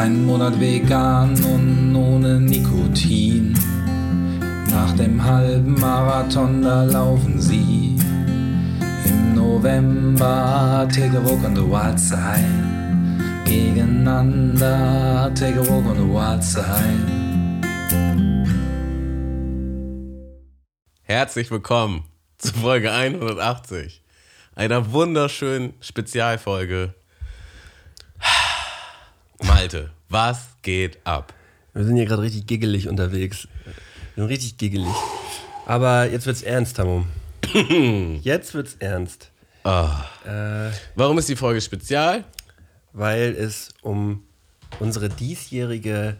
Ein Monat vegan und ohne Nikotin. Nach dem halben Marathon, da laufen sie. Im November, take a walk on the wild side. Gegeneinander, take a walk on the wild side. Herzlich willkommen zu Folge 180. Einer wunderschönen Spezialfolge. Malte, was geht ab? Wir sind hier gerade richtig giggelig unterwegs. Wir sind richtig giggelig. Aber jetzt wird's ernst, Tammo. jetzt wird's ernst. Äh, Warum ist die Folge spezial? weil es um unsere diesjährige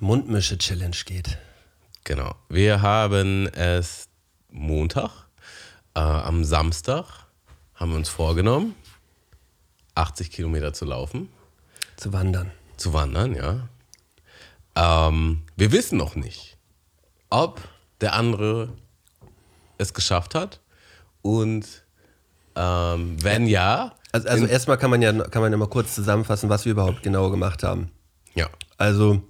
Mundmische-Challenge geht. Genau. Wir haben es Montag. Äh, am Samstag haben wir uns vorgenommen, 80 Kilometer zu laufen, Zu wandern. zu wandern, ja. Ähm, wir wissen noch nicht, ob der andere es geschafft hat. Und ähm, wenn ja, Also, also erstmal kann man ja kann man ja mal kurz zusammenfassen, was wir überhaupt genau gemacht haben. ja, Also,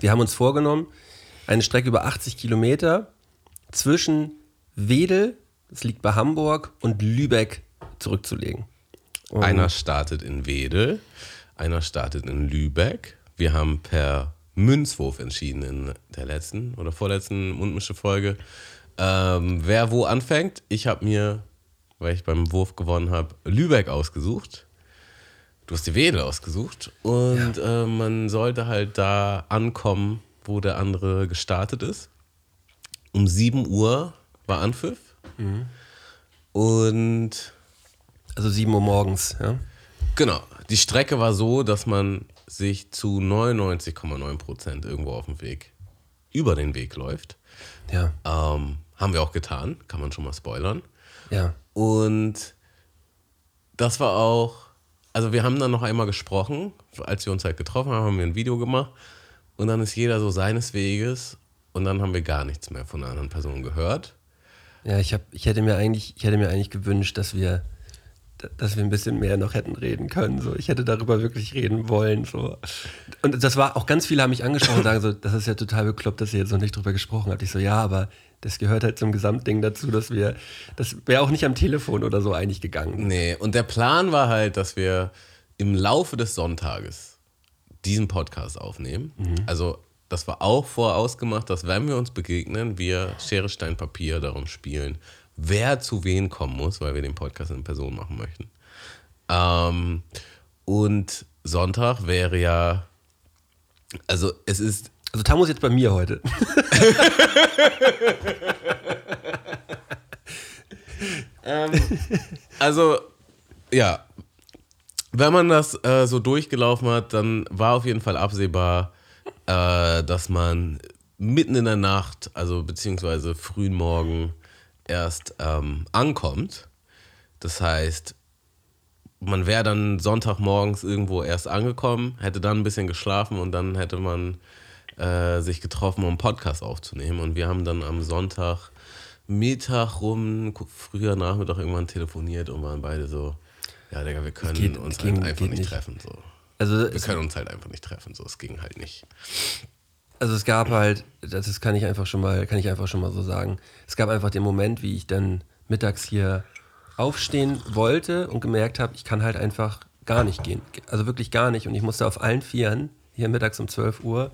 wir haben uns vorgenommen, eine Strecke über 80 Kilometer zwischen Wedel, das liegt bei Hamburg, und Lübeck zurückzulegen. Und Einer startet in Wedel, einer startet in Lübeck. Wir haben per Münzwurf entschieden in der letzten oder vorletzten Mundmische-Folge, ähm, wer wo anfängt. Ich habe mir, weil ich beim Wurf gewonnen habe, Lübeck ausgesucht. Du hast die Wedel ausgesucht. Und äh, man sollte halt da ankommen, wo der andere gestartet ist. Um 7 Uhr war Anpfiff. Und Also 7 Uhr morgens, ja. Genau. Die Strecke war so, dass man sich zu 99,9 Prozent irgendwo auf dem Weg über den Weg läuft. Ja, Ähm, haben wir auch getan, kann man schon mal spoilern. ja. Und das war auch, also wir haben dann noch einmal gesprochen, als wir uns halt getroffen haben, haben wir ein Video gemacht und dann ist jeder so seines Weges und dann haben wir gar nichts mehr von der anderen Person gehört. Ja, ich, hab, ich, hätte mir eigentlich, ich hätte mir eigentlich gewünscht, dass wir, dass wir ein bisschen mehr noch hätten reden können. So. Ich hätte darüber wirklich reden wollen. So. Und das war auch ganz viele haben mich angesprochen und sagen so, das ist ja total bekloppt, dass ihr jetzt noch nicht drüber gesprochen habt. Ich so, ja, aber das gehört halt zum Gesamtding dazu, dass wir, das wäre auch nicht am Telefon oder so einig gegangen. Nee, und der Plan war halt, dass wir im Laufe des Sonntages diesen Podcast aufnehmen. Also, das war auch vorausgemacht, dass wenn wir uns begegnen, wir Schere, Stein, Papier darum spielen, wer zu wen kommen muss, weil wir den Podcast in Person machen möchten. Ähm, und Sonntag wäre ja, also es ist Also Tamu ist jetzt bei mir heute. Also, ja, wenn man das äh, so durchgelaufen hat, dann war auf jeden Fall absehbar, äh, dass man mitten in der Nacht, also beziehungsweise frühen Morgen erst ähm, ankommt. Das heißt, man wäre dann Sonntagmorgens irgendwo erst angekommen, hätte dann ein bisschen geschlafen und dann hätte man äh, sich getroffen, um einen Podcast aufzunehmen. Und wir haben dann am Sonntag Mittag rum, früher Nachmittag irgendwann telefoniert und waren beide so, ja, Digga, wir können geht- uns ging- halt einfach nicht, nicht. treffen. So. Also Wir können uns halt einfach nicht treffen. So, es ging halt nicht. Also es gab halt, das kann ich einfach schon mal, kann ich einfach schon mal so sagen. Es gab einfach den Moment, wie ich dann mittags hier aufstehen wollte und gemerkt habe, ich kann halt einfach gar nicht gehen. Also wirklich gar nicht. Und ich musste auf allen Vieren, hier mittags um 12 Uhr,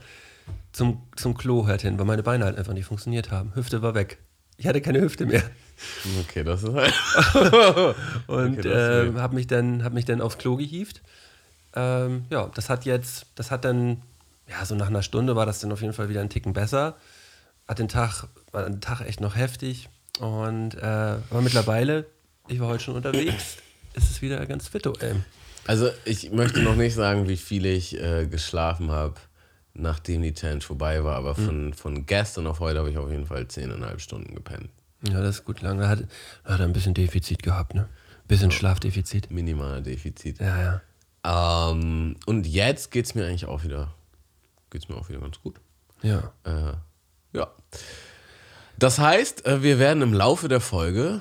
zum, zum Klo halt hin, weil meine Beine halt einfach nicht funktioniert haben. Hüfte war weg. Ich hatte keine Hüfte mehr. Okay, das ist halt. Und Okay, ähm, habe mich, dann- hab mich dann aufs Klo gehievt. Ähm, ja, das hat jetzt, das hat dann, ja, so nach einer Stunde war das dann auf jeden Fall wieder ein Ticken besser. Hat den Tag, war den Tag echt noch heftig. Und äh, aber mittlerweile, ich war heute schon unterwegs, ist es wieder ganz fitto, ey. Also, ich möchte noch nicht sagen, wie viel ich äh, geschlafen habe, nachdem die Challenge vorbei war, aber von, von gestern auf heute habe ich auf jeden Fall zehneinhalb Stunden gepennt. Ja, das ist gut lang. Da hat, da hat er ein bisschen Defizit gehabt, ne? Bisschen Schlafdefizit. Minimaler Defizit. Ja, ja. Ähm, und jetzt geht es mir eigentlich auch wieder, geht's mir auch wieder ganz gut. Ja. Äh, ja. Das heißt, äh, wir werden im Laufe der Folge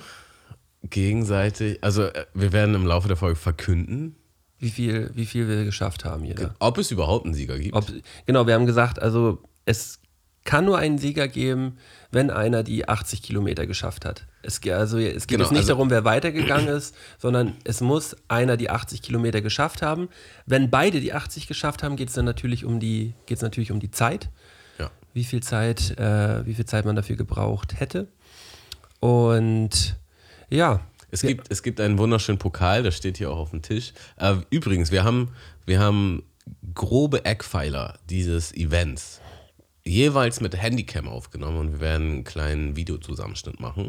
gegenseitig, also äh, wir werden im Laufe der Folge verkünden, wie viel, wie viel wir geschafft haben jeder. Ob es überhaupt einen Sieger gibt. Ob, genau, wir haben gesagt, also es kann nur einen Sieger geben, wenn einer die 80 Kilometer geschafft hat. Es, also, es geht Genau, nicht also- darum, wer weitergegangen ist, sondern es muss einer die 80 Kilometer geschafft haben. Wenn beide die 80 geschafft haben, geht es dann natürlich um die, geht's natürlich um die Zeit. ja. Wie viel Zeit, äh, wie viel Zeit man dafür gebraucht hätte. Und ja, Es gibt, es gibt einen wunderschönen Pokal, der steht hier auch auf dem Tisch. Äh, übrigens, wir haben, wir haben grobe Eckpfeiler dieses Events jeweils mit Handycam aufgenommen und wir werden einen kleinen Videozusammenschnitt machen.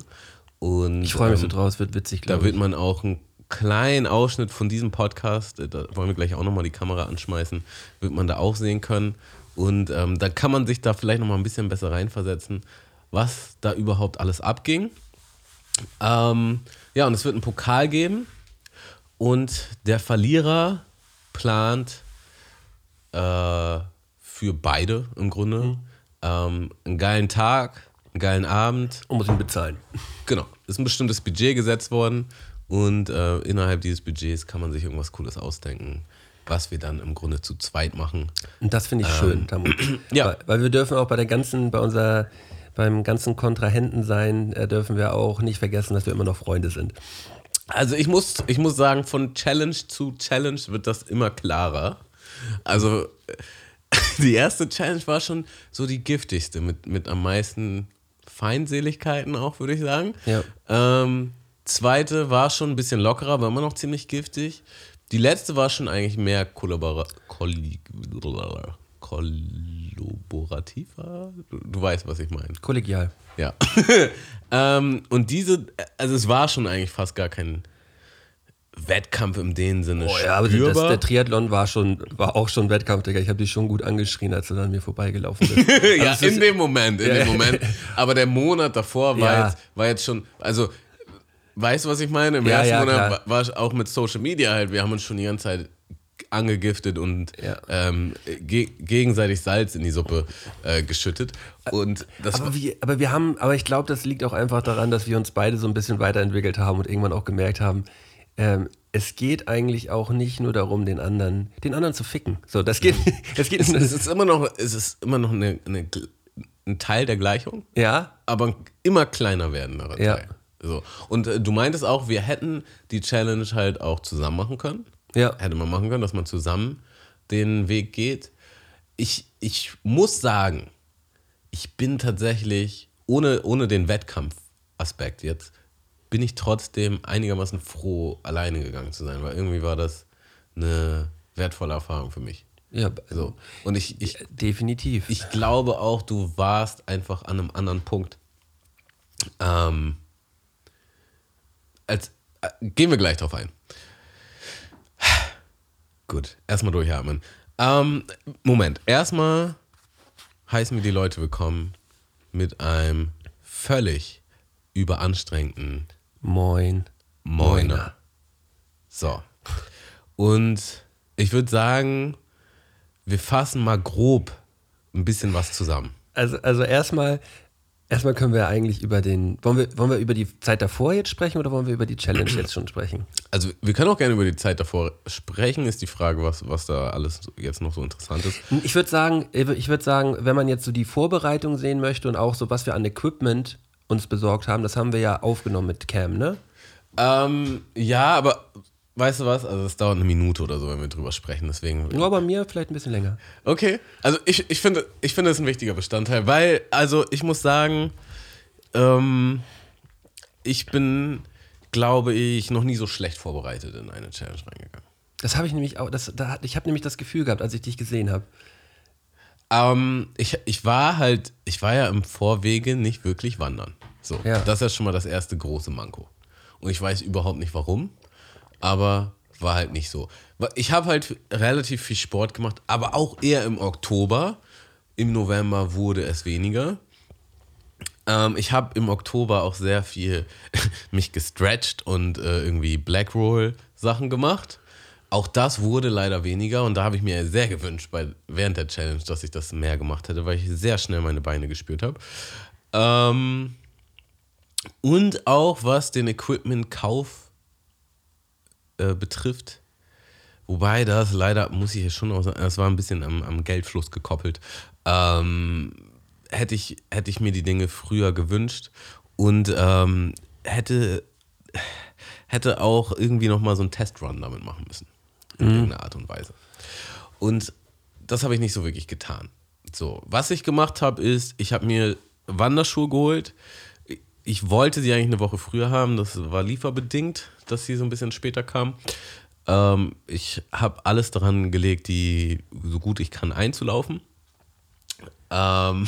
Und, ich freue mich so ähm, draus, wird witzig, Da glaube wird ich. man auch einen kleinen Ausschnitt von diesem Podcast, äh, da wollen wir gleich auch nochmal die Kamera anschmeißen, wird man da auch sehen können. Und ähm, dann kann man sich da vielleicht nochmal ein bisschen besser reinversetzen, was da überhaupt alles abging. Ähm, ja, und es wird einen Pokal geben und der Verlierer plant äh, für beide im Grunde ähm, einen geilen Tag, einen geilen Abend Und muss ihn bezahlen. Genau, ist ein bestimmtes Budget gesetzt worden und äh, innerhalb dieses Budgets kann man sich irgendwas Cooles ausdenken, was wir dann im Grunde zu zweit machen. Und das finde ich schön, Tamu. Ähm, ja. Weil, weil wir dürfen auch bei der ganzen, bei unserer, beim ganzen Kontrahenten sein, äh, dürfen wir auch nicht vergessen, dass wir immer noch Freunde sind. Also ich muss, ich muss sagen, von Challenge zu Challenge wird das immer klarer. Also die erste Challenge war schon so die giftigste, mit, mit am meisten Feindseligkeiten auch, würde ich sagen. Ja. Ähm, zweite war schon ein bisschen lockerer, war immer noch ziemlich giftig. Die letzte war schon eigentlich mehr kollabora kollaborativer. Du, du weißt, was ich meine. Kollegial. Ja. ähm, und diese, also es war schon eigentlich fast gar kein Wettkampf im den Sinne. Oh ja, aber das, der Triathlon war schon, war auch schon Wettkampf, Digga. Ich habe dich schon gut angeschrien, als du dann an mir vorbeigelaufen bist. ja, Also es in dem Moment, in dem. Moment. Aber der Monat davor war, Ja. jetzt, war jetzt schon, also, weißt du, was ich meine? Im Ja, ersten ja, Monat klar. war, ich auch mit Social Media halt, wir haben uns schon die ganze Zeit angegiftet und Ja. ähm, ge gegenseitig Salz in die Suppe äh, geschüttet. Und Aber, wie, aber wir haben, aber ich glaube, das liegt auch einfach daran, dass wir uns beide so ein bisschen weiterentwickelt haben und irgendwann auch gemerkt haben, ähm, es geht eigentlich auch nicht nur darum, den anderen, den anderen zu ficken. So, das geht, es geht es, es ist immer noch, es ist immer noch eine, eine, ein Teil der Gleichung. ja, aber immer kleiner werdender Ja. Teil. So. Und äh, du meintest auch, wir hätten die Challenge halt auch zusammen machen können. Ja. Hätte man machen können, dass man zusammen den Weg geht. Ich, ich muss sagen, ich bin tatsächlich, ohne, ohne den Wettkampfaspekt jetzt, bin ich trotzdem einigermaßen froh, alleine gegangen zu sein, weil irgendwie war das eine wertvolle Erfahrung für mich. ja, So. Und ich, ich, definitiv. ich glaube auch, du warst einfach an einem anderen Punkt. Ähm, als, äh, gehen wir gleich drauf ein. Gut, erstmal durchatmen. Ähm, Moment, erstmal heißen wir die Leute willkommen mit einem völlig überanstrengten Moin. Moiner. So. Und ich würde sagen, wir fassen mal grob ein bisschen was zusammen. Also, also erstmal, erstmal können wir eigentlich über den, wollen wir, wollen wir über die Zeit davor jetzt sprechen oder wollen wir über die Challenge jetzt schon sprechen? Also wir können auch gerne über die Zeit davor sprechen, ist die Frage, was, was da alles jetzt noch so interessant ist. Ich würde sagen, ich würde sagen, wenn man jetzt so die Vorbereitung sehen möchte und auch so, was wir an Equipment uns besorgt haben, das haben wir ja aufgenommen mit Cam, ne? Ähm, ja, aber weißt du was? Also es dauert eine Minute oder so, wenn wir drüber sprechen. Deswegen. Nur bei mir vielleicht ein bisschen länger. Okay. Also ich, ich finde, ich finde es ein wichtiger Bestandteil, weil, also ich muss sagen, ähm, ich bin, glaube ich, noch nie so schlecht vorbereitet in eine Challenge reingegangen. Das habe ich nämlich auch, das, da, ich habe nämlich das Gefühl gehabt, als ich dich gesehen habe. Ähm, ich, ich war halt, ich war ja im Vorwege nicht wirklich wandern. So, Ja. das ist ja schon mal das erste große Manko. Und ich weiß überhaupt nicht warum, aber war halt nicht so. Ich habe halt relativ viel Sport gemacht, aber auch eher im Oktober. Im November wurde es weniger. Ähm, ich habe im Oktober auch sehr viel mich gestretched und äh, irgendwie Blackroll Sachen gemacht. Auch das wurde leider weniger und da habe ich mir sehr gewünscht bei, während der Challenge, dass ich das mehr gemacht hätte, weil ich sehr schnell meine Beine gespürt habe. Ähm, und auch was den Equipment-Kauf äh, betrifft, Wobei das leider, muss ich jetzt schon auch sagen, das war ein bisschen am, am Geldfluss gekoppelt. Ähm, hätte, ich, hätte ich mir die Dinge früher gewünscht und ähm, hätte, hätte auch irgendwie nochmal so einen Testrun damit machen müssen. In irgendeiner Art und Weise. Und das habe ich nicht so wirklich getan. So, was ich gemacht habe, ist, ich habe mir Wanderschuhe geholt. Ich wollte sie eigentlich eine Woche früher haben. Das war lieferbedingt, dass sie so ein bisschen später kam. Ähm, ich habe alles daran gelegt, die so gut ich kann einzulaufen. Ähm,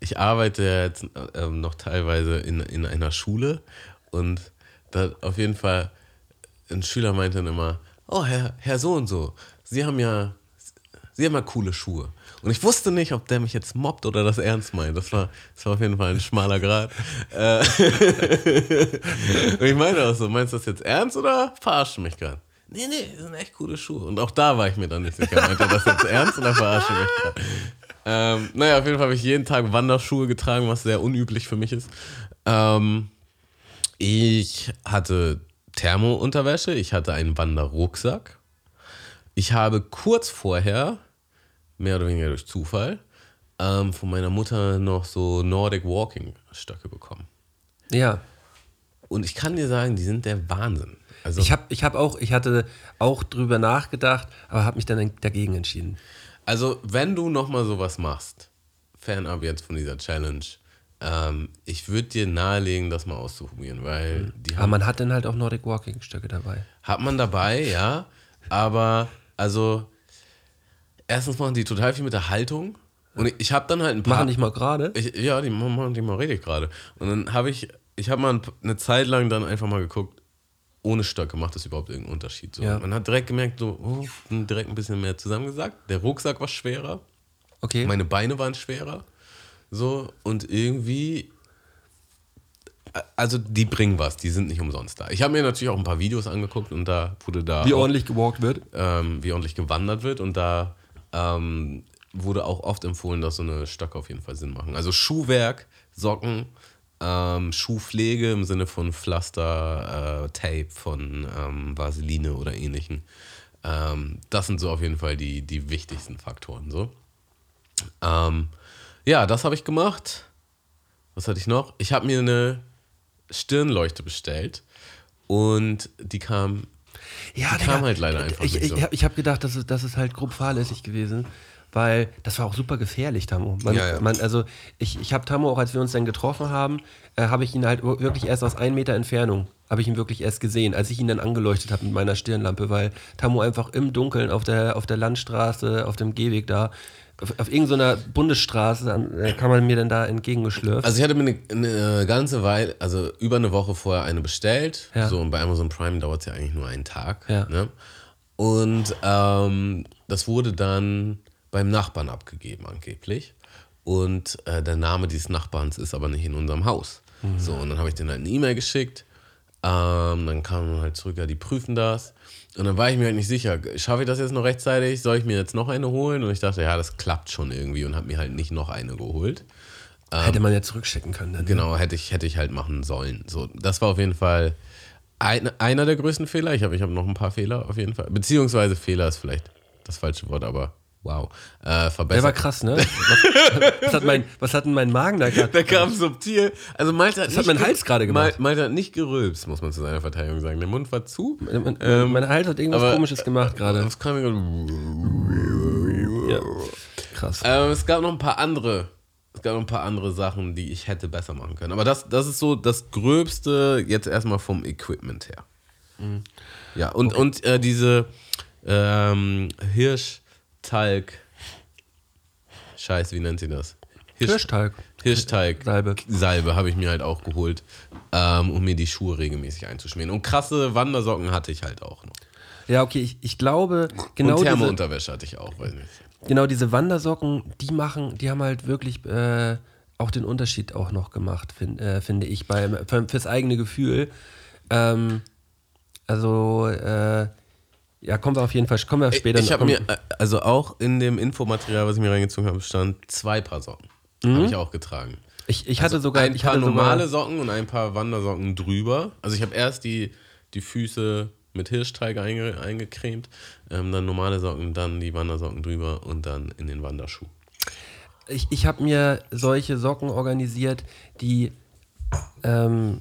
ich arbeite jetzt ähm, noch teilweise in, in einer Schule und da auf jeden Fall ein Schüler meinte dann immer, oh Herr, Herr so und so, Sie haben ja, Sie haben ja coole Schuhe. Und ich wusste nicht, ob der mich jetzt mobbt oder das ernst meint. Das war, das war auf jeden Fall ein schmaler Grad. Äh, und ich meine auch so, meinst du das jetzt ernst oder verarschst mich gerade? Nee, nee, das sind echt coole Schuhe. Und auch da war ich mir dann nicht sicher. Meint er das jetzt ernst oder verarscht er mich gerade? Ähm, naja, auf jeden Fall habe ich jeden Tag Wanderschuhe getragen, was sehr unüblich für mich ist. Ähm, ich hatte Thermounterwäsche, ich hatte einen Wanderrucksack. Ich habe kurz vorher, mehr oder weniger durch Zufall, ähm, von meiner Mutter noch so Nordic Walking Stöcke bekommen. Ja. Und ich kann dir sagen, die sind der Wahnsinn. Also Ich habe ich hab auch, ich hatte auch drüber nachgedacht, aber habe mich dann dagegen entschieden. Also, wenn du nochmal sowas machst, fernab jetzt von dieser Challenge, ähm, ich würde dir nahelegen, das mal auszuprobieren, weil die Aber haben, man hat dann halt auch Nordic Walking Stöcke dabei. hat man dabei, ja, aber also erstens machen die total viel mit der Haltung und ich, habe dann halt ein paar. Machen nicht mal gerade. Ja, die machen die mal richtig gerade. Und dann habe ich, ich habe mal ein- eine Zeit lang dann einfach mal geguckt, ohne Stöcke macht das überhaupt irgendeinen Unterschied. So. Ja. Man hat direkt gemerkt, so, oh, direkt ein bisschen mehr zusammengesagt. Der Rucksack war schwerer. Okay. Meine Beine waren schwerer. So, und irgendwie. Also, die bringen was, die sind nicht umsonst da. Ich habe mir natürlich auch ein paar Videos angeguckt und da wurde da. Wie auch, ordentlich gewalkt wird. ähm, wie ordentlich gewandert wird und da ähm, wurde auch oft empfohlen, dass so eine Stöcke auf jeden Fall Sinn machen. Also Schuhwerk, Socken, ähm, Schuhpflege im Sinne von Pflaster, äh, Tape, von ähm, Vaseline oder ähnlichen. Ähm, das sind so auf jeden Fall die, die wichtigsten Faktoren. So. Ähm, ja, das habe ich gemacht. Was hatte ich noch? Ich habe mir eine Stirnleuchte bestellt und die kam Ja, Die kam halt leider einfach ich, nicht ich, so. ich, ich habe gedacht, das ist, das ist halt grob fahrlässig gewesen, weil das war auch super gefährlich, Tammo. Man, Ja, ja. Man, also ich, ich habe Tammo auch, als wir uns dann getroffen haben, äh, habe ich ihn halt wirklich erst aus einem Meter Entfernung, habe ich ihn wirklich erst gesehen, als ich ihn dann angeleuchtet habe mit meiner Stirnlampe, weil Tammo einfach im Dunkeln auf der, auf der Landstraße, auf dem Gehweg da, auf, auf irgendeiner Bundesstraße, äh, kam man mir dann da entgegengeschlürft. Also ich hatte mir eine, eine ganze Weile, also über eine Woche vorher eine bestellt. Ja. So, und bei Amazon Prime dauert es ja eigentlich nur einen Tag. Ja. Ne? Und ähm, das wurde dann beim Nachbarn abgegeben, angeblich. Und äh, der Name dieses Nachbarns ist aber nicht in unserem Haus. So, und dann habe ich denen halt eine E-Mail geschickt. Ähm, dann kam halt zurück, ja, die prüfen das. Und dann war ich mir halt nicht sicher, schaffe ich das jetzt noch rechtzeitig? Soll ich mir jetzt noch eine holen? Und ich dachte, ja, das klappt schon irgendwie und habe mir halt nicht noch eine geholt. Hätte man ja zurückschicken können. Dann. Genau, hätte ich, hätte ich halt machen sollen. So, das war auf jeden Fall ein, einer der größten Fehler. Ich habe ich hab noch ein paar Fehler auf jeden Fall. Beziehungsweise Fehler ist vielleicht das falsche Wort, aber wow. Äh, Der war verbessert. krass, ne? Was, was, hat mein, was hat denn mein Magen da gerade? Der kam subtil. Also Malte hat Das hat mein Hals gerade gemacht. Mal- Malte hat nicht gerülpst, muss man zu seiner Verteidigung sagen. Der Mund war zu. Mein, Ähm, mein Hals hat irgendwas aber- Komisches gemacht gerade. Es, kam Ja. Krass. ähm, es gab noch ein paar andere. Es gab noch ein paar andere Sachen, die ich hätte besser machen können. Aber das, das ist so das Gröbste jetzt erstmal vom Equipment her. Mhm. Ja, und, und äh, diese ähm, Hirschtalg. Scheiße, wie nennt sie das? Hirsch- Hirschtalg. Hirschtalg. Salbe. Salbe habe ich mir halt auch geholt, ähm, um mir die Schuhe regelmäßig einzuschmieren. Und krasse Wandersocken hatte ich halt auch noch. Ja, okay, ich, ich glaube, genau und diese, Thermounterwäsche hatte ich auch, weiß nicht. genau diese Wandersocken, die machen, die haben halt wirklich äh, auch den Unterschied auch noch gemacht, find, äh, finde ich, beim, für, fürs eigene Gefühl. Ähm, also, äh, ja, kommen wir auf jeden Fall, kommen wir später ich habe mir, äh, also auch in dem Infomaterial, was ich mir reingezogen habe, stand zwei Paar Socken. Habe ich auch getragen. ich, ich hatte Also sogar, ein paar hatte normale Socken und ein paar Wandersocken drüber. Also ich habe erst die, die Füße mit Hirschteig einge, eingecremt. Ähm, dann normale Socken, dann die Wandersocken drüber und dann in den Wanderschuh. Ich, ich habe mir solche Socken organisiert, die ähm,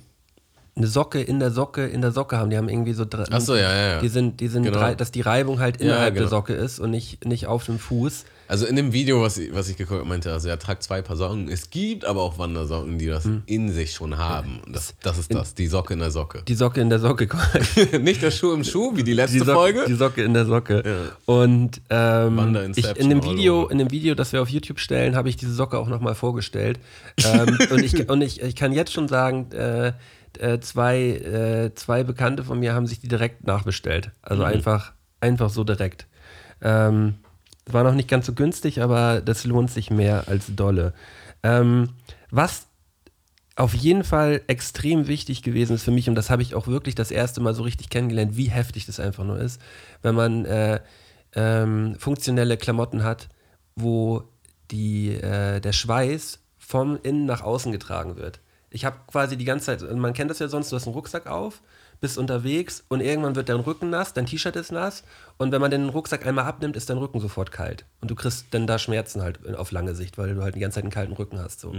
eine Socke in der Socke in der Socke haben. Die haben irgendwie so drei. Ach so, ja, ja, ja. Die sind, die sind Genau. drei, dass die Reibung halt innerhalb genau. der Socke ist und nicht, nicht auf dem Fuß. Also in dem Video, was ich, was ich geguckt habe, meinte er, also er tragt zwei Paar Socken. Es gibt aber auch Wandersocken, die das Hm. in sich schon haben. Das, das ist das, die Socke in der Socke. Die Socke in der Socke. Nicht der Schuh im Schuh, wie die letzte die, Socke, Folge. die Socke in der Socke. Und ähm, ich, in dem Video, in dem Video, das wir auf YouTube stellen, habe ich diese Socke auch nochmal vorgestellt. ähm, und ich, und ich, ich kann jetzt schon sagen, äh, äh, zwei, äh, zwei Bekannte von mir haben sich die direkt nachbestellt. Also Mhm. einfach, einfach so direkt. Ähm, war noch nicht ganz so günstig, aber das lohnt sich mehr als dolle. Ähm, was auf jeden Fall extrem wichtig gewesen ist für mich und das habe ich auch wirklich das erste Mal so richtig kennengelernt, wie heftig das einfach nur ist, wenn man äh, ähm, funktionelle Klamotten hat, wo die, äh, der Schweiß vom innen nach außen getragen wird. Ich habe quasi die ganze Zeit, man kennt das ja sonst, du hast einen Rucksack auf, bist unterwegs und irgendwann wird dein Rücken nass, dein T-Shirt ist nass und wenn man den Rucksack einmal abnimmt, ist dein Rücken sofort kalt und du kriegst dann da Schmerzen halt auf lange Sicht, weil du halt die ganze Zeit einen kalten Rücken hast. So.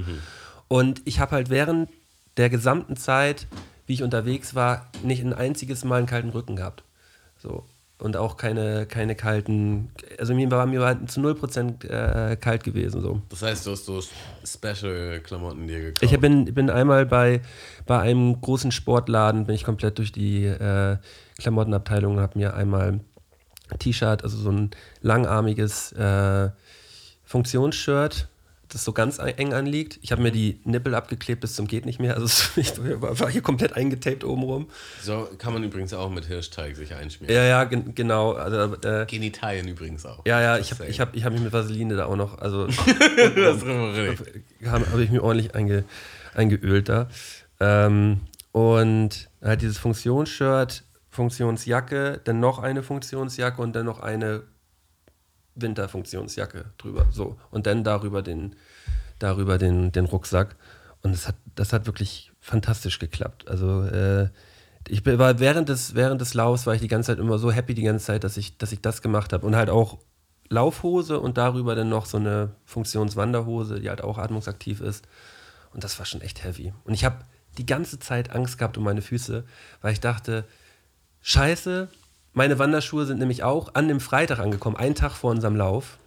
Und ich habe halt während der gesamten Zeit, wie ich unterwegs war, nicht ein einziges Mal einen kalten Rücken gehabt. So. Und auch keine, keine kalten, also mir war mir war zu 0% äh, kalt gewesen. So. Das heißt, du hast so Special-Klamotten dir gekauft. Ich bin, bin einmal bei, bei einem großen Sportladen, bin ich komplett durch die äh, Klamottenabteilung und habe mir einmal ein T-Shirt, also so ein langarmiges äh, Funktionsshirt, das so ganz ein- eng anliegt. Ich habe mir die Nippel abgeklebt bis zum geht nicht mehr. Also ich war hier komplett eingetaped oben rum. so kann man übrigens auch mit Hirschteig sich einschmieren. Ja, ja, gen genau. Also, äh, Genitalien übrigens auch. ja, ja, ich habe ich hab, ich hab mich mit Vaseline da auch noch, also habe hab ich mir ordentlich einge, eingeölt da. Ähm, und halt dieses Funktionsshirt, Funktionsjacke, dann noch eine Funktionsjacke und dann noch eine Winterfunktionsjacke drüber. So. Und dann darüber den, darüber den, den Rucksack. Und das hat, das hat wirklich fantastisch geklappt. Also äh, ich war während des, während des Laufs war ich die ganze Zeit immer so happy die ganze Zeit, dass ich, dass ich das gemacht habe. Und halt auch Laufhose und darüber dann noch so eine Funktionswanderhose, die halt auch atmungsaktiv ist. Und das war schon echt heavy. Und ich habe die ganze Zeit Angst gehabt um meine Füße, weil ich dachte, scheiße, meine Wanderschuhe sind nämlich auch an dem Freitag angekommen, einen Tag vor unserem Lauf.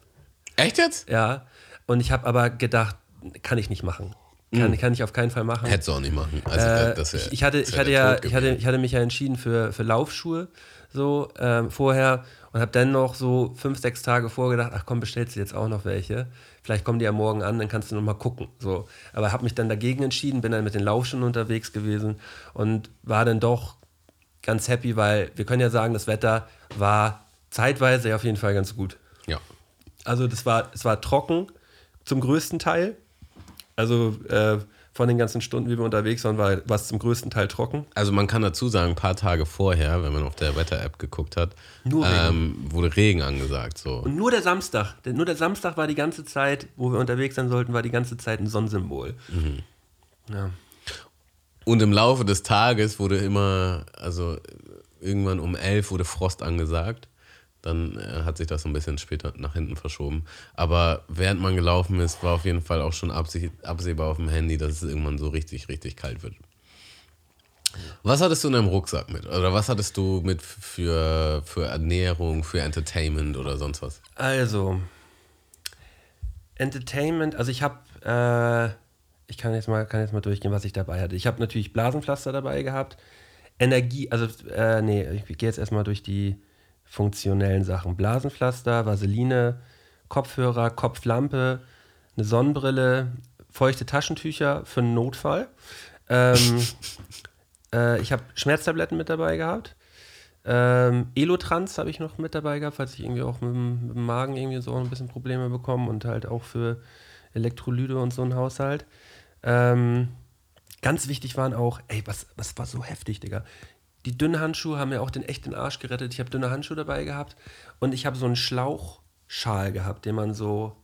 Echt jetzt? Ja. Und ich habe aber gedacht, kann ich nicht machen. Kann, kann ich auf keinen Fall machen. Hättest du auch nicht machen. Also, Äh, das wär, ich, ich, hatte, ich, hatte ja, ich, hatte, ich hatte mich ja entschieden für, für Laufschuhe so ähm, vorher und habe dann noch so fünf, sechs Tage vorgedacht, ach komm, bestellst du jetzt auch noch welche. Vielleicht kommen die ja morgen an, dann kannst du noch mal gucken. So. Aber habe mich dann dagegen entschieden, bin dann mit den Laufschuhen unterwegs gewesen und war dann doch ganz happy, weil wir können ja sagen, das Wetter war zeitweise ja auf jeden Fall ganz gut. Ja. Also das war, es war trocken zum größten Teil. Also äh, von den ganzen Stunden, wie wir unterwegs waren, war es zum größten Teil trocken. Also man kann dazu sagen, ein paar Tage vorher, wenn man auf der Wetter-App geguckt hat, ähm, wurde Regen angesagt. So. Und nur der Samstag, nur der Samstag war die ganze Zeit, wo wir unterwegs sein sollten, war die ganze Zeit ein Sonnensymbol. Ja. Und im Laufe des Tages wurde immer, also irgendwann um 11 wurde Frost angesagt. Dann äh, hat sich das so ein bisschen später nach hinten verschoben. Aber während man gelaufen ist, war auf jeden Fall auch schon abseh absehbar auf dem Handy, dass es irgendwann so richtig, richtig kalt wird. Was hattest du in deinem Rucksack mit? Oder was hattest du mit für, für Ernährung, für Entertainment oder sonst was? Also, Entertainment, also ich habe, äh, ich kann jetzt, mal, kann jetzt mal durchgehen, was ich dabei hatte. Ich habe natürlich Blasenpflaster dabei gehabt, Energie, also, äh, nee, ich gehe jetzt erstmal durch die funktionellen Sachen. Blasenpflaster, Vaseline, Kopfhörer, Kopflampe, eine Sonnenbrille, feuchte Taschentücher für einen Notfall. Ähm, äh, ich habe Schmerztabletten mit dabei gehabt. Ähm, Elotrans habe ich noch mit dabei gehabt, falls ich irgendwie auch mit, dem- mit dem Magen irgendwie so ein bisschen Probleme bekomme und halt auch für Elektrolyte und so einen Haushalt. Ähm, ganz wichtig waren auch, ey, was, was war so heftig, Digga. Die dünnen Handschuhe haben mir auch den echten Arsch gerettet. Ich habe dünne Handschuhe dabei gehabt und ich habe so einen Schlauchschal gehabt, den man so,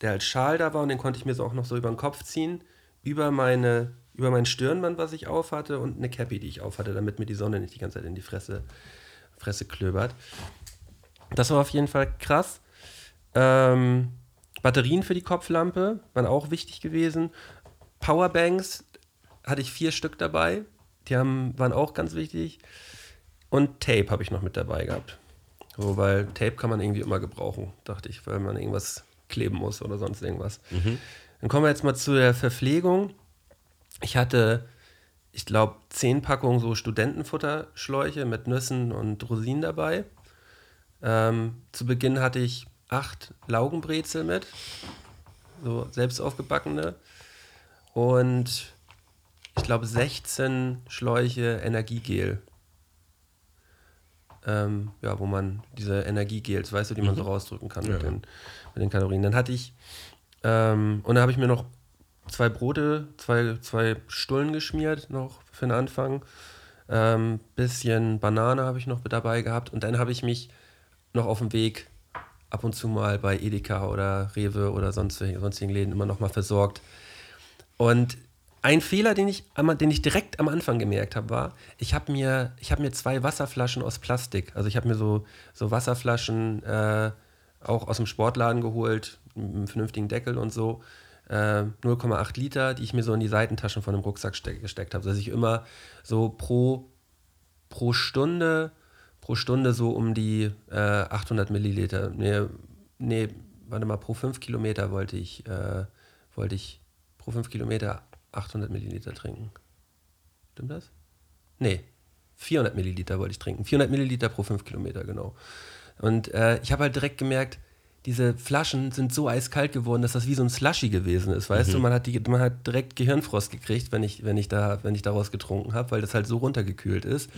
der als Schal da war und den konnte ich mir so auch noch so über den Kopf ziehen, über meine, über mein Stirnband, was ich aufhatte, und eine Cappy, die ich aufhatte, damit mir die Sonne nicht die ganze Zeit in die Fresse, Fresse klöbert. Das war auf jeden Fall krass. Ähm, Batterien für die Kopflampe waren auch wichtig gewesen. Powerbanks hatte ich vier Stück dabei. Die haben, waren auch ganz wichtig. Und Tape habe ich noch mit dabei gehabt. So, weil Tape kann man irgendwie immer gebrauchen, dachte ich, weil man irgendwas kleben muss oder sonst irgendwas. Dann kommen wir jetzt mal zu der Verpflegung. Ich hatte, ich glaube, zehn Packungen so Studentenfutterschläuche mit Nüssen und Rosinen dabei. Ähm, zu Beginn hatte ich acht Laugenbrezel mit, so selbst aufgebackene. Und ich glaube 16 Schläuche Energiegel. Ähm, ja, wo man diese Energiegels, weißt du, die man so rausdrücken kann mit, Ja. den, mit den Kalorien. Dann hatte ich, ähm, und dann habe ich mir noch zwei Brote, zwei, zwei Stullen geschmiert, noch für den Anfang. Ähm, bisschen Banane habe ich noch mit dabei gehabt. Und dann habe ich mich noch auf dem Weg ab und zu mal bei Edeka oder Rewe oder sonst, sonstigen Läden immer noch mal versorgt. Und ein Fehler, den ich, den ich direkt am Anfang gemerkt habe, war, ich habe mir, ich hab mir zwei Wasserflaschen aus Plastik, also ich habe mir so, so Wasserflaschen äh, auch aus dem Sportladen geholt, mit einem vernünftigen Deckel und so, äh, 0,8 Liter, die ich mir so in die Seitentaschen von dem Rucksack ste gesteckt habe, dass ich immer so pro, pro Stunde, pro Stunde so um die äh, 800 Milliliter, nee, nee, warte mal, pro 5 Kilometer wollte ich, äh, wollte ich pro 5 Kilometer 800 Milliliter trinken. Stimmt das? Nee, 400 Milliliter wollte ich trinken. 400 Milliliter pro 5 Kilometer, genau. Und äh, ich habe halt direkt gemerkt, diese Flaschen sind so eiskalt geworden, dass das wie so ein Slushy gewesen ist, weißt du? Man hat, die, man hat direkt Gehirnfrost gekriegt, wenn ich, wenn ich, da, wenn ich daraus getrunken habe, weil das halt so runtergekühlt ist.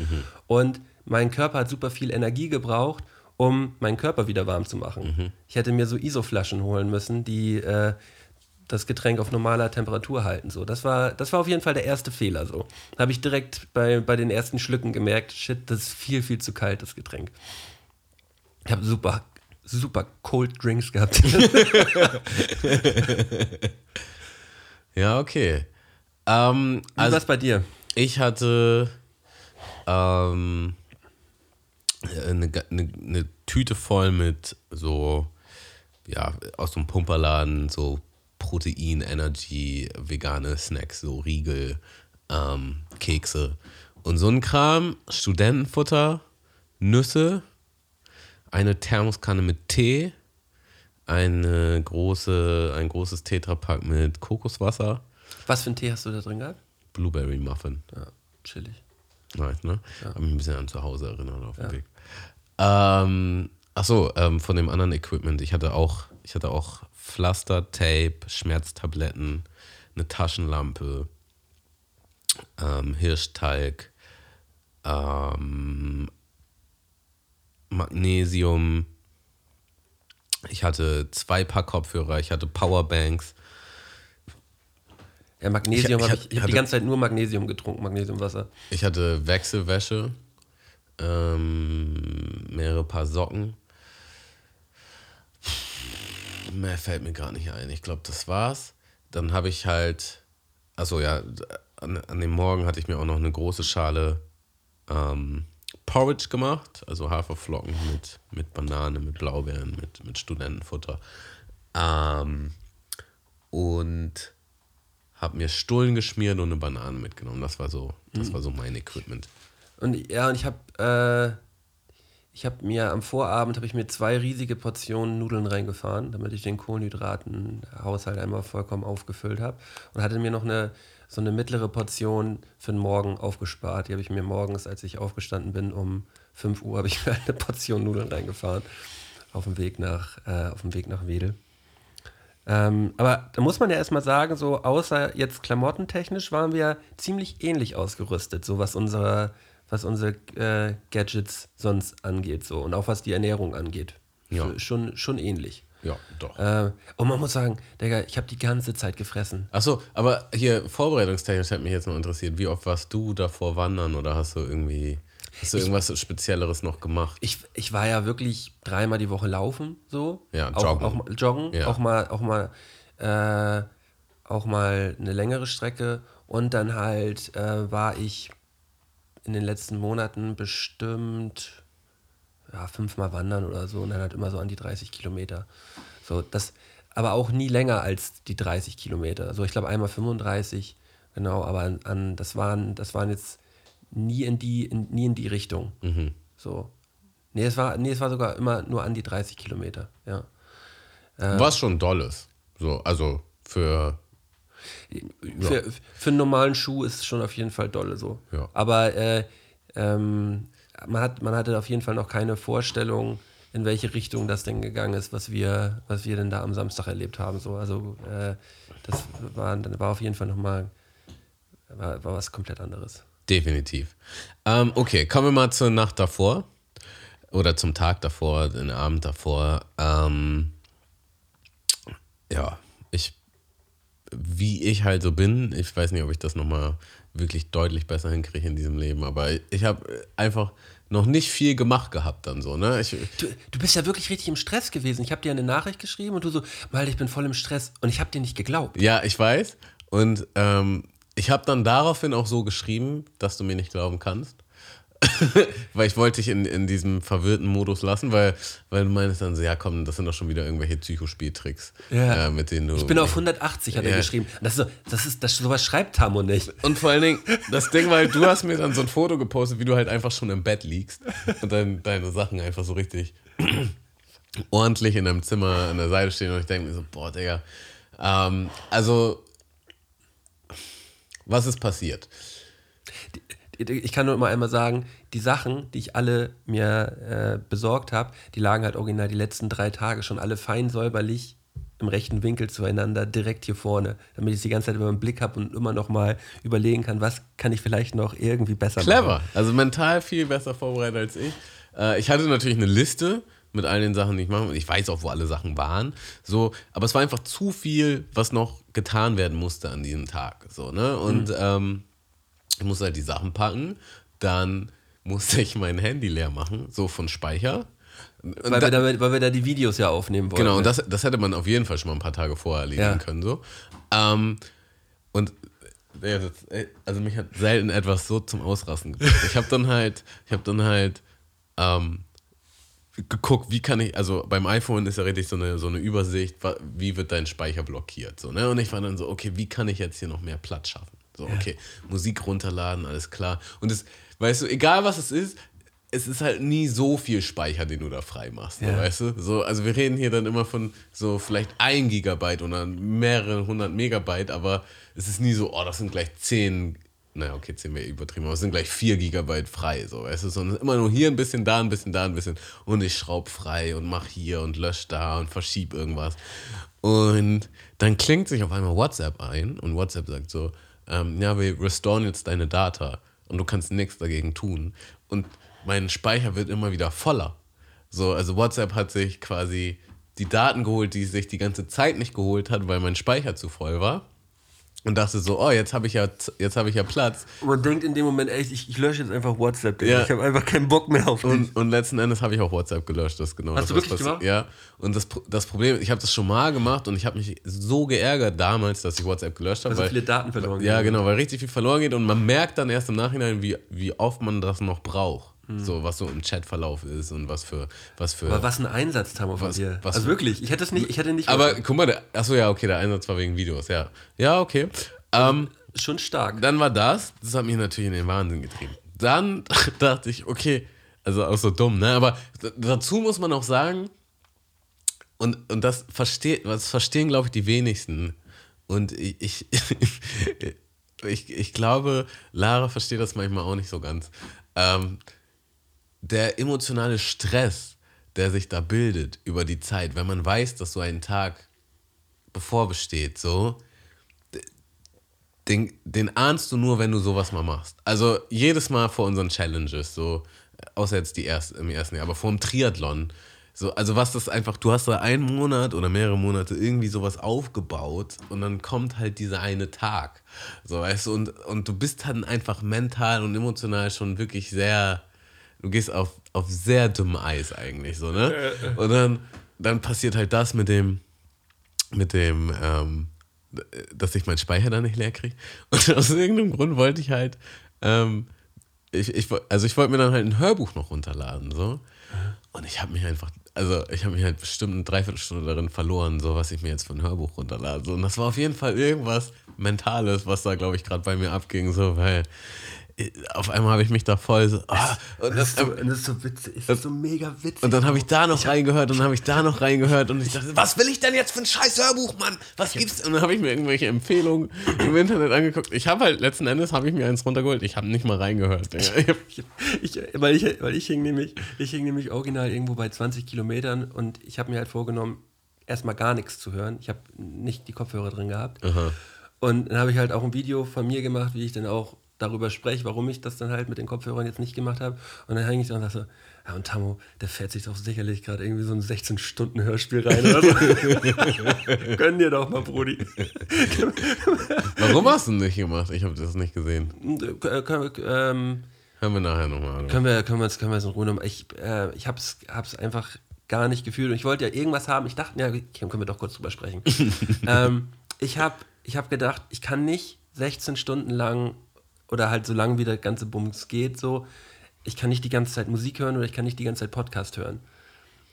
Und mein Körper hat super viel Energie gebraucht, um meinen Körper wieder warm zu machen. Ich hätte mir so ISO-Flaschen holen müssen, die äh, das Getränk auf normaler Temperatur halten. So. Das, war, das war auf jeden Fall der erste Fehler. So. Da habe ich direkt bei, bei den ersten Schlücken gemerkt, shit, das ist viel, viel zu kalt, das Getränk. Ich habe super, super Cold Drinks gehabt. Ja, okay. Ähm, Wie also war's bei dir? ich hatte ähm, eine, eine, eine Tüte voll mit so, ja, aus dem Pumperladen, so Protein, Energy, vegane Snacks, so Riegel, ähm, Kekse und so ein Kram, Studentenfutter, Nüsse, eine Thermoskanne mit Tee, eine große, ein großes Tetrapack mit Kokoswasser, Was für einen Tee hast du da drin gehabt? Blueberry Muffin. Ja, chillig. Nice, ne? Hab mich ein bisschen an zu Hause erinnert auf dem Weg. Ähm, achso, ähm, von dem anderen Equipment. Ich hatte auch, ich hatte auch Pflaster, Tape, Schmerztabletten, eine Taschenlampe, ähm, Hirschtalg, ähm, Magnesium. Ich hatte zwei Paar Kopfhörer, ich hatte Powerbanks. Ja, Magnesium Ich- ich habe ich, hatte- ich hab die ganze Zeit nur Magnesium getrunken, Magnesiumwasser. Ich hatte Wechselwäsche, ähm, mehrere Paar Socken. Mehr fällt mir gar nicht ein. Ich glaube, das war's. Dann habe ich halt, also ja, an, an dem Morgen hatte ich mir auch noch eine große Schale ähm, Porridge gemacht, also Haferflocken mit, mit Banane, mit Blaubeeren, mit, mit Studentenfutter. Ähm, und habe mir Stullen geschmiert und eine Banane mitgenommen. Das war so, das war so mein Equipment. Und ja, und ich habe äh, ich habe mir am Vorabend habe ich mir zwei riesige Portionen Nudeln reingefahren, damit ich den Kohlenhydratenhaushalt einmal vollkommen aufgefüllt habe und hatte mir noch eine so eine mittlere Portion für den Morgen aufgespart. Die habe ich mir morgens, als ich aufgestanden bin, um 5 Uhr habe ich mir eine Portion Nudeln reingefahren auf dem Weg nach äh, auf dem Weg nach Wedel. Ähm, aber da muss man ja erstmal sagen, so außer jetzt klamottentechnisch waren wir ziemlich ähnlich ausgerüstet, so was unsere, was unsere äh, Gadgets sonst angeht, so und auch was die Ernährung angeht. Ja. Sch- Schon, schon ähnlich. Ja, doch. Äh, und man muss sagen, Digga, ich habe die ganze Zeit gefressen. Achso, aber hier vorbereitungstechnisch hat mich jetzt noch interessiert, wie oft warst du davor wandern oder hast du irgendwie, hast du irgendwas Spezielleres noch gemacht? Ich, ich war ja wirklich dreimal die Woche laufen, so. Ja, auch, joggen. Auch mal joggen, Ja. auch mal, auch mal, äh, auch mal eine längere Strecke und dann halt äh, war ich in den letzten Monaten bestimmt ja, fünfmal wandern oder so und dann halt immer so an die 30 Kilometer. So, das, aber auch nie länger als die 30 Kilometer. Also ich glaube einmal 35, genau, aber an, an, das, waren, das waren jetzt nie in die, in, nie in die Richtung. So. Nee, es war, nee, es war sogar immer nur an die 30 Kilometer, ja. Was schon dolles. So, also für. Für, für einen normalen Schuh ist es schon auf jeden Fall dolle so. Ja. Aber äh, ähm, man, hat, man hatte auf jeden Fall noch keine Vorstellung, in welche Richtung das denn gegangen ist, was wir, was wir denn da am Samstag erlebt haben. So. Also äh, das war, war auf jeden Fall nochmal war, war was komplett anderes. Definitiv. Ähm, okay, kommen wir mal zur Nacht davor. Oder zum Tag davor, den Abend davor. Ähm, ja, ich, wie ich halt so bin, ich weiß nicht, ob ich das nochmal wirklich deutlich besser hinkriege in diesem Leben, aber ich habe einfach noch nicht viel gemacht gehabt dann so, ne? Ich, Du, du bist ja wirklich richtig im Stress gewesen. Ich habe dir eine Nachricht geschrieben und du so, mal, ich bin voll im Stress. Und ich habe dir nicht geglaubt. ja, ich weiß. Und ähm, ich habe dann daraufhin auch so geschrieben, dass du mir nicht glauben kannst. weil ich wollte dich in, in diesem verwirrten Modus lassen, weil, weil du meinst dann so, ja komm, das sind doch schon wieder irgendwelche Psychospieltricks, Ja. äh, mit denen du... Ich bin auf 180, hat er Ja. geschrieben. Das ist so, das ist, das, sowas schreibt Tammo nicht. Und vor allen Dingen, das Ding war halt, du hast mir dann so ein Foto gepostet, wie du halt einfach schon im Bett liegst und dann deine Sachen einfach so richtig ordentlich in deinem Zimmer an der Seite stehen und ich denke mir so, boah, Digga. Ähm, also, was ist passiert? Ich kann nur mal einmal sagen, die Sachen, die ich alle mir äh, besorgt habe, die lagen halt original die letzten drei Tage schon alle fein säuberlich im rechten Winkel zueinander, direkt hier vorne, damit ich die ganze Zeit über den Blick habe und immer noch mal überlegen kann, was kann ich vielleicht noch irgendwie besser Clever. machen. Also mental viel besser vorbereitet als ich. Äh, ich hatte natürlich eine Liste mit all den Sachen, die ich mache. Und ich weiß auch, wo alle Sachen waren. So, aber es war einfach zu viel, was noch getan werden musste an diesem Tag. So, ne? Und ähm, ich musste halt die Sachen packen. Dann musste ich mein Handy leer machen, so von Speicher. Weil, da- wir da, weil wir da die Videos ja aufnehmen wollen. Genau, und das, das hätte man auf jeden Fall schon mal ein paar Tage vorher erledigen Ja. können. So. Ähm, und also mich hat selten etwas so zum Ausrasten gebracht. Ich habe dann halt, ich habe dann halt ähm, geguckt, wie kann ich, also beim iPhone ist ja richtig so eine, so eine Übersicht, wie wird dein Speicher blockiert. So, ne? Und ich war dann so, okay, wie kann ich jetzt hier noch mehr Platz schaffen? So, okay, Musik runterladen, alles klar. Und es, weißt du, egal was es ist, es ist halt nie so viel Speicher, den du da frei machst, Ja. weißt du? So, also wir reden hier dann immer von so vielleicht ein Gigabyte oder mehrere hundert Megabyte, aber es ist nie so, oh, das sind gleich zehn, naja, okay, zehn wäre übertrieben, aber es sind gleich vier Gigabyte frei, so, weißt du? Sondern immer nur hier ein bisschen, da ein bisschen, da ein bisschen und ich schraub frei und mach hier und lösch da und verschieb irgendwas. Und dann klingt sich auf einmal WhatsApp ein und WhatsApp sagt so, ähm, ja, wir restoren jetzt deine Data und du kannst nichts dagegen tun. Und mein Speicher wird immer wieder voller. So, also WhatsApp hat sich quasi die Daten geholt, die es sich die ganze Zeit nicht geholt hat, weil mein Speicher zu voll war. Und dachte so, oh, jetzt habe ich ja jetzt habe ich ja Platz. Man denkt in dem Moment echt, ich, ich lösche jetzt einfach WhatsApp. Ja. Ich habe einfach keinen Bock mehr auf dich. Und, und letzten Endes habe ich auch WhatsApp gelöscht, das ist genau Hast das, du was wirklich passiert. gemacht? Ja. Und das, das Problem, ich habe das schon mal gemacht und ich habe mich so geärgert damals, dass ich WhatsApp gelöscht habe. Weil so weil- viele Daten verloren Ja, gehen. genau, weil richtig viel verloren geht und man merkt dann erst im Nachhinein, wie, wie oft man das noch braucht. So, was so im Chatverlauf ist und was für, was für. Aber was ein Einsatz, Tammo, von Was- dir. was- also wirklich, ich hätte es nicht, ich hätte nicht aber guck mal, der, achso, ja, okay, der Einsatz war wegen Videos, ja. Ja, okay. Ähm, schon stark. dann war das, das hat mich natürlich in den Wahnsinn getrieben. Dann dachte ich, okay, also auch so dumm, ne? Aber dazu muss man auch sagen, und, und das, versteht, das verstehen, glaube ich, die wenigsten. Und ich, ich, ich, ich glaube, Lara versteht das manchmal auch nicht so ganz. Ähm, der emotionale Stress, der sich da bildet über die Zeit, wenn man weiß, dass so ein Tag bevorbesteht, so, den, den ahnst du nur, wenn du sowas mal machst. Also jedes Mal vor unseren Challenges, so, außer jetzt die erste, im ersten Jahr, aber vor dem Triathlon, so, also was das einfach, du hast da einen Monat oder mehrere Monate irgendwie sowas aufgebaut und dann kommt halt dieser eine Tag. So, weißt du, und, und du bist dann einfach mental und emotional schon wirklich sehr, du gehst auf, auf sehr dünnem Eis eigentlich, so, ne? Und dann, dann passiert halt das mit dem, mit dem, ähm, dass ich meinen Speicher da nicht leer kriege. Und aus irgendeinem Grund wollte ich halt, ähm, ich, ich, also ich wollte mir dann halt ein Hörbuch noch runterladen, so. Und ich habe mich einfach, also ich habe mich halt bestimmt eine Dreiviertelstunde darin verloren, so was ich mir jetzt für ein Hörbuch runterlade. So. Und das war auf jeden Fall irgendwas Mentales, was da, glaube ich, gerade bei mir abging, so, weil auf einmal habe ich mich da voll so. ah, und Das ist so, das ist so witzig, das ist so mega witzig. und dann habe ich da noch reingehört und dann habe ich da noch reingehört und ich dachte, was will ich denn jetzt für ein scheiß Hörbuch, Mann? Was gibt's? Und dann habe ich mir irgendwelche Empfehlungen im Internet angeguckt. Ich habe halt, letzten Endes habe ich mir eins runtergeholt. Ich habe nicht mal reingehört. Ich Ich, weil, ich, weil ich hing nämlich, ich hing nämlich original irgendwo bei 20 Kilometern und ich habe mir halt vorgenommen, erstmal gar nichts zu hören. Ich habe nicht die Kopfhörer drin gehabt. Und dann habe ich halt auch ein Video von mir gemacht, wie ich dann auch darüber spreche, warum ich das dann halt mit den Kopfhörern jetzt nicht gemacht habe. Und dann hänge ich da und dachte so, ja und Tammo, der fährt sich doch sicherlich gerade irgendwie so ein 16-Stunden-Hörspiel rein oder so. Gönn dir doch mal, Brudi. warum hast du nicht gemacht? Ich habe das nicht gesehen. Äh, können wir, ähm, Hören wir nachher nochmal. Können wir, können wir uns, können wir uns in Ruhe nochmal. Ich, äh, ich hab's, hab's einfach gar nicht gefühlt und ich wollte ja irgendwas haben. Ich dachte, ja, okay, können wir doch kurz drüber sprechen. ähm, ich habe ich hab gedacht, ich kann nicht 16 Stunden lang oder halt so lange wie der ganze Bums geht, so, ich kann nicht die ganze Zeit Musik hören oder ich kann nicht die ganze Zeit Podcast hören.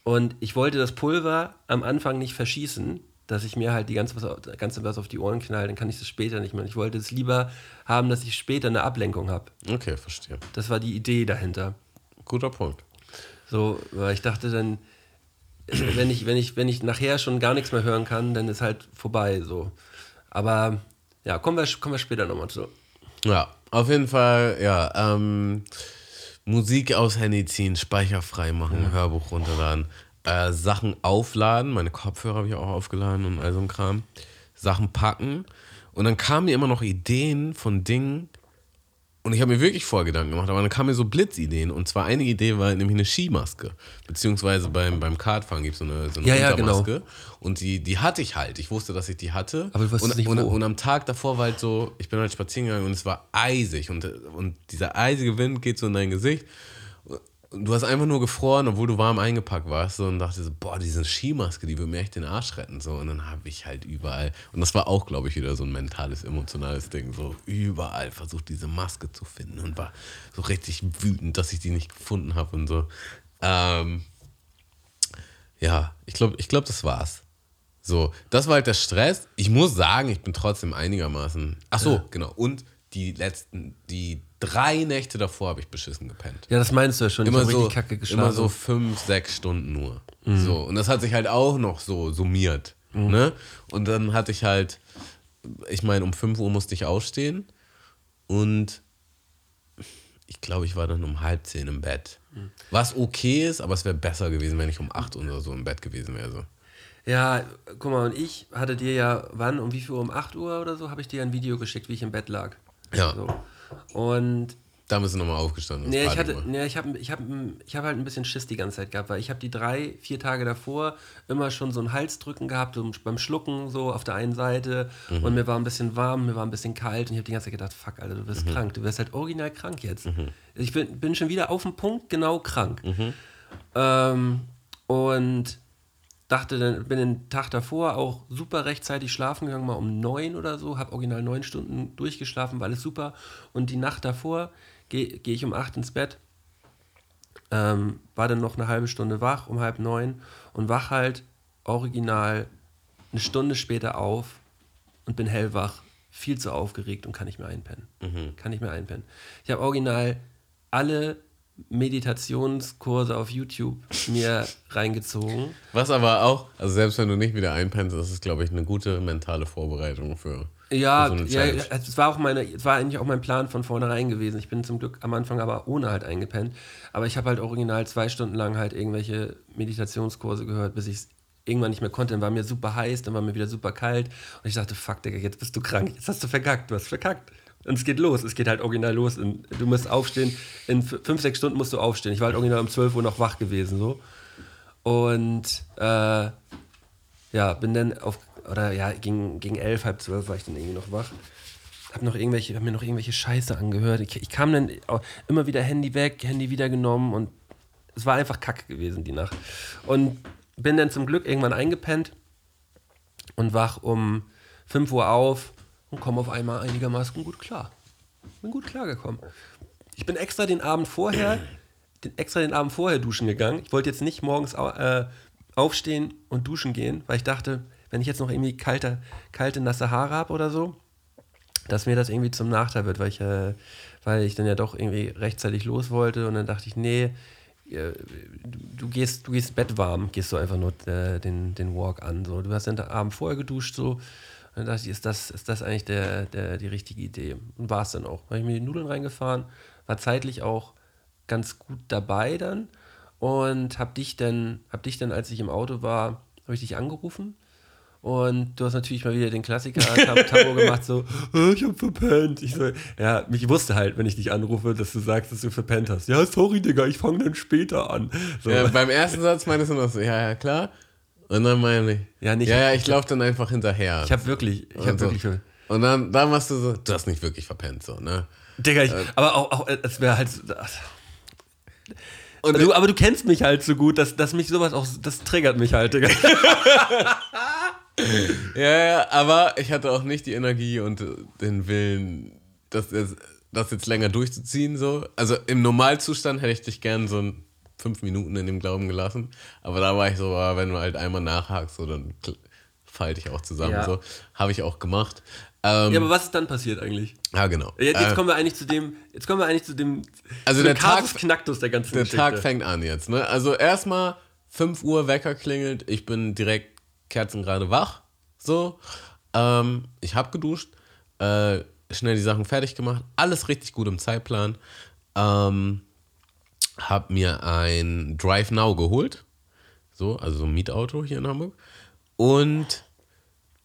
Und ich wollte das Pulver am Anfang nicht verschießen, dass ich mir halt die ganze, was, ganze was auf die Ohren knall, dann kann ich das später nicht mehr. Ich wollte es lieber haben, dass ich später eine Ablenkung habe. Okay, verstehe. Das war die Idee dahinter. Guter Punkt. So, weil ich dachte dann, wenn ich, wenn ich, wenn ich nachher schon gar nichts mehr hören kann, dann ist halt vorbei. So. Aber ja, kommen wir, kommen wir später nochmal zu. Ja, auf jeden Fall, ja. Ähm, Musik aus Handy ziehen, Speicher frei machen, Hörbuch runterladen, äh, Sachen aufladen, meine Kopfhörer habe ich auch aufgeladen und all so ein Kram. Sachen packen. Und dann kamen mir immer noch Ideen von Dingen. Und ich habe mir wirklich Vorgedanken gemacht, aber dann kamen mir so Blitzideen. Und zwar eine Idee war nämlich eine Skimaske. Beziehungsweise beim, beim Kartfahren gibt es so eine, so eine Ja, ja, genau. Und die, die hatte ich halt. Ich wusste, dass ich die hatte. Aber du wusstest und, nicht, und, wo. und am Tag davor war halt so, ich bin halt spazieren gegangen und es war eisig. Und, und dieser eisige Wind geht so in dein Gesicht. Du hast einfach nur gefroren, obwohl du warm eingepackt warst. So, und dachte so, boah, diese Skimaske, die würde mir echt den Arsch retten. So. Und dann habe ich halt überall, und das war auch, glaube ich, wieder so ein mentales, emotionales Ding, so überall versucht, diese Maske zu finden und war so richtig wütend, dass ich die nicht gefunden habe und so. Ähm, ja, ich glaube, ich glaub, das war's. So, das war halt der Stress. Ich muss sagen, ich bin trotzdem einigermaßen. Ach so, genau. Und die letzten, die drei Nächte davor habe ich beschissen gepennt. Ja, das meinst du ja schon. Immer so, richtig Kacke geschlafen. immer so fünf, sechs Stunden nur. So, und das hat sich halt auch noch so summiert. Ne? Und dann hatte ich halt, ich meine, um 5 Uhr musste ich aufstehen und ich glaube, ich war dann um halb zehn im Bett. Was okay ist, aber es wäre besser gewesen, wenn ich um 8 oder so im Bett gewesen wäre. So. Ja, guck mal, und ich hatte dir ja, wann, um wie viel Uhr? Um 8 Uhr oder so, habe ich dir ein Video geschickt, wie ich im Bett lag. Ja. So. Und Da bist du nochmal aufgestanden. Nee, ich hatte, nee, ich habe ich hab, ich hab halt ein bisschen Schiss die ganze Zeit gehabt, weil ich habe die drei, vier Tage davor immer schon so ein Halsdrücken gehabt, so beim Schlucken so auf der einen Seite Mhm. und mir war ein bisschen warm, mir war ein bisschen kalt und ich habe die ganze Zeit gedacht, fuck, Alter, du Mhm. bist krank, du wirst halt original krank jetzt. Ich bin, bin schon wieder auf dem Punkt genau krank. Mhm. Ähm, und dachte dann, bin den Tag davor auch super rechtzeitig schlafen gegangen, mal um neun oder so, habe original neun Stunden durchgeschlafen, war alles super. Und die Nacht davor gehe geh ich um acht ins Bett, ähm, war dann noch eine halbe Stunde wach, um halb neun und wach halt original eine Stunde später auf und bin hellwach, viel zu aufgeregt und kann nicht mehr einpennen. Kann nicht mehr einpennen. Ich habe original alle Meditationskurse auf YouTube mir reingezogen. Was aber auch, also selbst wenn du nicht wieder einpennst, das ist, glaube ich, eine gute mentale Vorbereitung für, Ja, für so ja, es war auch meine, es war eigentlich auch mein Plan von vornherein gewesen. Ich bin zum Glück am Anfang aber ohne halt eingepennt. Aber ich habe halt original zwei Stunden lang halt irgendwelche Meditationskurse gehört, bis ich es irgendwann nicht mehr konnte. Dann war mir super heiß, dann war mir wieder super kalt. Und ich dachte, fuck, Digga, jetzt bist du krank. Jetzt hast du verkackt, du hast verkackt. Und es geht los, es geht halt original los. Du musst aufstehen, in fünf, sechs Stunden musst du aufstehen. Ich war halt original um 12 Uhr noch wach gewesen, so. Und äh, ja, bin dann auf, oder ja, gegen, gegen elf, halb zwölf war ich dann irgendwie noch wach. Hab noch irgendwelche, hab mir noch irgendwelche Scheiße angehört. Ich, ich kam dann immer wieder Handy weg, Handy wieder genommen und es war einfach kacke gewesen die Nacht. Und bin dann zum Glück irgendwann eingepennt und wach um 5 Uhr auf und komme auf einmal einigermaßen gut klar. Bin gut klargekommen. Ich bin extra den Abend vorher, den, extra den Abend vorher duschen gegangen. Ich wollte jetzt nicht morgens äh, aufstehen und duschen gehen, weil ich dachte, wenn ich jetzt noch irgendwie kalte, kalte nasse Haare habe oder so, dass mir das irgendwie zum Nachteil wird, weil ich, äh, weil ich dann ja doch irgendwie rechtzeitig los wollte und dann dachte ich, nee, äh, du, gehst, du gehst Bett warm, gehst du einfach nur äh, den, den Walk an. So. Du hast den Abend vorher geduscht, so. Dann dachte ich, ist das, ist das eigentlich der, der, die richtige Idee? Und war es dann auch. Habe ich mir die Nudeln reingefahren, war zeitlich auch ganz gut dabei dann und habe dich dann, hab dich dann, als ich im Auto war, habe ich dich angerufen und du hast natürlich mal wieder den Klassiker Tabo gemacht, so, oh, ich hab verpennt. Ich so, ja, mich wusste halt, wenn ich dich anrufe, dass du sagst, dass du verpennt hast. Ja, sorry, Digga, ich fange dann später an. So. Ja, beim ersten Satz meintest du noch so, ja, ja, klar. Und dann meine ich, ja, nicht, ja, ja, ich laufe dann einfach hinterher. Ich habe wirklich, ich habe wirklich. Und dann, dann machst du so, du hast nicht wirklich verpennt, so, ne? Digga, ich, äh, aber auch, auch es wäre halt. Und du, aber du kennst mich halt so gut, dass, dass mich sowas auch, das triggert mich halt, Digga. ja, ja, aber ich hatte auch nicht die Energie und den Willen, das, das jetzt länger durchzuziehen. So. Also im Normalzustand hätte ich dich gern so fünf Minuten in dem Glauben gelassen. Aber da war ich so, ah, wenn du halt einmal nachhakst, so, dann falte ich auch zusammen. Ja. So. Habe ich auch gemacht. Ähm, ja, aber was ist dann passiert eigentlich? Ja, genau. Jetzt, jetzt äh, kommen wir eigentlich zu dem, jetzt kommen wir eigentlich zu dem, also der Tag, Knacktus der ganzen Der Geschichte. Tag fängt an jetzt, ne? Also erstmal 5 Uhr Wecker klingelt, ich bin direkt Kerzen gerade wach. So. Ähm, ich habe geduscht, äh, schnell die Sachen fertig gemacht, alles richtig gut im Zeitplan. Ähm, hab mir ein Drive Now geholt. So, also so ein Mietauto hier in Hamburg. Und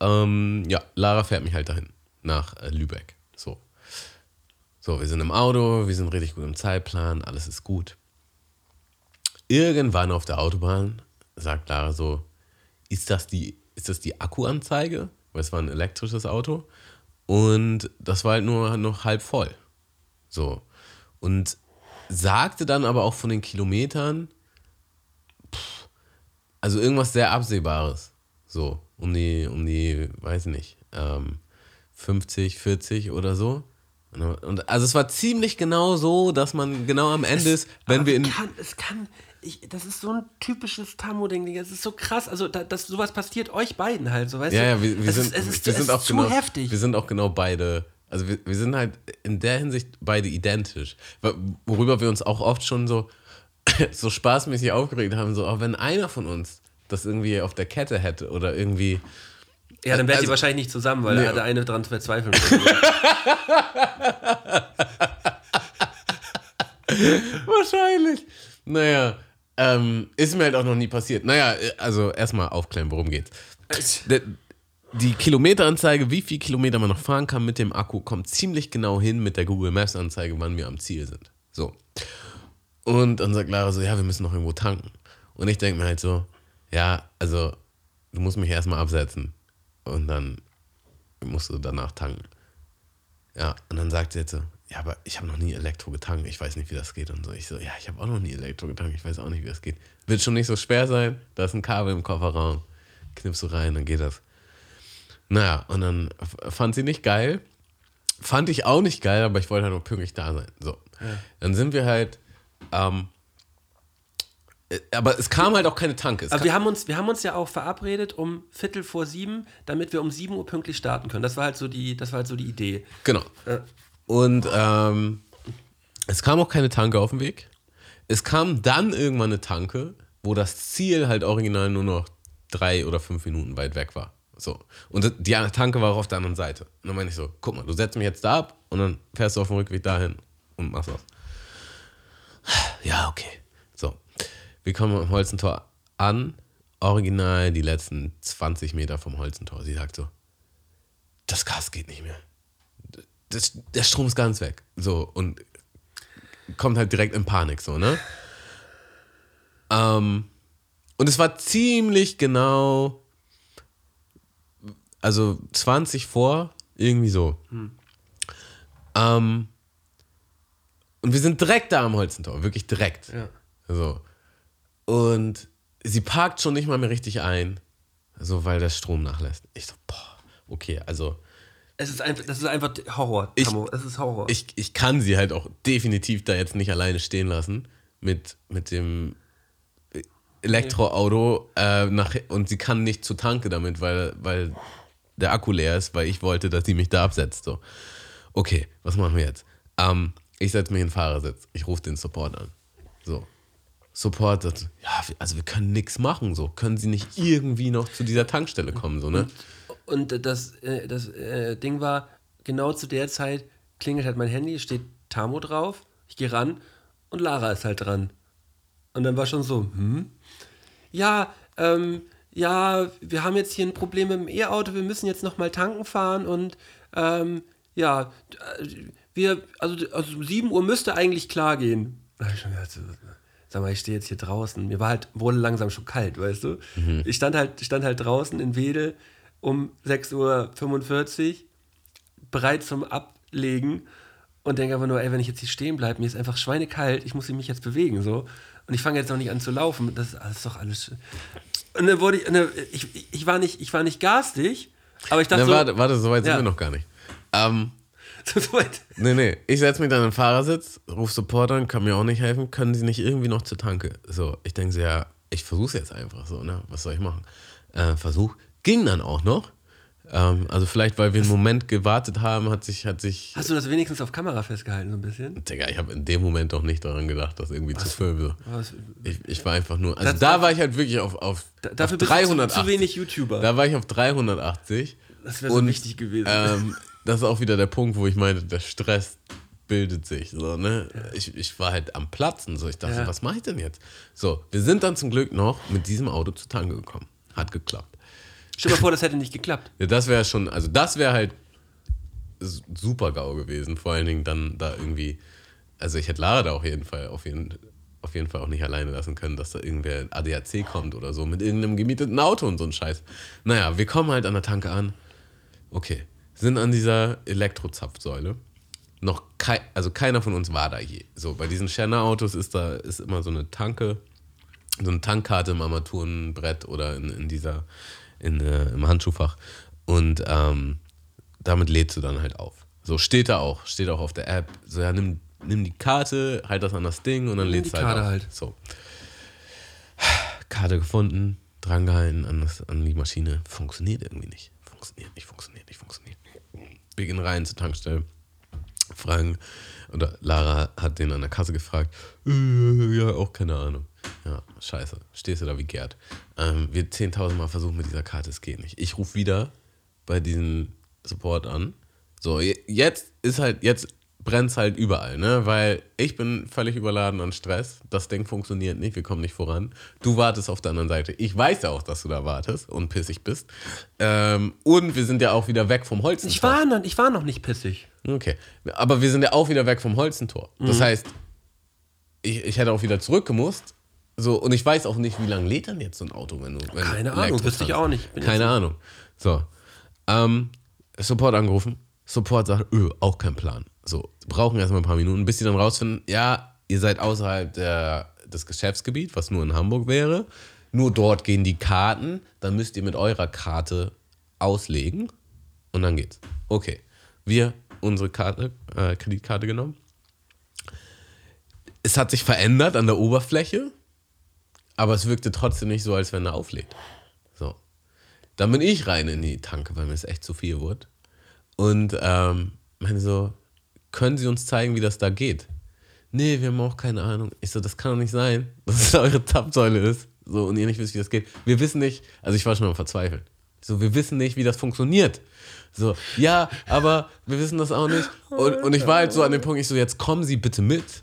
ähm, ja, Lara fährt mich halt dahin, nach äh, Lübeck. So. So, wir sind im Auto, wir sind richtig gut im Zeitplan, alles ist gut. Irgendwann auf der Autobahn sagt Lara so, ist das die, ist das die Akkuanzeige? Weil es war ein elektrisches Auto. Und das war halt nur noch halb voll. So. Und sagte dann aber auch von den Kilometern, pff, also irgendwas sehr Absehbares. So, um die, um die, weiß ich nicht, ähm, 50, 40 oder so. Und, also es war ziemlich genau so, dass man genau am Ende es, ist, wenn wir in. Kann, es kann, ich, das ist so ein typisches Tammo-Ding, das ist so krass. Also, da, dass sowas passiert euch beiden halt, so weißt ja, du? Ja, wir, wir sind, ist, es ist, wir sind auch genau, heftig. Wir sind auch genau beide. Also, wir, wir sind halt in der Hinsicht beide identisch. Worüber wir uns auch oft schon so, so spaßmäßig aufgeregt haben, so, auch wenn einer von uns das irgendwie auf der Kette hätte oder irgendwie. Ja, dann wärt also, ihr wahrscheinlich nicht zusammen, weil nee. da hatte eine dran verzweifeln. wahrscheinlich. Naja, ähm, ist mir halt auch noch nie passiert. Naja, also erstmal aufklären, worum geht's. Die Kilometeranzeige, wie viel Kilometer man noch fahren kann mit dem Akku, kommt ziemlich genau hin mit der Google Maps Anzeige, wann wir am Ziel sind. So. Und dann sagt Lara so, ja, wir müssen noch irgendwo tanken. Und ich denke mir halt so, ja, also du musst mich erstmal absetzen und dann musst du danach tanken. Ja, und dann sagt sie jetzt so, ja, aber ich habe noch nie Elektro getankt, ich weiß nicht, wie das geht und so. Ich so, ja, ich habe auch noch nie Elektro getankt, ich weiß auch nicht, wie das geht. Wird schon nicht so schwer sein, da ist ein Kabel im Kofferraum, knippst du rein, dann geht das. Naja, und dann fand sie nicht geil. Fand ich auch nicht geil, aber ich wollte halt noch pünktlich da sein. So. Ja. Dann sind wir halt, ähm, äh, aber es kam halt auch keine Tanke. Es aber wir haben, uns, wir haben uns ja auch verabredet um Viertel vor sieben, damit wir um sieben Uhr pünktlich starten können. Das war halt so die, das war halt so die Idee. Genau. Ja. Und ähm, es kam auch keine Tanke auf dem Weg. Es kam dann irgendwann eine Tanke, wo das Ziel halt original nur noch drei oder fünf Minuten weit weg war. So. Und die Tanke war auch auf der anderen Seite. Und dann meine ich so, guck mal, du setzt mich jetzt da ab und dann fährst du auf dem Rückweg dahin und machst das. Ja, okay. So. Wir kommen am Holzentor an. Original die letzten 20 Meter vom Holzentor. Sie sagt so, das Gas geht nicht mehr das, der Strom ist ganz weg. So, und kommt halt direkt in Panik, so, ne? Ähm, und es war ziemlich genau, also 20 vor, irgendwie so. Hm. Ähm, und wir sind direkt da am Holzentor, wirklich direkt. Ja. So. Und sie parkt schon nicht mal mehr richtig ein, so weil der Strom nachlässt. Ich so, boah. okay, also Es ist einfach, das ist einfach Horror, Ich- Tammo. Es ist Horror. ich, ich kann sie halt auch definitiv da jetzt nicht alleine stehen lassen mit, mit dem Elektroauto äh, nach, und sie kann nicht zur Tanke damit, weil, weil der Akku leer ist, weil ich wollte, dass sie mich da absetzt. So. Okay, was machen wir jetzt? Ähm, ich setze mich in den Fahrersitz. Ich rufe den Support an. So. Support sagt, ja, also wir können nichts machen. So. Können Sie nicht irgendwie noch zu dieser Tankstelle kommen? So, ne? Und das, äh, das äh, Ding war, genau zu der Zeit klingelt halt mein Handy, steht Tamo drauf, ich gehe ran und Lara ist halt dran. Und dann war schon so, hm? Ja, ähm, ja, wir haben jetzt hier ein Problem mit dem E-Auto, wir müssen jetzt nochmal tanken fahren und ähm, ja, äh, wir, also, also um 7 Uhr müsste eigentlich klar gehen. Da hab ich schon gedacht, sag mal, ich stehe jetzt hier draußen. Mir war halt, wurde langsam schon kalt, weißt du? Ich stand halt, stand halt draußen in Wedel um 6.45 Uhr, bereit zum Ablegen und denke einfach nur, ey, wenn ich jetzt hier stehen bleibe, mir ist einfach schweinekalt, ich muss mich jetzt bewegen, so. Und ich fange jetzt noch nicht an zu laufen. Das ist alles doch alles. Und dann wurde ich, dann, ich, ich, war nicht, ich war nicht garstig, aber ich dachte Na, so, warte, warte, so weit Ja. sind wir noch gar nicht. Ähm, so weit. Nee, nee. Ich setze mich dann in den Fahrersitz, ruf Support an, kann mir auch nicht helfen. Können Sie nicht irgendwie noch zur Tanke? So, ich denke so, ja, ich versuche jetzt einfach so, ne? Was soll ich machen? Äh, Versuch. Ging dann auch noch. Ähm, also vielleicht, weil wir einen Moment gewartet haben, hat sich, hat sich. Hast du das wenigstens auf Kamera festgehalten, so ein bisschen? Digga, ich habe in dem Moment doch nicht daran gedacht, das irgendwie zu filmen. So. Was- Ich, ich war einfach nur. Also Das- da war ich halt wirklich auf, auf, Da- auf dafür bist du zu- 380. zu wenig YouTuber. Da war ich auf 380. Das wäre so wichtig gewesen. Ähm, das ist auch wieder der Punkt, wo ich meinte, der Stress bildet sich. So, ne? ich, ich war halt am Platzen. So. Ich dachte, Ja. was mache ich denn jetzt? So, wir sind dann zum Glück noch mit diesem Auto zu Tanke gekommen. Hat geklappt. Stell dir mal vor, das hätte nicht geklappt. Ja, das wäre schon, also das wäre halt super GAU gewesen. Vor allen Dingen dann da irgendwie, also ich hätte Lara da auf jeden Fall, auf jeden, auf jeden Fall auch nicht alleine lassen können, dass da irgendwer ADAC kommt oder so mit irgendeinem gemieteten Auto und so ein Scheiß. Naja, wir kommen halt an der Tanke an. Okay, sind an dieser Elektrozapfsäule. Noch kei also keiner von uns war da je. So, bei diesen Schenner-Autos ist da ist immer so eine Tanke, so eine Tankkarte im Armaturenbrett oder in, in dieser, in, äh, im Handschuhfach. Und ähm, damit lädst du dann halt auf. So steht da auch, steht auch auf der App. So, ja, nimm, nimm die Karte, halt das an das Ding und dann Nimm lädst du halt Karte auf. halt. So. Karte gefunden, drangehalten an, das, an die Maschine. Funktioniert irgendwie nicht. Funktioniert nicht, funktioniert nicht, funktioniert nicht. Wir gehen rein zur Tankstelle, fragen, oder Lara hat den an der Kasse gefragt, äh, ja, auch keine Ahnung. Ja, scheiße, stehst du da wie Gerd. Ähm, wir 10.000 Mal versuchen mit dieser Karte, es geht nicht. Ich rufe wieder bei diesem Support an. So, je- jetzt ist halt, jetzt brennt es halt überall, ne? Weil ich bin völlig überladen an Stress. Das Ding funktioniert nicht, wir kommen nicht voran. Du wartest auf der anderen Seite. Ich weiß ja auch, dass du da wartest und pissig bist. Ähm, und wir sind ja auch wieder weg vom Holzentor. Ich war, noch, ich war noch nicht pissig. Okay. Aber wir sind ja auch wieder weg vom Holzentor. Das Mhm. heißt, ich, ich hätte auch wieder zurückgemusst. So, und ich weiß auch nicht, wie lange lädt dann jetzt so ein Auto, wenn du. Wenn Keine du Ahnung, wüsste ich auch nicht. Bin Keine Ahnung. So. Ähm, Support angerufen. Support sagt, öh, auch kein Plan. So, brauchen erstmal ein paar Minuten, bis sie dann rausfinden, ja, ihr seid außerhalb der, des Geschäftsgebiets, was nur in Hamburg wäre. Nur dort gehen die Karten. Dann müsst ihr mit eurer Karte auslegen. Und dann geht's. Okay. Wir unsere Karte, äh, Kreditkarte genommen. Es hat sich verändert an der Oberfläche, aber es wirkte trotzdem nicht so, als wenn er auflädt. So. Dann bin ich rein in die Tanke, weil mir es echt zu viel wurde. Und ähm, meine so, können Sie uns zeigen, wie das da geht? Nee, wir haben auch keine Ahnung. Ich so, das kann doch nicht sein, dass es eure Zapfsäule ist. So, und ihr nicht wisst, wie das geht. Wir wissen nicht, also ich war schon mal verzweifelt. So, wir wissen nicht, wie das funktioniert. So, ja, aber wir wissen das auch nicht. Und, und ich war halt so an dem Punkt, ich so, jetzt kommen Sie bitte mit.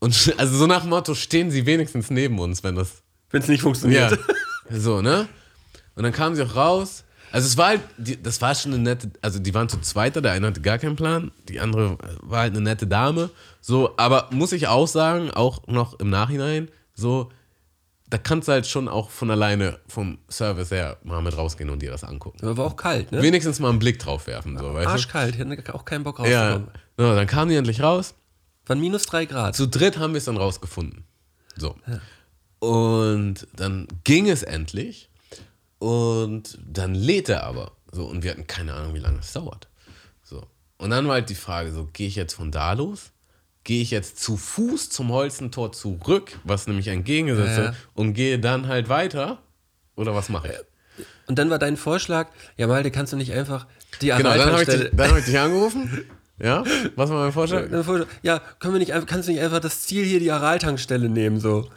Und also so nach dem Motto, stehen Sie wenigstens neben uns, wenn das Wenn es nicht funktioniert. ja. So, ne? Und dann kamen sie auch raus. Also es war halt, die, das war schon eine nette, also die waren zu zweiter, der eine hatte gar keinen Plan, die andere war halt eine nette Dame. So, aber muss ich auch sagen, auch noch im Nachhinein, so, da kannst du halt schon auch von alleine vom Service her mal mit rausgehen und dir das angucken. Aber war auch kalt, ne? Wenigstens mal einen Blick drauf werfen, so, weißt Arschkalt, ich hatte auch keinen Bock du? Ja. rauszukommen. So, dann kamen die endlich raus. Waren minus drei Grad. Zu dritt haben wir es dann rausgefunden. So. Und dann ging es endlich. Und dann lädt er aber. So, und wir hatten keine Ahnung, wie lange es dauert. So. Und dann war halt die Frage: so, gehe ich jetzt von da los? Gehe ich jetzt zu Fuß zum Holzentor zurück, was nämlich entgegengesetzt Ja, ja. ist, und gehe dann halt weiter? Oder was mache ich? Und dann war dein Vorschlag, ja Malte, kannst du nicht einfach die Genau, dann habe ich, Araltankstelle- dich- dann hab ich dich angerufen. Ja, was war mein Vorschlag? Ja, können wir nicht, einfach- kannst du nicht einfach das Ziel hier, die Araltankstelle nehmen, so.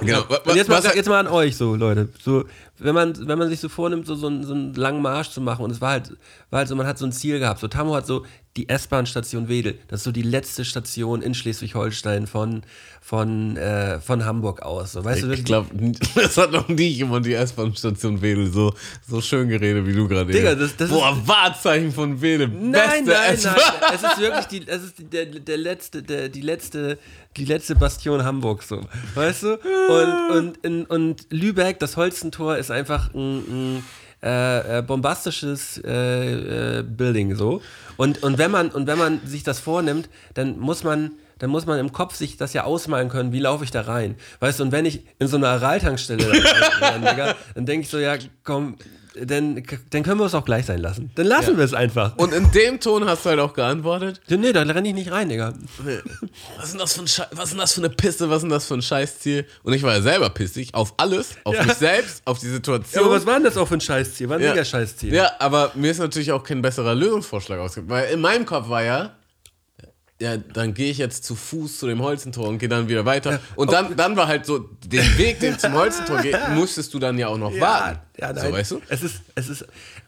Genau. Und jetzt mal, was- jetzt mal an euch so, Leute. So, wenn man, wenn man sich so vornimmt, so, so, einen, so einen langen Marsch zu machen und es war halt, war halt so, man hat so ein Ziel gehabt. So, Tammo hat so die S-Bahn-Station Wedel. Das ist so die letzte Station in Schleswig-Holstein von, von, äh, von Hamburg aus. So, weißt du, Ich glaube, das hat noch nie jemand die S-Bahn-Station Wedel so, so schön geredet wie du gerade. Digga, eben. das- das Boah, Wahrzeichen von Wedel. Nein, Beste nein, S-Bahn. nein. Es ist wirklich die, es ist der, der letzte, der, die letzte, die letzte Bastion Hamburg so, weißt du? Und, und, in, und Lübeck, das Holzentor ist einfach ein, ein äh, äh, bombastisches äh, äh, Building so. Und, und wenn man und wenn man sich das vornimmt, dann muss man dann muss man im Kopf sich das ja ausmalen können, wie laufe ich da rein. Weißt du, und wenn ich in so einer Araltankstelle da Digga, dann denke ich so, ja, komm, dann, dann können wir es auch gleich sein lassen. Dann lassen wir es einfach. Und in dem Ton hast du halt auch geantwortet. Ja, nee, da renne ich nicht rein, Digga. Was ist denn das für ein Schei was ist das für eine Pisse, was ist denn das für ein Scheißziel? Und ich war ja selber pissig auf alles, auf Ja. mich selbst, auf die Ja, Situation. aber was war denn das auch für ein Scheißziel? War ein Ja. mega Scheißziel. Ja, aber mir ist natürlich auch kein besserer Lösungsvorschlag ausgegangen. Weil in meinem Kopf war ja, ja, dann gehe ich jetzt zu Fuß zu dem Holzentor und gehe dann wieder weiter. Und dann, dann war halt so, den Weg, den zum Holzentor geht, musstest du dann ja auch noch warten. ja, nein. so, weißt du? Es ist, es ist,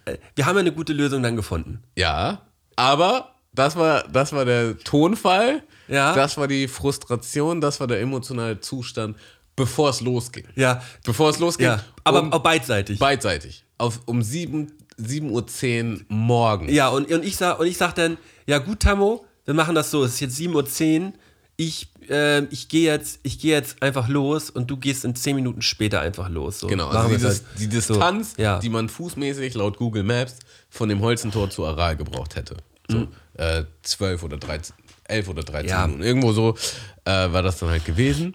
äh, wir haben ja eine gute Lösung dann gefunden. Ja, aber das war, das war der Tonfall, Ja. das war die Frustration, das war der emotionale Zustand, bevor es losging. Ja, Bevor es losging. ja. Aber um, auch beidseitig. beidseitig. Auf, um 7, 7.10 Uhr morgens. ja, und, und, ich sag, und ich sag dann, ja gut, Tammo, wir machen das so, es ist jetzt 7.10 Uhr, ich, ähm, ich gehe jetzt, ich geh jetzt einfach los und du gehst in 10 Minuten später einfach los. So. Genau, also dieses, es halt. die Distanz, So, ja. die man fußmäßig laut Google Maps von dem Holzentor zu Aral gebraucht hätte. So, äh, 12 oder 13, 11 oder 13 Mhm. Ja. Minuten. Irgendwo so äh, war das dann halt gewesen.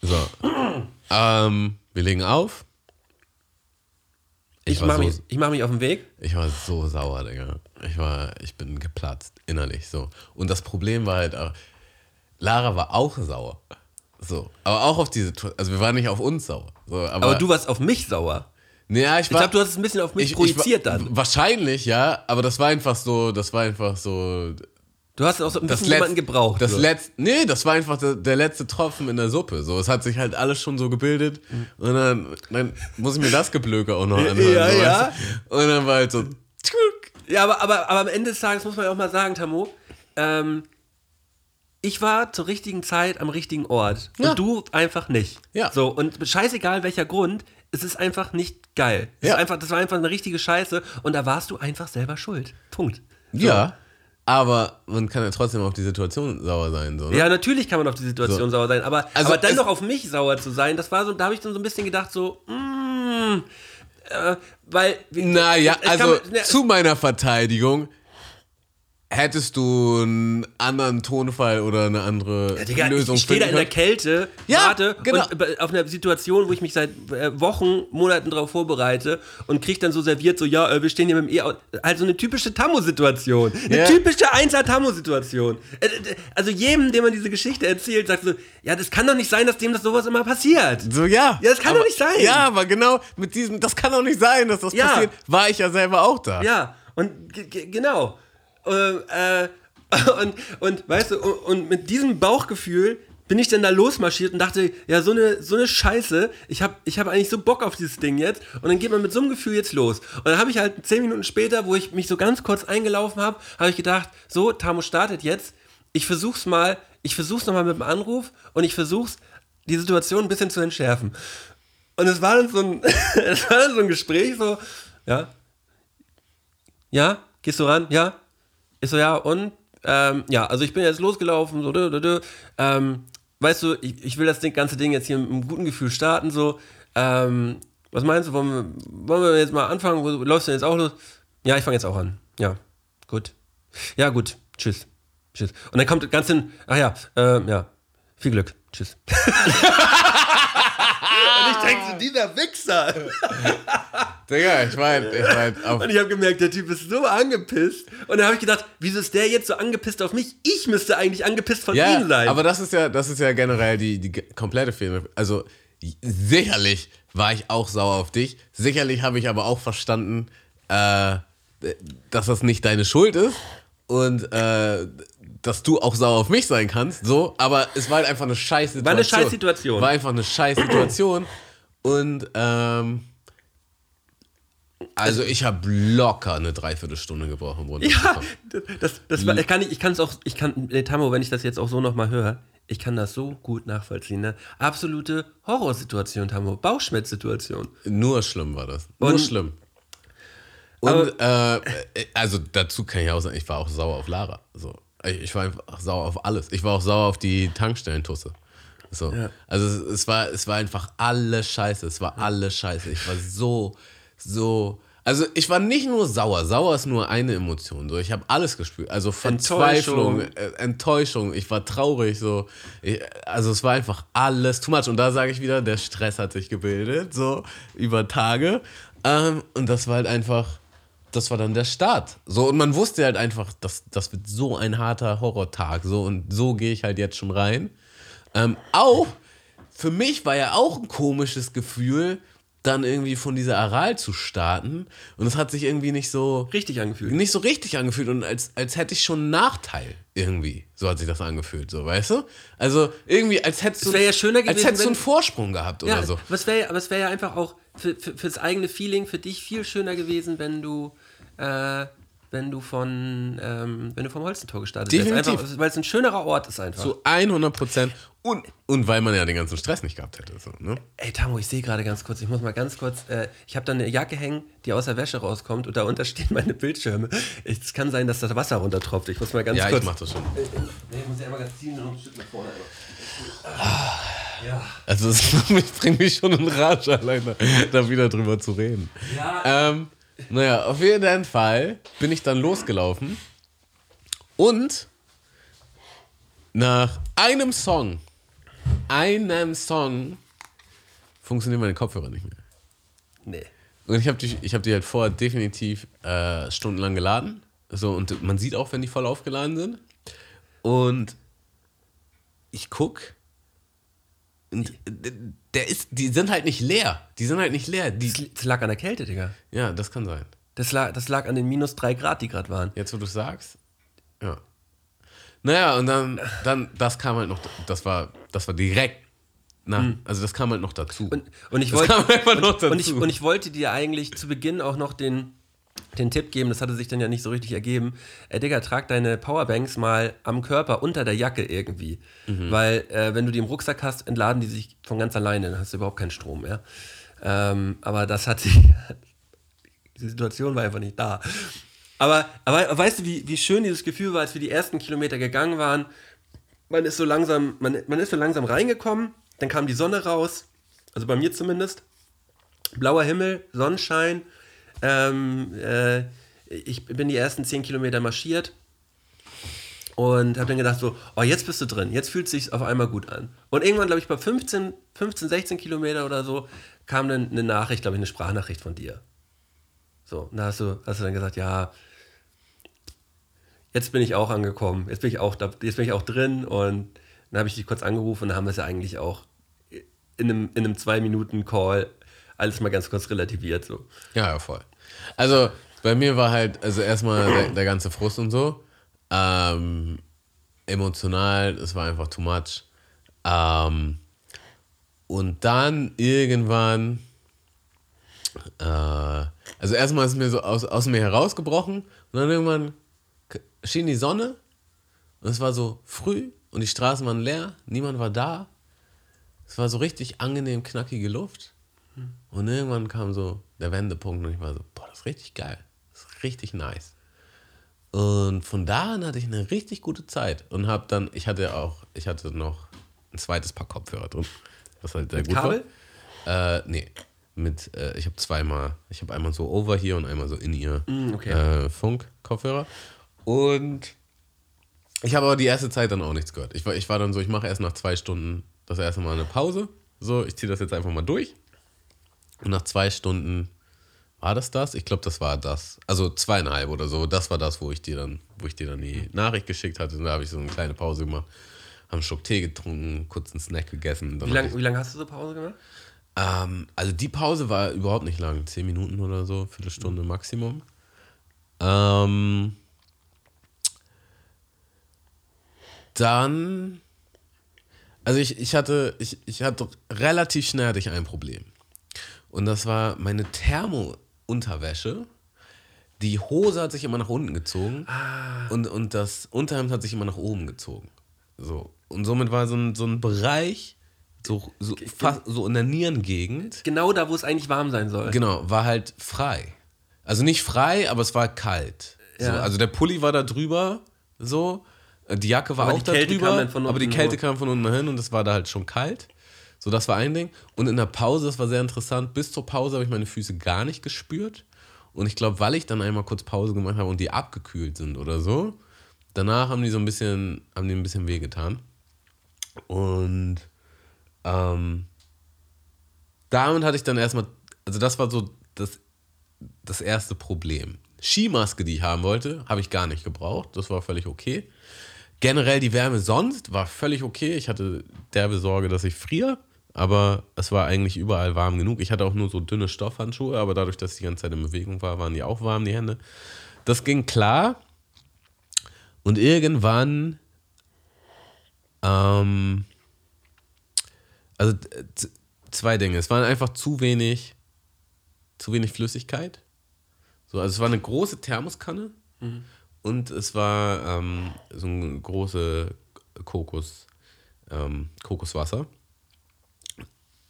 So. ähm, wir legen auf. Ich, war mach so- mich, ich mach mich auf den Weg. Ich war so sauer, Digga. Ich war, ich bin geplatzt, innerlich so. Und das Problem war halt auch, Lara war auch sauer. So. Aber auch auf diese, also wir waren nicht auf uns sauer. So, aber, Aber du warst auf mich sauer. ja, ich, Ich glaube, du hast es ein bisschen auf mich ich, projiziert ich, war- dann. Wahrscheinlich, ja, aber das war einfach so, das war einfach so. Du hast auch so ein bisschen jemanden gebraucht. Das so. nee, das war einfach der, der letzte Tropfen in der Suppe. So, es hat sich halt alles schon so gebildet. Und dann, dann muss ich mir das Geblöke auch noch anhören. ja, so, ja. Und dann war halt so. Ja, aber, aber, aber am Ende des Tages muss man ja auch mal sagen, Tammo, ähm, ich war zur richtigen Zeit am richtigen Ort. Ja. Und du einfach nicht. Ja. So, und scheißegal welcher Grund, es ist einfach nicht geil. Es Ja. einfach, das war einfach eine richtige Scheiße und da warst du einfach selber schuld. Punkt. So. Ja, aber man kann ja trotzdem auf die Situation sauer sein. So, ne? Ja, natürlich kann man auf die Situation So. sauer sein, aber, Also aber dann es- noch auf mich sauer zu sein, das war so, da habe ich dann so ein bisschen gedacht, so, mm, äh, weil. Naja, es kann- also ne, zu meiner Verteidigung hättest du einen anderen Tonfall oder eine andere Ja, Digga, Lösung ich, ich stehe da in der Kälte, Ja, warte genau. und auf einer Situation, wo ich mich seit äh, Wochen, Monaten darauf vorbereite und krieg dann so serviert, so, ja, äh, wir stehen hier mit dem E-Auto. Halt so eine typische Tammo-Situation. Eine Ja. typische 1er-Tammo-Situation. Äh, also jedem, dem man diese Geschichte erzählt, sagt so, ja, das kann doch nicht sein, dass dem das sowas immer passiert. So, ja. Ja, das kann aber, doch nicht sein. Ja, aber genau mit diesem, das kann doch nicht sein, dass das Ja. passiert, war ich ja selber auch da. Ja, und ge- ge- genau. Äh, äh, und, und weißt du, und, und mit diesem Bauchgefühl bin ich dann da losmarschiert und dachte, ja, so eine, so eine Scheiße, ich habe ich hab eigentlich so Bock auf dieses Ding jetzt. Und dann geht man mit so einem Gefühl jetzt los. Und dann habe ich halt zehn Minuten später, wo ich mich so ganz kurz eingelaufen habe, habe ich gedacht, so, Tamo startet jetzt. Ich versuch's mal, ich versuch's nochmal mit dem Anruf und ich versuch's, die Situation ein bisschen zu entschärfen. Und es war dann so ein, es war dann so ein Gespräch, so, ja, ja, gehst du ran? Ja. Ich so, ja, und? Ähm, ja, also ich bin jetzt losgelaufen, so, dö, dö, dö. Ähm, weißt du, ich, ich will das ganze Ding jetzt hier mit einem guten Gefühl starten, so. Ähm, was meinst du, wollen wir, wollen wir jetzt mal anfangen? Wo, läufst du denn jetzt auch los? Ja, ich fange jetzt auch an. Ja, gut. Ja, gut. Tschüss. Tschüss. Und dann kommt ganz hin, ach ja, ähm, ja, viel Glück. Tschüss. Und ich denke so, dieser Wichser. Digga, ich war, ich war Und ich habe gemerkt, der Typ ist so angepisst. Und dann habe ich gedacht, wieso ist der jetzt so angepisst auf mich? Ich müsste eigentlich angepisst von ja, ihm sein. aber das ist ja, das ist ja generell die, die komplette Fehler. Also sicherlich war ich auch sauer auf dich. Sicherlich habe ich aber auch verstanden, äh, dass das nicht deine Schuld ist und äh, dass du auch sauer auf mich sein kannst. So, aber es war halt einfach eine scheiß Situation. War eine scheiß Situation. War einfach eine scheiß Situation und ähm, also ich habe locker eine Dreiviertelstunde gebraucht, um ja, das, das war, kann ich, ich kann es auch, ich kann, nee, Tammo, wenn ich das jetzt auch so nochmal höre, ich kann das so gut nachvollziehen. Ne? Absolute Horrorsituation, Tammo. Bauchschmerzsituation. Nur schlimm war das. Nur Und- schlimm. Und äh, also dazu kann ich auch sagen, ich war auch sauer auf Lara. So. Ich, war einfach sauer auf alles. Ich war auch sauer auf die Tankstellentusse. So. Ja. Also es, es, war, es war einfach alles scheiße. Es war alles scheiße. Ich war so, so. Also ich war nicht nur sauer. Sauer ist nur eine Emotion. So. Ich habe alles gespürt. Also Verzweiflung, Enttäuschung. Enttäuschung. Ich war traurig. So. Ich, also es war einfach alles too much. Und da sage ich wieder, der Stress hat sich gebildet. So über Tage. Ähm, und das war halt einfach das war dann der Start. So, und man wusste halt einfach, das, das wird so ein harter Horrortag. So, und so gehe ich halt jetzt schon rein. Ähm, auch, für mich war ja auch ein komisches Gefühl, dann irgendwie von dieser Aral zu starten. Und es hat sich irgendwie nicht so, Richtig angefühlt. nicht so richtig angefühlt und als, als hätte ich schon einen Nachteil irgendwie. So hat sich das angefühlt, so, weißt du? Also irgendwie, als hättest du, wär ja schöner als gewesen, hättest du einen Vorsprung gehabt Ja, oder so. aber es wäre es wär ja einfach auch für, für, fürs eigene Feeling für dich viel schöner gewesen, wenn du, äh, wenn du von, ähm, wenn du vom Holzentor gestartet. Definitiv. Weil es ein schönerer Ort ist einfach. Zu 100 Prozent. Und, und weil man ja den ganzen Stress nicht gehabt hätte. So, ne? Ey, Tamo, ich sehe gerade ganz kurz, ich muss mal ganz kurz, äh, ich habe da eine Jacke hängen, die aus der Wäsche rauskommt und darunter stehen meine Bildschirme. Es kann sein, dass das Wasser runtertropft. Ich muss mal ganz Ja, kurz. ich mach das schon. Nee, ich muss ja einmal ganz ziehen und ein Stück nach vorne. Ja. Also es bringt mich schon in Rage alleine, da wieder drüber zu reden. Ja. Ähm, naja, auf jeden Fall bin ich dann losgelaufen und nach einem Song, einem Song, funktionieren meine Kopfhörer nicht mehr. Nee. Und ich habe die, ich hab die halt vorher definitiv äh, stundenlang geladen. So, und man sieht auch, wenn die voll aufgeladen sind. Und ich guck. Und der ist, die sind halt nicht leer. Die sind halt nicht leer. Die, Das lag an der Kälte, Digga. ja, das kann sein. Das lag, das lag an den minus drei Grad, die gerade waren. Jetzt, wo du sagst. Ja. Naja, und dann, dann, das kam halt noch, das war, das war direkt. Na, also das kam halt noch dazu. Und, und ich das wollte kam einfach noch dazu. und ich, und ich wollte dir eigentlich zu Beginn auch noch den, den Tipp geben, das hatte sich dann ja nicht so richtig ergeben. Äh, Digga, trag deine Powerbanks mal am Körper unter der Jacke irgendwie. Mhm. Weil, äh, wenn du die im Rucksack hast, entladen die sich von ganz alleine, dann hast du überhaupt keinen Strom mehr. Ähm, aber das hat sich. die Situation war einfach nicht da. Aber, aber weißt du, wie, wie schön dieses Gefühl war, als wir die ersten Kilometer gegangen waren? Man ist so langsam, man, man ist so langsam reingekommen, dann kam die Sonne raus, also bei mir zumindest. Blauer Himmel, Sonnenschein. Ähm, äh, ich bin die ersten 10 Kilometer marschiert und habe dann gedacht so, oh, jetzt bist du drin, jetzt fühlt es sich auf einmal gut an. Und irgendwann, glaube ich, bei 15, 15, 16 Kilometer oder so, kam dann eine Nachricht, glaube ich, eine Sprachnachricht von dir. So, und da hast du, hast du dann gesagt, ja, jetzt bin ich auch angekommen, jetzt bin ich auch, da, jetzt bin ich auch drin und dann habe ich dich kurz angerufen und dann haben wir es ja eigentlich auch in einem, in einem Zwei-Minuten-Call alles mal ganz kurz relativiert. So. Ja, ja, voll. Also bei mir war halt, also erstmal der, der ganze Frust und so. Ähm, emotional, es war einfach too much. Ähm, und dann irgendwann, äh, also erstmal ist es mir so aus, aus mir herausgebrochen und dann irgendwann schien die Sonne und es war so früh und die Straßen waren leer, niemand war da. Es war so richtig angenehm knackige Luft. Und irgendwann kam so der Wendepunkt und ich war so, boah, das ist richtig geil. Das ist richtig nice. Und von da an hatte ich eine richtig gute Zeit und habe dann, ich hatte auch, ich hatte noch ein zweites Paar Kopfhörer drin. Was halt sehr Mit gut Kabel? war. Äh, nee. Mit, äh, ich habe zweimal, ich habe einmal so over hier und einmal so in ihr Mm, okay. äh, Funk-Kopfhörer. Und ich habe aber die erste Zeit dann auch nichts gehört. Ich war, ich war dann so, ich mache erst nach zwei Stunden das erste Mal eine Pause. So, ich ziehe das jetzt einfach mal durch. Und nach zwei Stunden War das das? Ich glaube, das war das. Also zweieinhalb oder so. Das war das, wo ich dir dann, wo ich dir dann die Nachricht geschickt hatte. Und da habe ich so eine kleine Pause gemacht, habe einen Schluck Tee getrunken, kurz einen Snack gegessen. Dann Wie lange lang hast du so Pause gemacht? ähm, also die Pause war überhaupt nicht lang. Zehn Minuten oder so, Viertelstunde Maximum. Ähm, dann, also ich, ich hatte, ich, ich hatte relativ schnell hatte ich ein Problem. Und das war meine Thermo-Unterwäsche. Die Hose hat sich immer nach unten gezogen und, und das Unterhemd hat sich immer nach oben gezogen. So. Und somit war so ein, so ein Bereich, so, so, fast, so in der Nierengegend, Genau da, wo es eigentlich warm sein soll. genau, war halt frei. Also nicht frei, aber es war kalt. So, Ja. also der Pulli war da drüber, so. Die Jacke war Aber auch da Kälte drüber, aber die Kälte hoch. kam von unten hin und es war da halt schon kalt. So, das war ein Ding. Und in der Pause, das war sehr interessant, bis zur Pause habe ich meine Füße gar nicht gespürt. Und ich glaube, weil ich dann einmal kurz Pause gemacht habe und die abgekühlt sind oder so, danach haben die so ein bisschen, haben die ein bisschen wehgetan. Und ähm, damit hatte ich dann erstmal, also das war so das, das erste Problem. Skimaske, die ich haben wollte, habe ich gar nicht gebraucht. Das war völlig okay. Generell die Wärme sonst war völlig okay. Ich hatte derbe Sorge, dass ich friere, aber es war eigentlich überall warm genug. Ich hatte auch nur so dünne Stoffhandschuhe, aber dadurch, dass ich die ganze Zeit in Bewegung war, waren die auch warm, die Hände. Das ging klar. Und irgendwann, ähm, also zwei Dinge. Es waren einfach zu wenig, zu wenig Flüssigkeit. So, also es war eine große Thermoskanne und es war ähm, so eine große Kokos, ähm, Kokoswasser.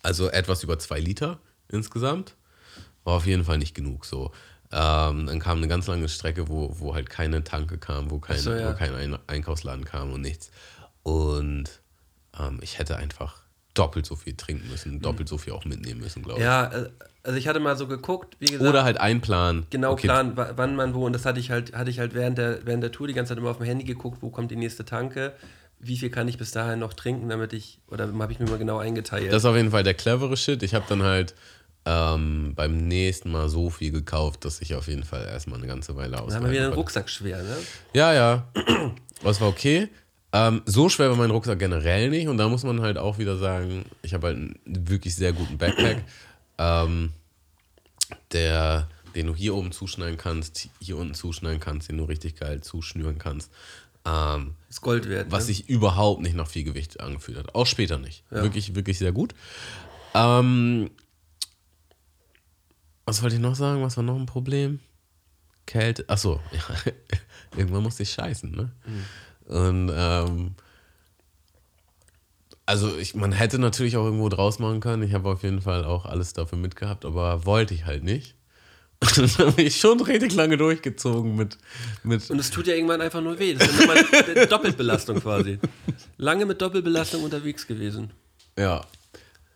Also etwas über zwei Liter insgesamt. War auf jeden Fall nicht genug. So. Ähm, dann kam eine ganz lange Strecke, wo, wo halt keine Tanke kam, wo kein, so, ja. wo kein Ein Einkaufsladen kam und nichts. Und ähm, ich hätte einfach doppelt so viel trinken müssen, doppelt so viel auch mitnehmen müssen, glaube ich. Ja, äh, also ich hatte mal so geguckt, wie gesagt. Oder halt einplanen. genau Okay, planen, wa- wann man wo. Und das hatte ich halt, hatte ich halt während der, während der Tour die ganze Zeit immer auf dem Handy geguckt, wo kommt die nächste Tanke, wie viel kann ich bis dahin noch trinken, damit ich, oder habe ich mir mal genau eingeteilt. Das ist auf jeden Fall der clevere Shit. Ich habe dann halt ähm, beim nächsten Mal so viel gekauft, dass ich auf jeden Fall erstmal eine ganze Weile dann haben wir wieder einen. Rucksack schwer, ne? Ja, ja. Aber es war okay. Ähm, so schwer war mein Rucksack generell nicht. Und da muss man halt auch wieder sagen, ich habe halt einen wirklich sehr guten Backpack, ähm, der, den du hier oben zuschneiden kannst, hier unten zuschneiden kannst, den du richtig geil zuschnüren kannst. Ähm, Ist Gold wert. was ne? sich überhaupt nicht nach viel Gewicht angefühlt hat. Auch später nicht. Wirklich, wirklich sehr gut. Ähm, was wollte ich noch sagen? Was war noch ein Problem? Kälte. Achso, ja. irgendwann musste ich scheißen, ne? Und ähm, also ich, man hätte natürlich auch irgendwo draus machen können. Ich habe auf jeden Fall auch alles dafür mitgehabt, aber wollte ich halt nicht. Und dann habe ich schon richtig lange durchgezogen mit, mit Und es tut ja irgendwann einfach nur weh. Das ist ja nochmal eine Doppelbelastung quasi. Lange mit Doppelbelastung unterwegs gewesen. Ja.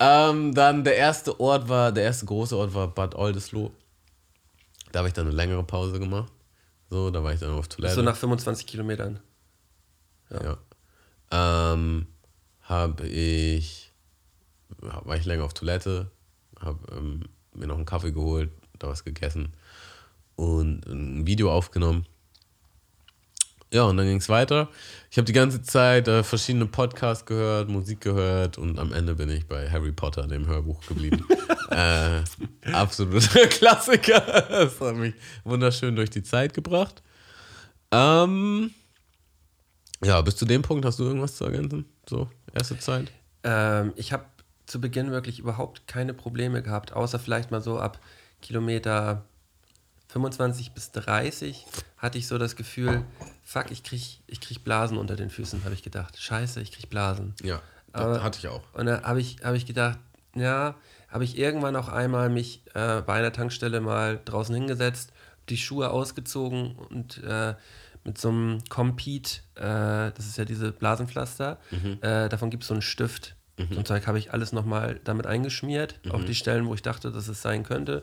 Ähm, dann der erste Ort war, der erste große Ort war Bad Oldesloe. Da habe ich dann eine längere Pause gemacht. So, da war ich dann auf Toilette. So nach 25 Kilometern. ja. Ähm, habe ich, war ich länger auf Toilette, habe ähm, mir noch einen Kaffee geholt, da was gegessen und ein Video aufgenommen. Ja, und dann ging es weiter. Ich habe die ganze Zeit äh, verschiedene Podcasts gehört, Musik gehört und am Ende bin ich bei Harry Potter, dem Hörbuch, geblieben. äh, absoluter Klassiker. Das hat mich wunderschön durch die Zeit gebracht. Ähm, ja, bis zu dem Punkt hast du irgendwas zu ergänzen? So, erste Zeit? Ähm, ich habe zu Beginn wirklich überhaupt keine Probleme gehabt, außer vielleicht mal so ab Kilometer 25 bis 30 hatte ich so das Gefühl, fuck, ich krieg, ich krieg Blasen unter den Füßen, habe ich gedacht. Scheiße, ich krieg Blasen. Ja, Aber- hatte ich auch. Und da habe ich, hab ich gedacht, ja, habe ich irgendwann auch einmal mich äh, bei einer Tankstelle mal draußen hingesetzt, die Schuhe ausgezogen und äh, mit so einem Compete, äh, das ist ja diese Blasenpflaster, äh, davon gibt es so einen Stift. So ein Zeug habe ich alles nochmal damit eingeschmiert, auf die Stellen, wo ich dachte, dass es sein könnte.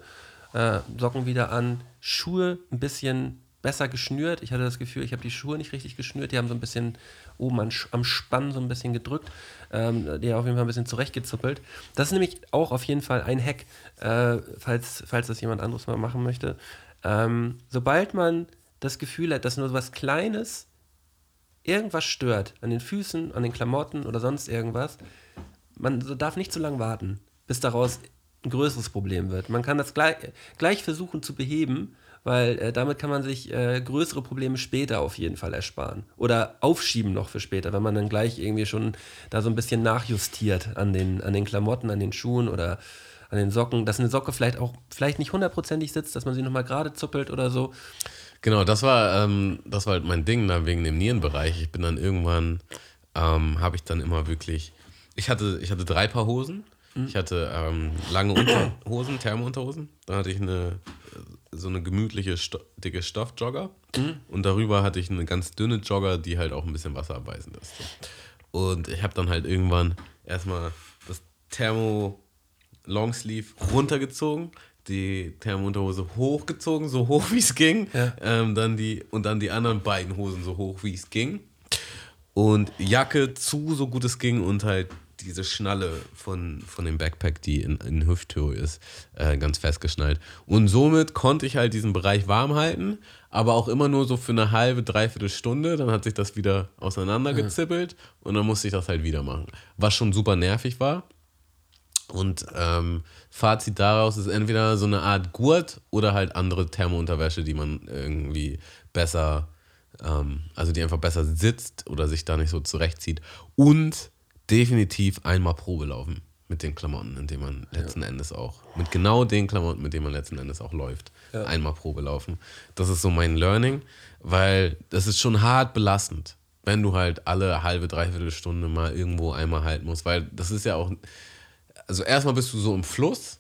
Äh, Socken wieder an, Schuhe ein bisschen besser geschnürt. Ich hatte das Gefühl, ich habe die Schuhe nicht richtig geschnürt. Die haben so ein bisschen oben an, am Spann so ein bisschen gedrückt. Ähm, die haben auf jeden Fall ein bisschen zurechtgezuppelt. Das ist nämlich auch auf jeden Fall ein Hack, äh, falls, falls das jemand anderes mal machen möchte. Ähm, sobald man das Gefühl hat, dass nur so was Kleines irgendwas stört, an den Füßen, an den Klamotten oder sonst irgendwas, man darf nicht zu lange warten, bis daraus ein größeres Problem wird. Man kann das gleich, gleich versuchen zu beheben, weil äh, damit kann man sich äh, größere Probleme später auf jeden Fall ersparen. Oder aufschieben noch für später, wenn man dann gleich irgendwie schon da so ein bisschen nachjustiert an den, an den Klamotten, an den Schuhen oder an den Socken, dass eine Socke vielleicht auch vielleicht nicht hundertprozentig sitzt, dass man sie nochmal gerade zuppelt oder so. Genau, das war, ähm, das war halt mein Ding da wegen dem Nierenbereich. Ich bin dann irgendwann, ähm, habe ich dann immer wirklich, ich hatte, ich hatte drei Paar Hosen. Mhm. Ich hatte ähm, lange Unterhosen, Thermounterhosen. Dann hatte ich eine so eine gemütliche, sto dicke Stoffjogger. Mhm. Und darüber hatte ich eine ganz dünne Jogger, die halt auch ein bisschen wasserabweisend ist. Und ich habe dann halt irgendwann erstmal das Thermo Longsleeve runtergezogen, die Thermounterhose hochgezogen, so hoch wie es ging. Ja. Ähm, dann die, und dann die anderen beiden Hosen so hoch wie es ging. Und Jacke zu, so gut es ging und halt diese Schnalle von, von dem Backpack, die in, in Hüfthöhe ist, äh, ganz festgeschnallt. Und somit konnte ich halt diesen Bereich warm halten, aber auch immer nur so für eine halbe, dreiviertel Stunde. Dann hat sich das wieder auseinandergezippelt mhm. und dann musste ich das halt wieder machen. Was schon super nervig war. Und ähm, Fazit daraus ist entweder so eine Art Gurt oder halt andere Thermounterwäsche, die man irgendwie besser, ähm, also die einfach besser sitzt oder sich da nicht so zurechtzieht. Und definitiv einmal Probe laufen mit den Klamotten, in denen man letzten ja. Endes auch, mit genau den Klamotten, mit denen man letzten Endes auch läuft, ja. einmal Probe laufen. Das ist so mein Learning, weil das ist schon hart belastend, wenn du halt alle halbe, dreiviertel Stunde mal irgendwo einmal halten musst, weil das ist ja auch, also erstmal bist du so im Fluss,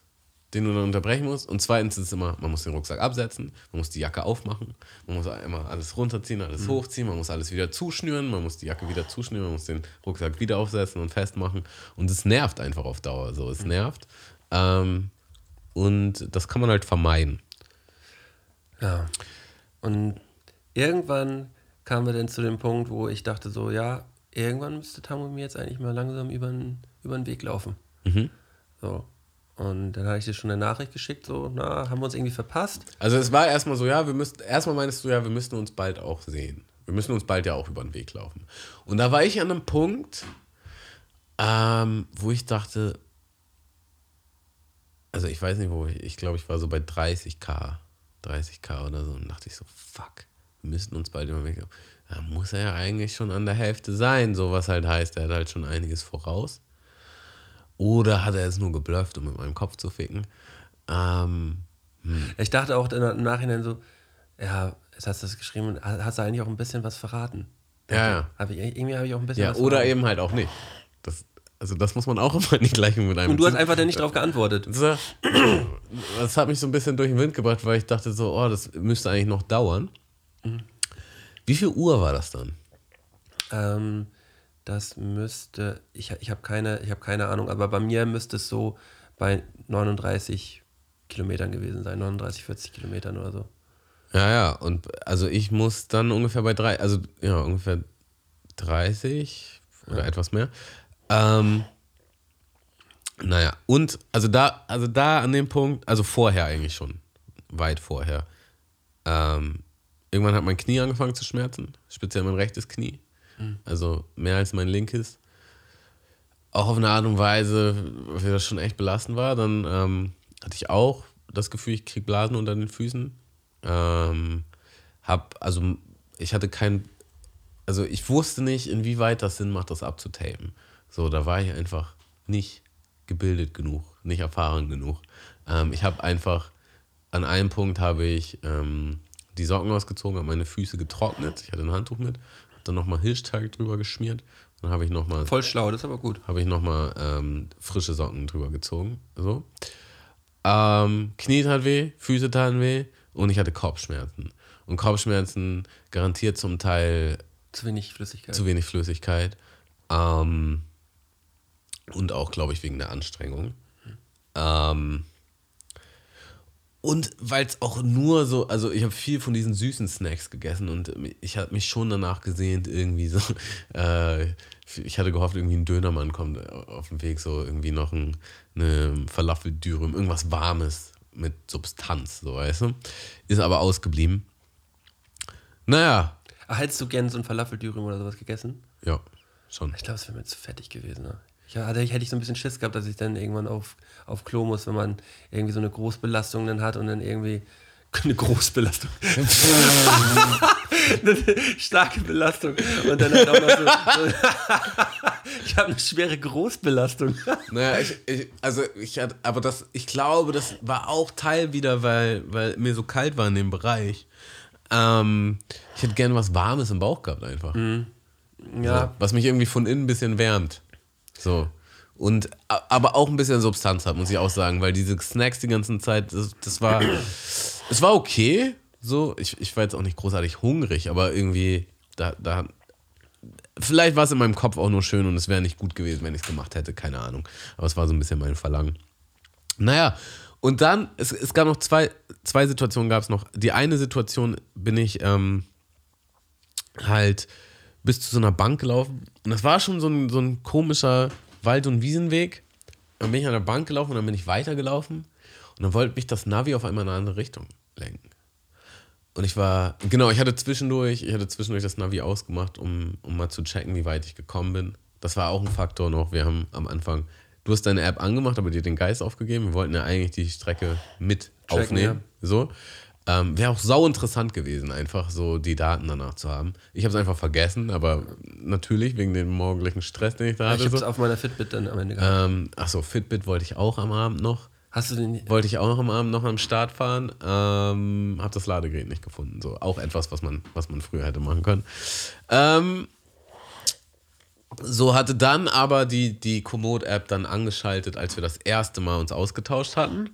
den du dann unterbrechen musst. Und zweitens ist es immer, man muss den Rucksack absetzen, man muss die Jacke aufmachen, man muss immer alles runterziehen, alles mhm. hochziehen, man muss alles wieder zuschnüren, man muss die Jacke wieder zuschnüren, man muss den Rucksack wieder aufsetzen und festmachen. Und es nervt einfach auf Dauer. So, es mhm. nervt. Ähm, und das kann man halt vermeiden. Ja. Und irgendwann kamen wir dann zu dem Punkt, wo ich dachte so, ja, irgendwann müsste Tamu mir jetzt eigentlich mal langsam über den, über den Weg laufen. Mhm. So. Und dann habe ich dir schon eine Nachricht geschickt, so, na, haben wir uns irgendwie verpasst? Also es war erstmal so, ja, wir müssten, erstmal meinst du ja, wir müssten uns bald auch sehen. Wir müssen uns bald ja auch über den Weg laufen. Und da war ich an einem Punkt, ähm, wo ich dachte, also ich weiß nicht, wo ich, ich glaube, ich war so bei 30k, 30k oder so. Und dachte ich so, fuck, wir müssen uns bald über den Weg laufen. Da muss er ja eigentlich schon an der Hälfte sein, so was halt heißt, er hat halt schon einiges voraus. Oder hat er jetzt nur geblufft, um mit meinem Kopf zu ficken? Ähm, hm. Ich dachte auch im Nachhinein so, ja, jetzt hast du das geschrieben, hast du eigentlich auch ein bisschen was verraten. Ja, ja. Hab ich, irgendwie habe ich auch ein bisschen ja, was Oder verraten. eben halt auch nicht. Das, also das muss man auch immer nicht gleich mit einem. Und du hast einfach dann nicht darauf geantwortet. Das hat mich so ein bisschen durch den Wind gebracht, weil ich dachte so, oh, das müsste eigentlich noch dauern. Mhm. Wie viel Uhr war das dann? Ähm, das müsste, ich, ich habe keine, hab keine Ahnung, aber bei mir müsste es so bei 39 Kilometern gewesen sein, 39, 40 Kilometern oder so. Ja, ja, und also ich muss dann ungefähr bei drei, also ja, ungefähr 30 oder ja. etwas mehr. Ähm, naja, und also da, also da an dem Punkt, also vorher eigentlich schon, weit vorher. Ähm, irgendwann hat mein Knie angefangen zu schmerzen, speziell mein rechtes Knie. Mhm. Also mehr als mein linkes. Auch auf eine Art und Weise, wie das schon echt belastend war. Dann ähm, hatte ich auch das Gefühl, ich kriege Blasen unter den Füßen. Ähm, hab, also ich hatte kein, also ich wusste nicht, inwieweit das Sinn macht, das abzutapen. So, da war ich einfach nicht gebildet genug, nicht erfahren genug. Ähm, ich habe einfach, an einem Punkt habe ich ähm, die Socken ausgezogen, habe meine Füße getrocknet. Ich hatte ein Handtuch mit dann nochmal Hirschteig drüber geschmiert. Dann habe ich nochmal. Voll schlau, das ist aber gut. Habe ich nochmal ähm, frische Socken drüber gezogen. So. Ähm, Knie tat weh, Füße taten weh und ich hatte Kopfschmerzen. Und Kopfschmerzen garantiert zum Teil. Zu wenig Flüssigkeit. Zu wenig Flüssigkeit. Ähm, und auch, glaube ich, wegen der Anstrengung. Ähm, Und weil es auch nur so, also ich habe viel von diesen süßen Snacks gegessen und ich habe mich schon danach gesehnt, irgendwie so, äh, ich hatte gehofft, irgendwie ein Dönermann kommt auf dem Weg, so irgendwie noch ein, eine Falafeldürüm, irgendwas Warmes mit Substanz, so weißt du. Ist aber ausgeblieben. Naja. Hättest du gern so ein Falafeldürüm oder sowas gegessen? Ja, schon. Ich glaube, es wäre mir zu fettig gewesen. Ne? Ich hatte, hätte ich so ein bisschen Schiss gehabt, dass ich dann irgendwann auf, auf Klo muss, wenn man irgendwie so eine Großbelastung dann hat und dann irgendwie eine Großbelastung. eine starke Belastung. Und dann halt auch noch so. ich habe eine schwere Großbelastung. Naja, ich, ich, also ich hatte, aber das, ich glaube, das war auch Teil wieder, weil, weil mir so kalt war in dem Bereich. Ähm, ich hätte gerne was Warmes im Bauch gehabt einfach. Mhm. Ja. So, was mich irgendwie von innen ein bisschen wärmt. So. Und aber auch ein bisschen Substanz hat, muss ich auch sagen, weil diese Snacks die ganze Zeit, das, das war. es war okay. So, ich, ich war jetzt auch nicht großartig hungrig, aber irgendwie, da, da. Vielleicht war es in meinem Kopf auch nur schön und es wäre nicht gut gewesen, wenn ich es gemacht hätte, keine Ahnung. Aber es war so ein bisschen mein Verlangen. Naja, und dann, es, es gab noch zwei, zwei Situationen gab es noch. Die eine Situation bin ich ähm, halt bis zu so einer Bank gelaufen. Und das war schon so ein, so ein komischer Wald- und Wiesenweg. Dann bin ich an der Bank gelaufen und dann bin ich weitergelaufen. Und dann wollte mich das Navi auf einmal in eine andere Richtung lenken. Und ich war, genau, ich hatte zwischendurch, ich hatte zwischendurch das Navi ausgemacht, um, um mal zu checken, wie weit ich gekommen bin. Das war auch ein Faktor noch. Wir haben am Anfang, du hast deine App angemacht, aber dir den Geist aufgegeben. Wir wollten ja eigentlich die Strecke mit Checken, aufnehmen. Ja. So. Ähm, Wäre auch sau interessant gewesen, einfach so die Daten danach zu haben. Ich habe es einfach vergessen, aber natürlich wegen dem morgendlichen Stress, den ich da hatte. Ich habe es so. auf meiner Fitbit dann am Ende gehabt. Ähm, Achso, Fitbit wollte ich auch am Abend noch. Hast du den? Wollte ich auch noch am Abend noch am Start fahren. Ähm, habe das Ladegerät nicht gefunden. So auch etwas, was man, was man früher hätte machen können. Ähm, so hatte dann aber die, die Komoot-App dann angeschaltet, als wir das erste Mal uns ausgetauscht hatten.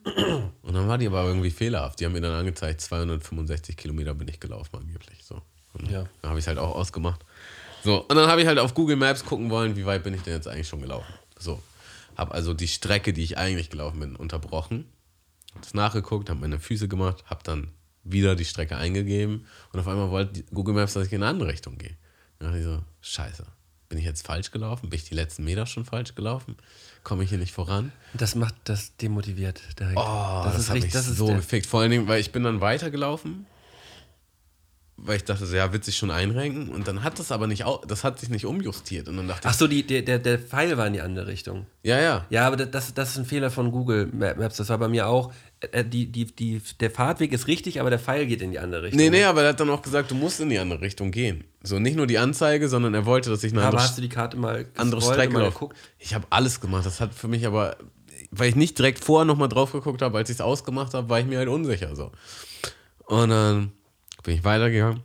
Und dann war die aber irgendwie fehlerhaft. Die haben mir dann angezeigt, 265 Kilometer bin ich gelaufen angeblich. So. Und ja. Dann habe ich es halt auch ausgemacht. So, und dann habe ich halt auf Google Maps gucken wollen, wie weit bin ich denn jetzt eigentlich schon gelaufen. So. Habe also die Strecke, die ich eigentlich gelaufen bin, unterbrochen. Habe das nachgeguckt, habe meine Füße gemacht, habe dann wieder die Strecke eingegeben und auf einmal wollte Google Maps, dass ich in eine andere Richtung gehe. Dann dachte ich so, scheiße bin ich jetzt falsch gelaufen? Bin ich die letzten Meter schon falsch gelaufen? Komme ich hier nicht voran? Das macht das demotiviert direkt. Oh, das, das ist richtig, das so gefickt. Vor allen Dingen, weil ich bin dann weitergelaufen weil ich dachte, so, ja, wird sich schon einrenken. Und dann hat das aber nicht, das hat sich nicht umjustiert. Und dann dachte Ach so, die, der, der, der Pfeil war in die andere Richtung. Ja, ja. Ja, aber das, das ist ein Fehler von Google Maps. Das war bei mir auch. Äh, die, die, die, der Fahrtweg ist richtig, aber der Pfeil geht in die andere Richtung. Nee, nee, aber er hat dann auch gesagt, du musst in die andere Richtung gehen. So, nicht nur die Anzeige, sondern er wollte, dass ich eine andere, aber hast du die Karte mal andere Strecke mal geguckt? Ich habe alles gemacht. Das hat für mich aber, weil ich nicht direkt vorher nochmal drauf geguckt habe, als ich es ausgemacht habe, war ich mir halt unsicher. So. Und dann bin ich weitergegangen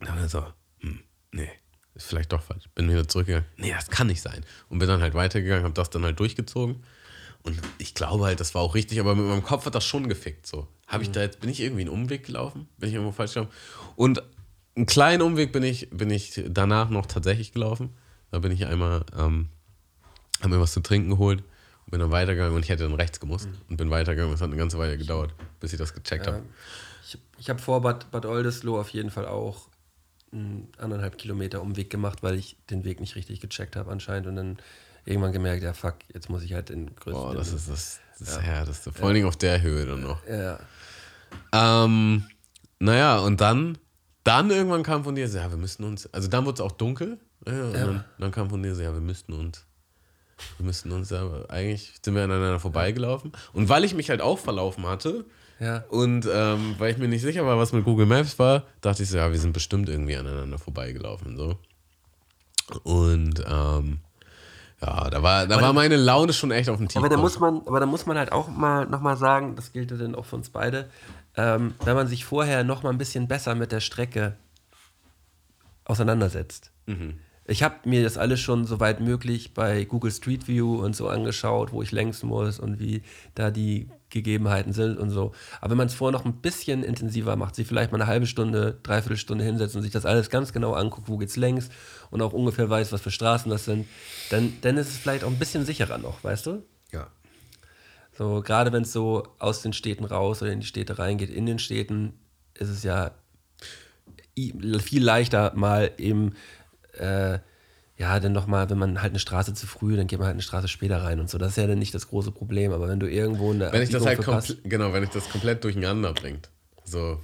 dann war so, hm, nee, ist vielleicht doch falsch. Bin wieder zurückgegangen. Nee, das kann nicht sein. Und bin dann halt weitergegangen, habe das dann halt durchgezogen. Und ich glaube halt, das war auch richtig, aber mit meinem Kopf hat das schon gefickt. So, habe ich mhm. da jetzt, bin ich irgendwie einen Umweg gelaufen? Bin ich irgendwo falsch gelaufen? Und einen kleinen Umweg bin ich, bin ich danach noch tatsächlich gelaufen. Da bin ich einmal, ähm, habe mir was zu trinken geholt und bin dann weitergegangen und ich hätte dann rechts gemusst mhm. und bin weitergegangen. Es hat eine ganze Weile gedauert, bis ich das gecheckt ja, habe. Ich, ich habe vor Bad, Bad Oldesloe auf jeden Fall auch einen anderthalb Kilometer Umweg gemacht, weil ich den Weg nicht richtig gecheckt habe anscheinend und dann irgendwann gemerkt, ja fuck, jetzt muss ich halt den größten... Boah, das ist das, das ja. Härteste, vor allen Dingen auf der Höhe dann noch. Ja. Ähm, naja, und dann, dann irgendwann kam von dir so, ja, wir müssten uns, also dann wurde es auch dunkel, ja, und ja. Dann, dann, kam von dir so, ja, wir müssten uns, wir müssten uns, ja, eigentlich sind wir aneinander vorbeigelaufen und weil ich mich halt auch verlaufen hatte, ja. Und ähm, weil ich mir nicht sicher war, was mit Google Maps war, dachte ich so, ja, wir sind bestimmt irgendwie aneinander vorbeigelaufen. So. Und ähm, ja, da war, da war meine Laune schon echt auf dem Tief. Aber da muss man, aber da muss man halt auch mal nochmal sagen, das gilt ja dann auch für uns beide, ähm, wenn man sich vorher nochmal ein bisschen besser mit der Strecke auseinandersetzt. Mhm. Ich habe mir das alles schon soweit möglich bei Google Street View und so angeschaut, wo ich längs muss und wie da die Gegebenheiten sind und so. Aber wenn man es vorher noch ein bisschen intensiver macht, sich vielleicht mal eine halbe Stunde, dreiviertel Stunde hinsetzt und sich das alles ganz genau anguckt, wo geht's längs und auch ungefähr weiß, was für Straßen das sind, dann, dann ist es vielleicht auch ein bisschen sicherer noch, weißt du? Ja. So, gerade wenn es so aus den Städten raus oder in die Städte reingeht, in den Städten ist es ja viel leichter mal eben, äh, ja, dann nochmal, wenn man halt eine Straße zu früh, dann geht man halt eine Straße später rein und so. Das ist ja dann nicht das große Problem, aber wenn du irgendwo eine Wenn ich das halt verpasst- genau, wenn ich das komplett durcheinander bringt. So,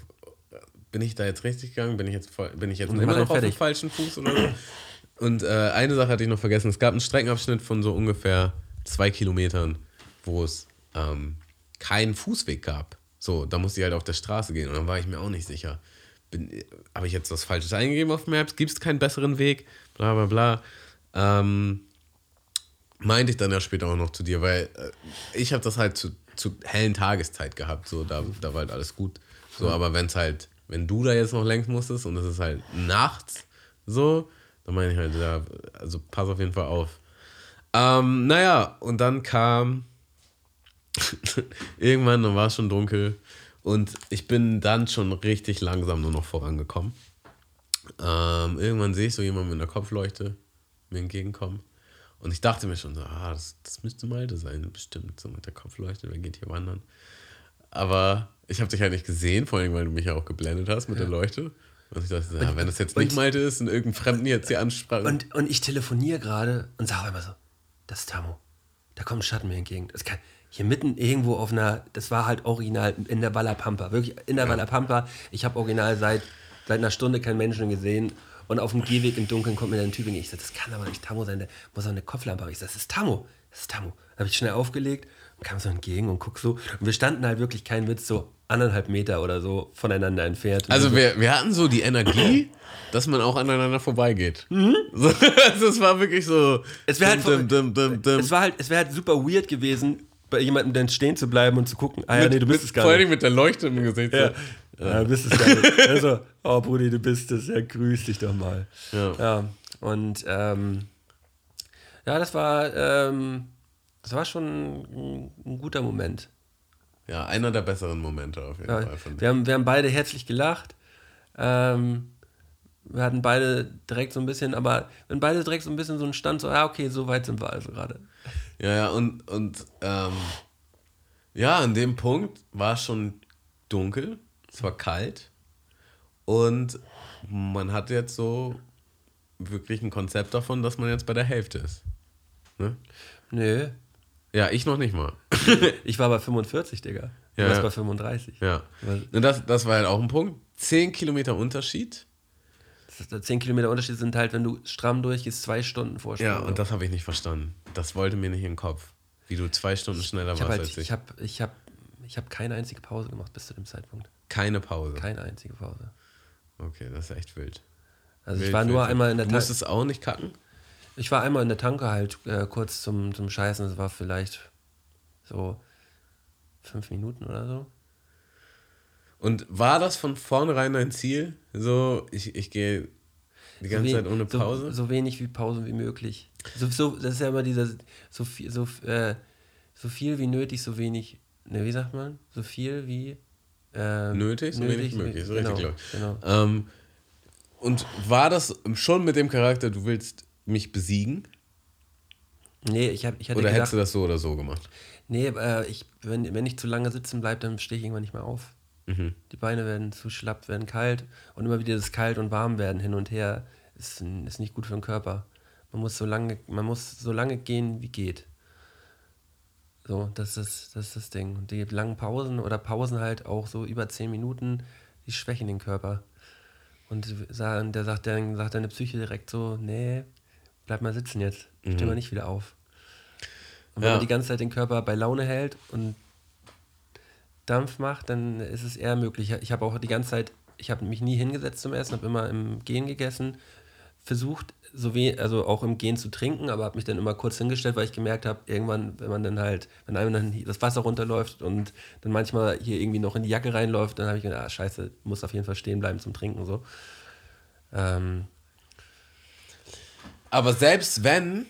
bin ich da jetzt richtig gegangen? Bin ich jetzt, bin ich jetzt immer noch dann auf dem fertig. falschen Fuß oder so? Und äh, eine Sache hatte ich noch vergessen. Es gab einen Streckenabschnitt von so ungefähr zwei Kilometern, wo es ähm, keinen Fußweg gab. So, da musste ich halt auf der Straße gehen und dann war ich mir auch nicht sicher. Bin, habe ich jetzt was Falsches eingegeben auf Maps? Gibt es keinen besseren Weg? Bla bla bla. Ähm, meinte ich dann ja später auch noch zu dir, weil äh, ich habe das halt zu, zu hellen Tageszeit gehabt, so da, da war halt alles gut. So, aber wenn es halt, wenn du da jetzt noch längst musstest und es ist halt nachts so, dann meine ich halt, ja, also pass auf jeden Fall auf. Ähm, naja, und dann kam irgendwann, dann war es schon dunkel und ich bin dann schon richtig langsam nur noch vorangekommen. Ähm, irgendwann sehe ich so jemanden mit einer Kopfleuchte mir entgegenkommen. Und ich dachte mir schon so, ah, das, das müsste Malte sein, bestimmt, so mit der Kopfleuchte, wer geht hier wandern. Aber ich habe dich halt nicht gesehen, vor allem, weil du mich ja auch geblendet hast mit der Leuchte. Und ich dachte, ja, wenn das jetzt nicht und- Malte ist und irgendein Fremden jetzt hier ansprach. Und, und ich telefoniere gerade und sage immer so, das ist Tamo. Da kommt ein Schatten mir entgegen. Das kann, hier mitten irgendwo auf einer, das war halt original in der Walla Pampa. Wirklich in der Walla Pampa. Ich habe original seit, seit einer Stunde keinen Menschen gesehen. Und auf dem Gehweg im Dunkeln kommt mir dann ein Typ entgegen. Ich sage, das kann aber nicht Tamo sein, der muss auch eine Kopflampe haben. Ich sage, das ist Tamo. Das ist Tamo. Dann habe ich schnell aufgelegt und kam so entgegen und guck so. Und wir standen halt wirklich, kein Witz, so anderthalb Meter oder so voneinander entfernt. Also so, wir, wir hatten so die Energie, dass man auch aneinander vorbeigeht. So, also es war wirklich so. Mhm. Es wäre halt, war halt, es wäre halt super weird gewesen, bei jemandem dann stehen zu bleiben und zu gucken, ah ja, mit, nee, du bist mit, es gar vor allem nicht. mit der Leuchte im Gesicht. Ja. So. Ja, du bist es nicht. Also, oh Brudi, du bist es, ja, grüß dich doch mal. Ja. Ja, und ähm, ja, das war, ähm, das war schon ein, ein guter Moment. ja, einer der besseren Momente auf jeden Ja, Fall. Von wir, haben, wir haben beide herzlich gelacht. Ähm, wir hatten beide direkt so ein bisschen, aber wenn beide direkt so ein bisschen so einen Stand, so, ja, okay, so weit sind wir also gerade. Ja, ja, und, und ähm, ja, an dem Punkt war es schon dunkel, es war kalt und man hat jetzt so wirklich ein Konzept davon, dass man jetzt bei der Hälfte ist. Ne? Nö, Ja, ich noch nicht mal. ich war bei 45, Digga. Du Ja, warst bei 35. Ja. Und das, das war halt auch ein Punkt. 10 Kilometer Unterschied. Das ist, 10 Kilometer Unterschied sind halt, wenn du stramm durchgehst, zwei Stunden Vorsprung. Ja, und das habe ich nicht verstanden. Das wollte mir nicht in den Kopf. Wie du zwei Stunden schneller ich warst habe als halt, ich. ich hab, ich hab, ich hab keine einzige Pause gemacht bis zu dem Zeitpunkt. Keine Pause. Keine einzige Pause. Okay, das ist echt wild. Also wild ich war nur wild. einmal in der Du Tanke. musstest auch nicht kacken? Ich war einmal in der Tanke halt äh, kurz zum, zum Scheißen. Das war vielleicht so fünf Minuten oder so. Und war das von vornherein dein Ziel? So, ich, ich gehe die ganze so Zeit ohne so, Pause? So wenig wie Pausen wie möglich. So, so, das ist ja immer dieser, so viel, so, äh, so viel wie nötig, so wenig, ne, wie sagt man? So viel wie äh, Nötig, so wenig möglich. So genau, richtig, ich. genau. Ähm, und war das schon mit dem Charakter, du willst mich besiegen? Nee, ich, hab, ich hatte Oder hättest gedacht, du das so oder so gemacht? nee, äh, ich, wenn, wenn ich zu lange sitzen bleibe, dann stehe ich irgendwann nicht mehr auf. Mhm. Die Beine werden zu schlapp, werden kalt und immer wieder das kalt und warm werden hin und her ist, ist nicht gut für den Körper. Man muss so lange, man muss so lange gehen, wie geht. So, das ist, das ist das Ding. Und die langen Pausen oder Pausen halt auch so über zehn Minuten, die schwächen den Körper. Und sagen, der sagt dann, sagt deine Psyche direkt so, nee, bleib mal sitzen jetzt. Steh mal nicht wieder auf. Und wenn Ja. man die ganze Zeit den Körper bei Laune hält und Dampf macht, dann ist es eher möglich. Ich habe auch die ganze Zeit, ich habe mich nie hingesetzt zum Essen, habe immer im Gehen gegessen, versucht, so we also auch im Gehen zu trinken, aber habe mich dann immer kurz hingestellt, weil ich gemerkt habe, irgendwann, wenn man dann halt, wenn einem dann das Wasser runterläuft und dann manchmal hier irgendwie noch in die Jacke reinläuft, dann habe ich gedacht, ah, scheiße, muss auf jeden Fall stehen bleiben zum Trinken so. Ähm, Aber selbst wenn,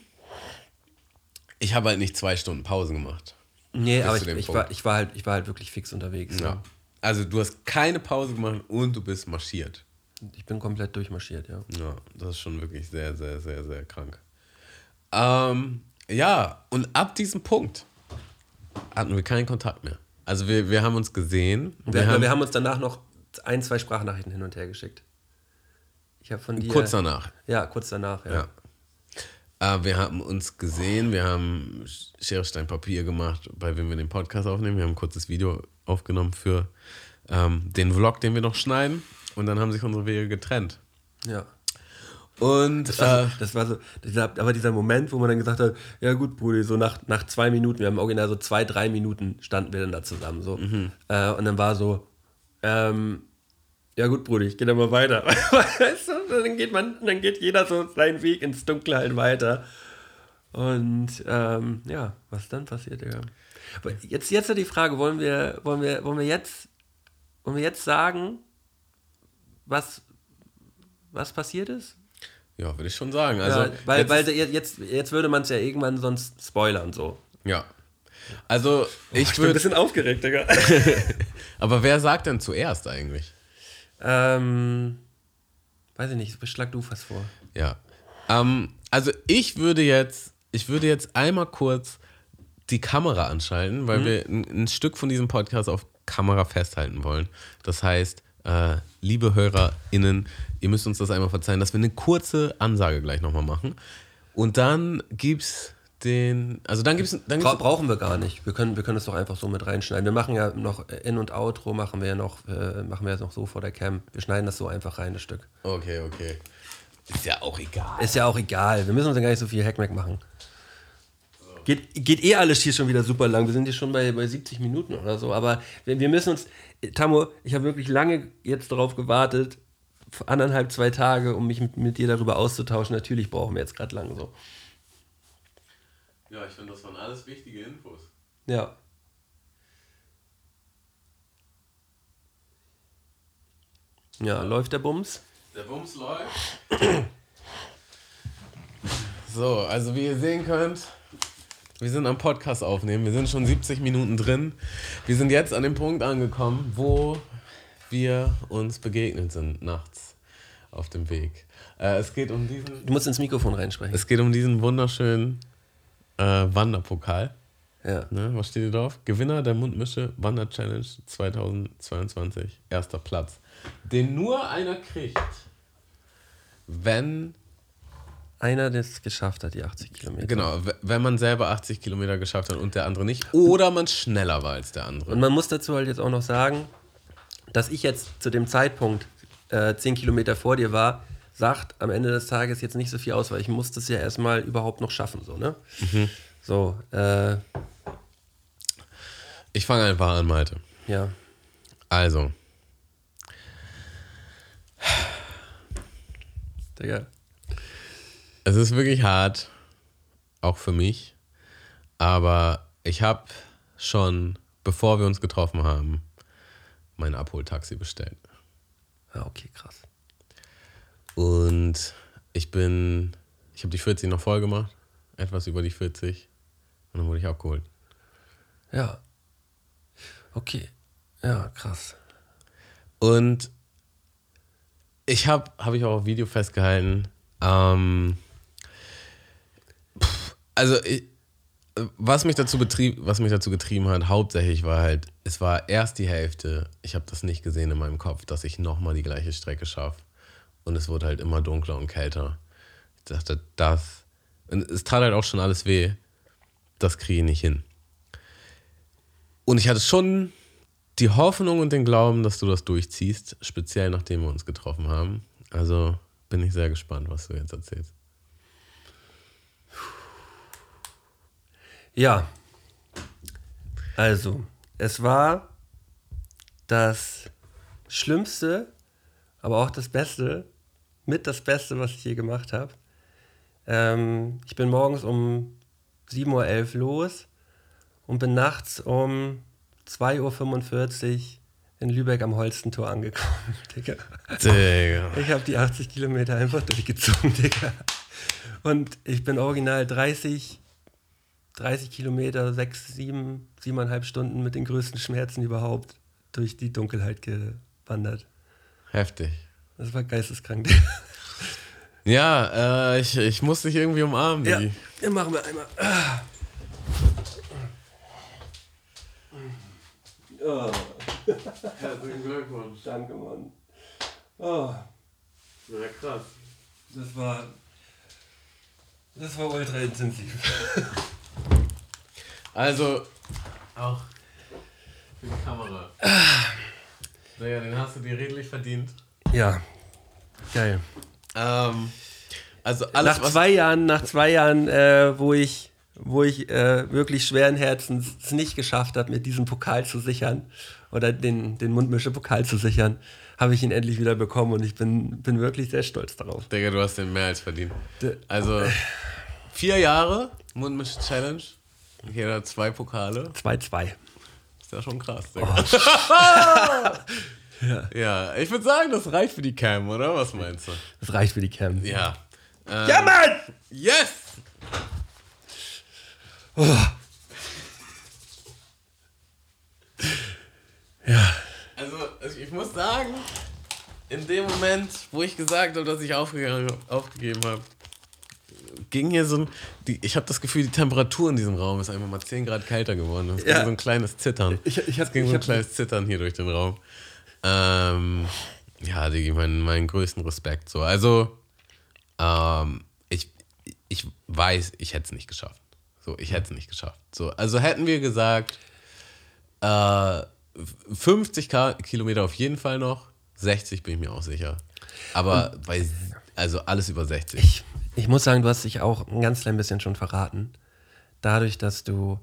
ich habe halt nicht zwei Stunden Pause gemacht. nee, aber ich, ich, war, ich, war halt, ich war halt wirklich fix unterwegs. Ja. Also du hast keine Pause gemacht und du bist marschiert. Ich bin komplett durchmarschiert, ja. Ja, das ist schon wirklich sehr, sehr, sehr, sehr krank. Ähm, ja, und ab diesem Punkt, hatten wir keinen Kontakt mehr. Also wir, wir haben uns gesehen. Wir, wir, haben, wir haben uns danach noch ein, zwei Sprachnachrichten hin und her geschickt. Ich habe von dir. kurz danach. Ja, kurz danach, ja. ja. Äh, wir haben uns gesehen, wir haben Schere, Stein, Papier gemacht, bei wem wir den Podcast aufnehmen. Wir haben ein kurzes Video aufgenommen für ähm, den Vlog, den wir noch schneiden. Und dann haben sich unsere Wege getrennt. Ja. Und Das war, äh, so, das war so, dieser, aber dieser Moment, wo man dann gesagt hat, ja gut, Brudi, so nach, nach zwei Minuten, wir haben original so zwei, drei Minuten standen wir dann da zusammen so. Äh, und dann war so, ähm, ja gut, Brudi, ich gehe dann mal weiter. weißt du, dann geht man, dann geht jeder so seinen Weg ins Dunkle halt weiter. Und ähm, ja, was dann passiert, ja. Aber jetzt, jetzt die Frage, wollen wir, wollen wir, wollen wir jetzt, wollen wir jetzt sagen, was, was passiert ist? ja, würde ich schon sagen. Also, ja, weil, jetzt, weil jetzt, jetzt würde man es ja irgendwann sonst spoilern so. ja. Also, ich bin ein würde. bisschen aufgeregt, Digga. Aber wer sagt denn zuerst eigentlich? ähm, weiß ich nicht, beschlag du was vor. Ja. Ähm, also ich würde jetzt, ich würde jetzt einmal kurz die Kamera anschalten, weil wir ein, ein Stück von diesem Podcast auf Kamera festhalten wollen. Das heißt, äh, liebe HörerInnen, ihr müsst uns das einmal verzeihen, dass wir eine kurze Ansage gleich nochmal machen. Und dann gibt's den, also dann gibt's, dann gibt's brauchen wir gar nicht. Wir können, wir können es doch einfach so mit reinschneiden. Wir machen ja noch In- und Outro, machen wir ja noch, äh, machen wir jetzt noch so vor der Cam. Wir schneiden das so einfach rein, das Stück. Okay, okay. Ist ja auch egal. Ist ja auch egal. Wir müssen uns ja gar nicht so viel Hackmack machen. Geht, geht eh alles hier schon wieder super lang. Wir sind hier schon bei, bei 70 Minuten oder so. Aber wir, wir müssen uns. Tammo, ich habe wirklich lange jetzt darauf gewartet, anderthalb, zwei Tage, um mich mit, mit dir darüber auszutauschen. Natürlich brauchen wir jetzt gerade lang so. Ja, ich finde, das waren alles wichtige Infos. Ja. Ja, läuft der Bums? Der Bums läuft. So, also wie ihr sehen könnt, wir sind am Podcast aufnehmen. Wir sind schon 70 Minuten drin. Wir sind jetzt an dem Punkt angekommen, wo wir uns begegnet sind nachts auf dem Weg. Äh, es geht um diesen, Du musst ins Mikrofon reinsprechen. es geht um diesen wunderschönen äh, Wanderpokal. Ja. Ne, was steht hier drauf? Gewinner der Mundmische Wander Challenge 2022, erster Platz. Den nur einer kriegt, wenn, Einer, der es geschafft hat, die 80 Kilometer. genau, wenn man selber 80 Kilometer geschafft hat und der andere nicht. Oder man schneller war als der andere. Und man muss dazu halt jetzt auch noch sagen, dass ich jetzt zu dem Zeitpunkt äh, 10 Kilometer vor dir war, sagt am Ende des Tages jetzt nicht so viel aus, weil ich musste es ja erstmal überhaupt noch schaffen, so, ne? So, äh, Ich fange einfach an, Malte. ja. Also, Digga. Es ist wirklich hart, auch für mich. Aber ich habe schon, bevor wir uns getroffen haben, mein Abholtaxi bestellt. Ja, okay, krass. Und ich bin, ich habe die 40 noch voll gemacht, etwas über die 40. Und dann wurde ich abgeholt. Ja. Okay. Ja, krass. Und ich habe, habe ich auch auf Video festgehalten, ähm, also ich, was mich dazu betrieb, was mich dazu getrieben hat, hauptsächlich war halt, es war erst die Hälfte, ich habe das nicht gesehen in meinem Kopf, dass ich nochmal die gleiche Strecke schaffe. Und es wurde halt immer dunkler und kälter. Ich dachte, das, und es tat halt auch schon alles weh, das kriege ich nicht hin. Und ich hatte schon die Hoffnung und den Glauben, dass du das durchziehst, speziell nachdem wir uns getroffen haben. Also bin ich sehr gespannt, was du jetzt erzählst. Ja. Also, es war das Schlimmste, aber auch das Beste, mit das Beste, was ich je gemacht habe. Ähm, ich bin morgens um 7.11 Uhr los und bin nachts um 2.45 Uhr in Lübeck am Holstentor angekommen, Digga. Digga. Ich habe die 80 Kilometer einfach durchgezogen, Digga. Und ich bin original 30, 30 Kilometer, 6, 7, 7,5 Stunden mit den größten Schmerzen überhaupt durch die Dunkelheit gewandert. Heftig. Das war geisteskrank. Ja, äh, ich, ich muss dich irgendwie umarmen, Ja, ja, machen wir einmal. Ah. Oh, Herzlichen Glückwunsch. danke, Mann. Oh, Ja, krass. das war. Das war ultra intensiv. Also, auch für die Kamera. Naja, den hast du dir redlich verdient. Ja, geil. Ähm, also alles, nach zwei Jahren, nach zwei Jahren, äh, wo ich, wo ich äh, wirklich schweren Herzens es nicht geschafft habe, mir diesen Pokal zu sichern oder den, den Mundmische-Pokal zu sichern, habe ich ihn endlich wieder bekommen und ich bin, bin wirklich sehr stolz darauf. Digga, du hast den mehr als verdient. Also, vier Jahre Mundmische-Challenge. Jeder hat zwei Pokale. 2-2. Ist ja schon krass, Digga. ja. ich würde sagen, das reicht für die Cam, oder? Was meinst du? Das reicht für die Cam. Ja. Ähm, Ja, Mann! Yes! Ja. Also, ich muss sagen, in dem Moment, wo ich gesagt habe, dass ich aufgegeben habe, ging hier so ein. Die, ich habe das Gefühl, die Temperatur in diesem Raum ist einfach mal 10 Grad kälter geworden. Es Ja. ging so ein kleines Zittern. Ich- ich hab- es ging ich so ein kleines Zittern hier durch den Raum. Ähm, ja, Digi, meinen, meinen größten Respekt. So. Also, ähm, ich, ich weiß, ich hätte es nicht geschafft. So, ich hätte es nicht geschafft. So, also hätten wir gesagt, äh, 50 Ka Kilometer auf jeden Fall noch, 60 bin ich mir auch sicher. Aber bei, also alles über 60. Ich, ich muss sagen, du hast dich auch ein ganz klein bisschen schon verraten. Dadurch, dass du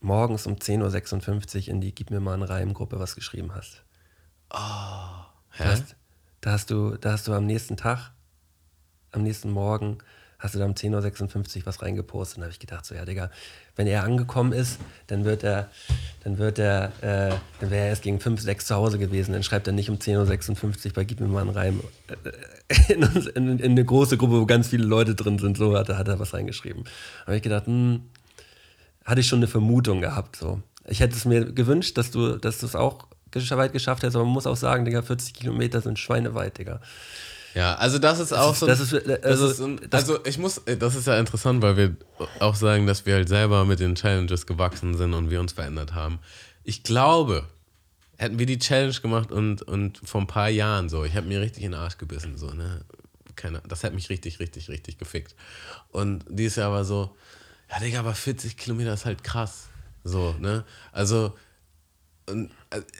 morgens um 10.56 Uhr in die Gib mir mal einen Reim-Gruppe was geschrieben hast. Da Hä? hast, da, hast du, da hast du am nächsten Tag, am nächsten Morgen, hast du da um 10.56 Uhr was reingepostet. Und da habe ich gedacht, so, ja, Digga, wenn er angekommen ist, dann wird er, dann wird er, äh, dann wäre er erst gegen 5, 6 zu Hause gewesen. Dann schreibt er nicht um 10.56 Uhr bei Gib mir mal einen Reim äh, in, uns- in, in eine große Gruppe, wo ganz viele Leute drin sind. So hat er, hat er was reingeschrieben. Habe ich gedacht, hm, hatte ich schon eine Vermutung gehabt. So. Ich hätte es mir gewünscht, dass du dass du es auch weit geschafft hättest, aber man muss auch sagen, Digga, 40 Kilometer sind schweineweit, Digga. Ja, also das ist auch so. das ist- das also- ist also ich muss, das ist ja interessant, weil wir auch sagen, dass wir halt selber mit den Challenges gewachsen sind und wir uns verändert haben. Ich glaube, hätten wir die Challenge gemacht und, und vor ein paar Jahren so, ich habe mir richtig in den Arsch gebissen, so, ne? Keine, das hat mich richtig, richtig, richtig gefickt. Und dieses Jahr war so, ja, Digga, aber 40 Kilometer ist halt krass. So, ne? Also, äh,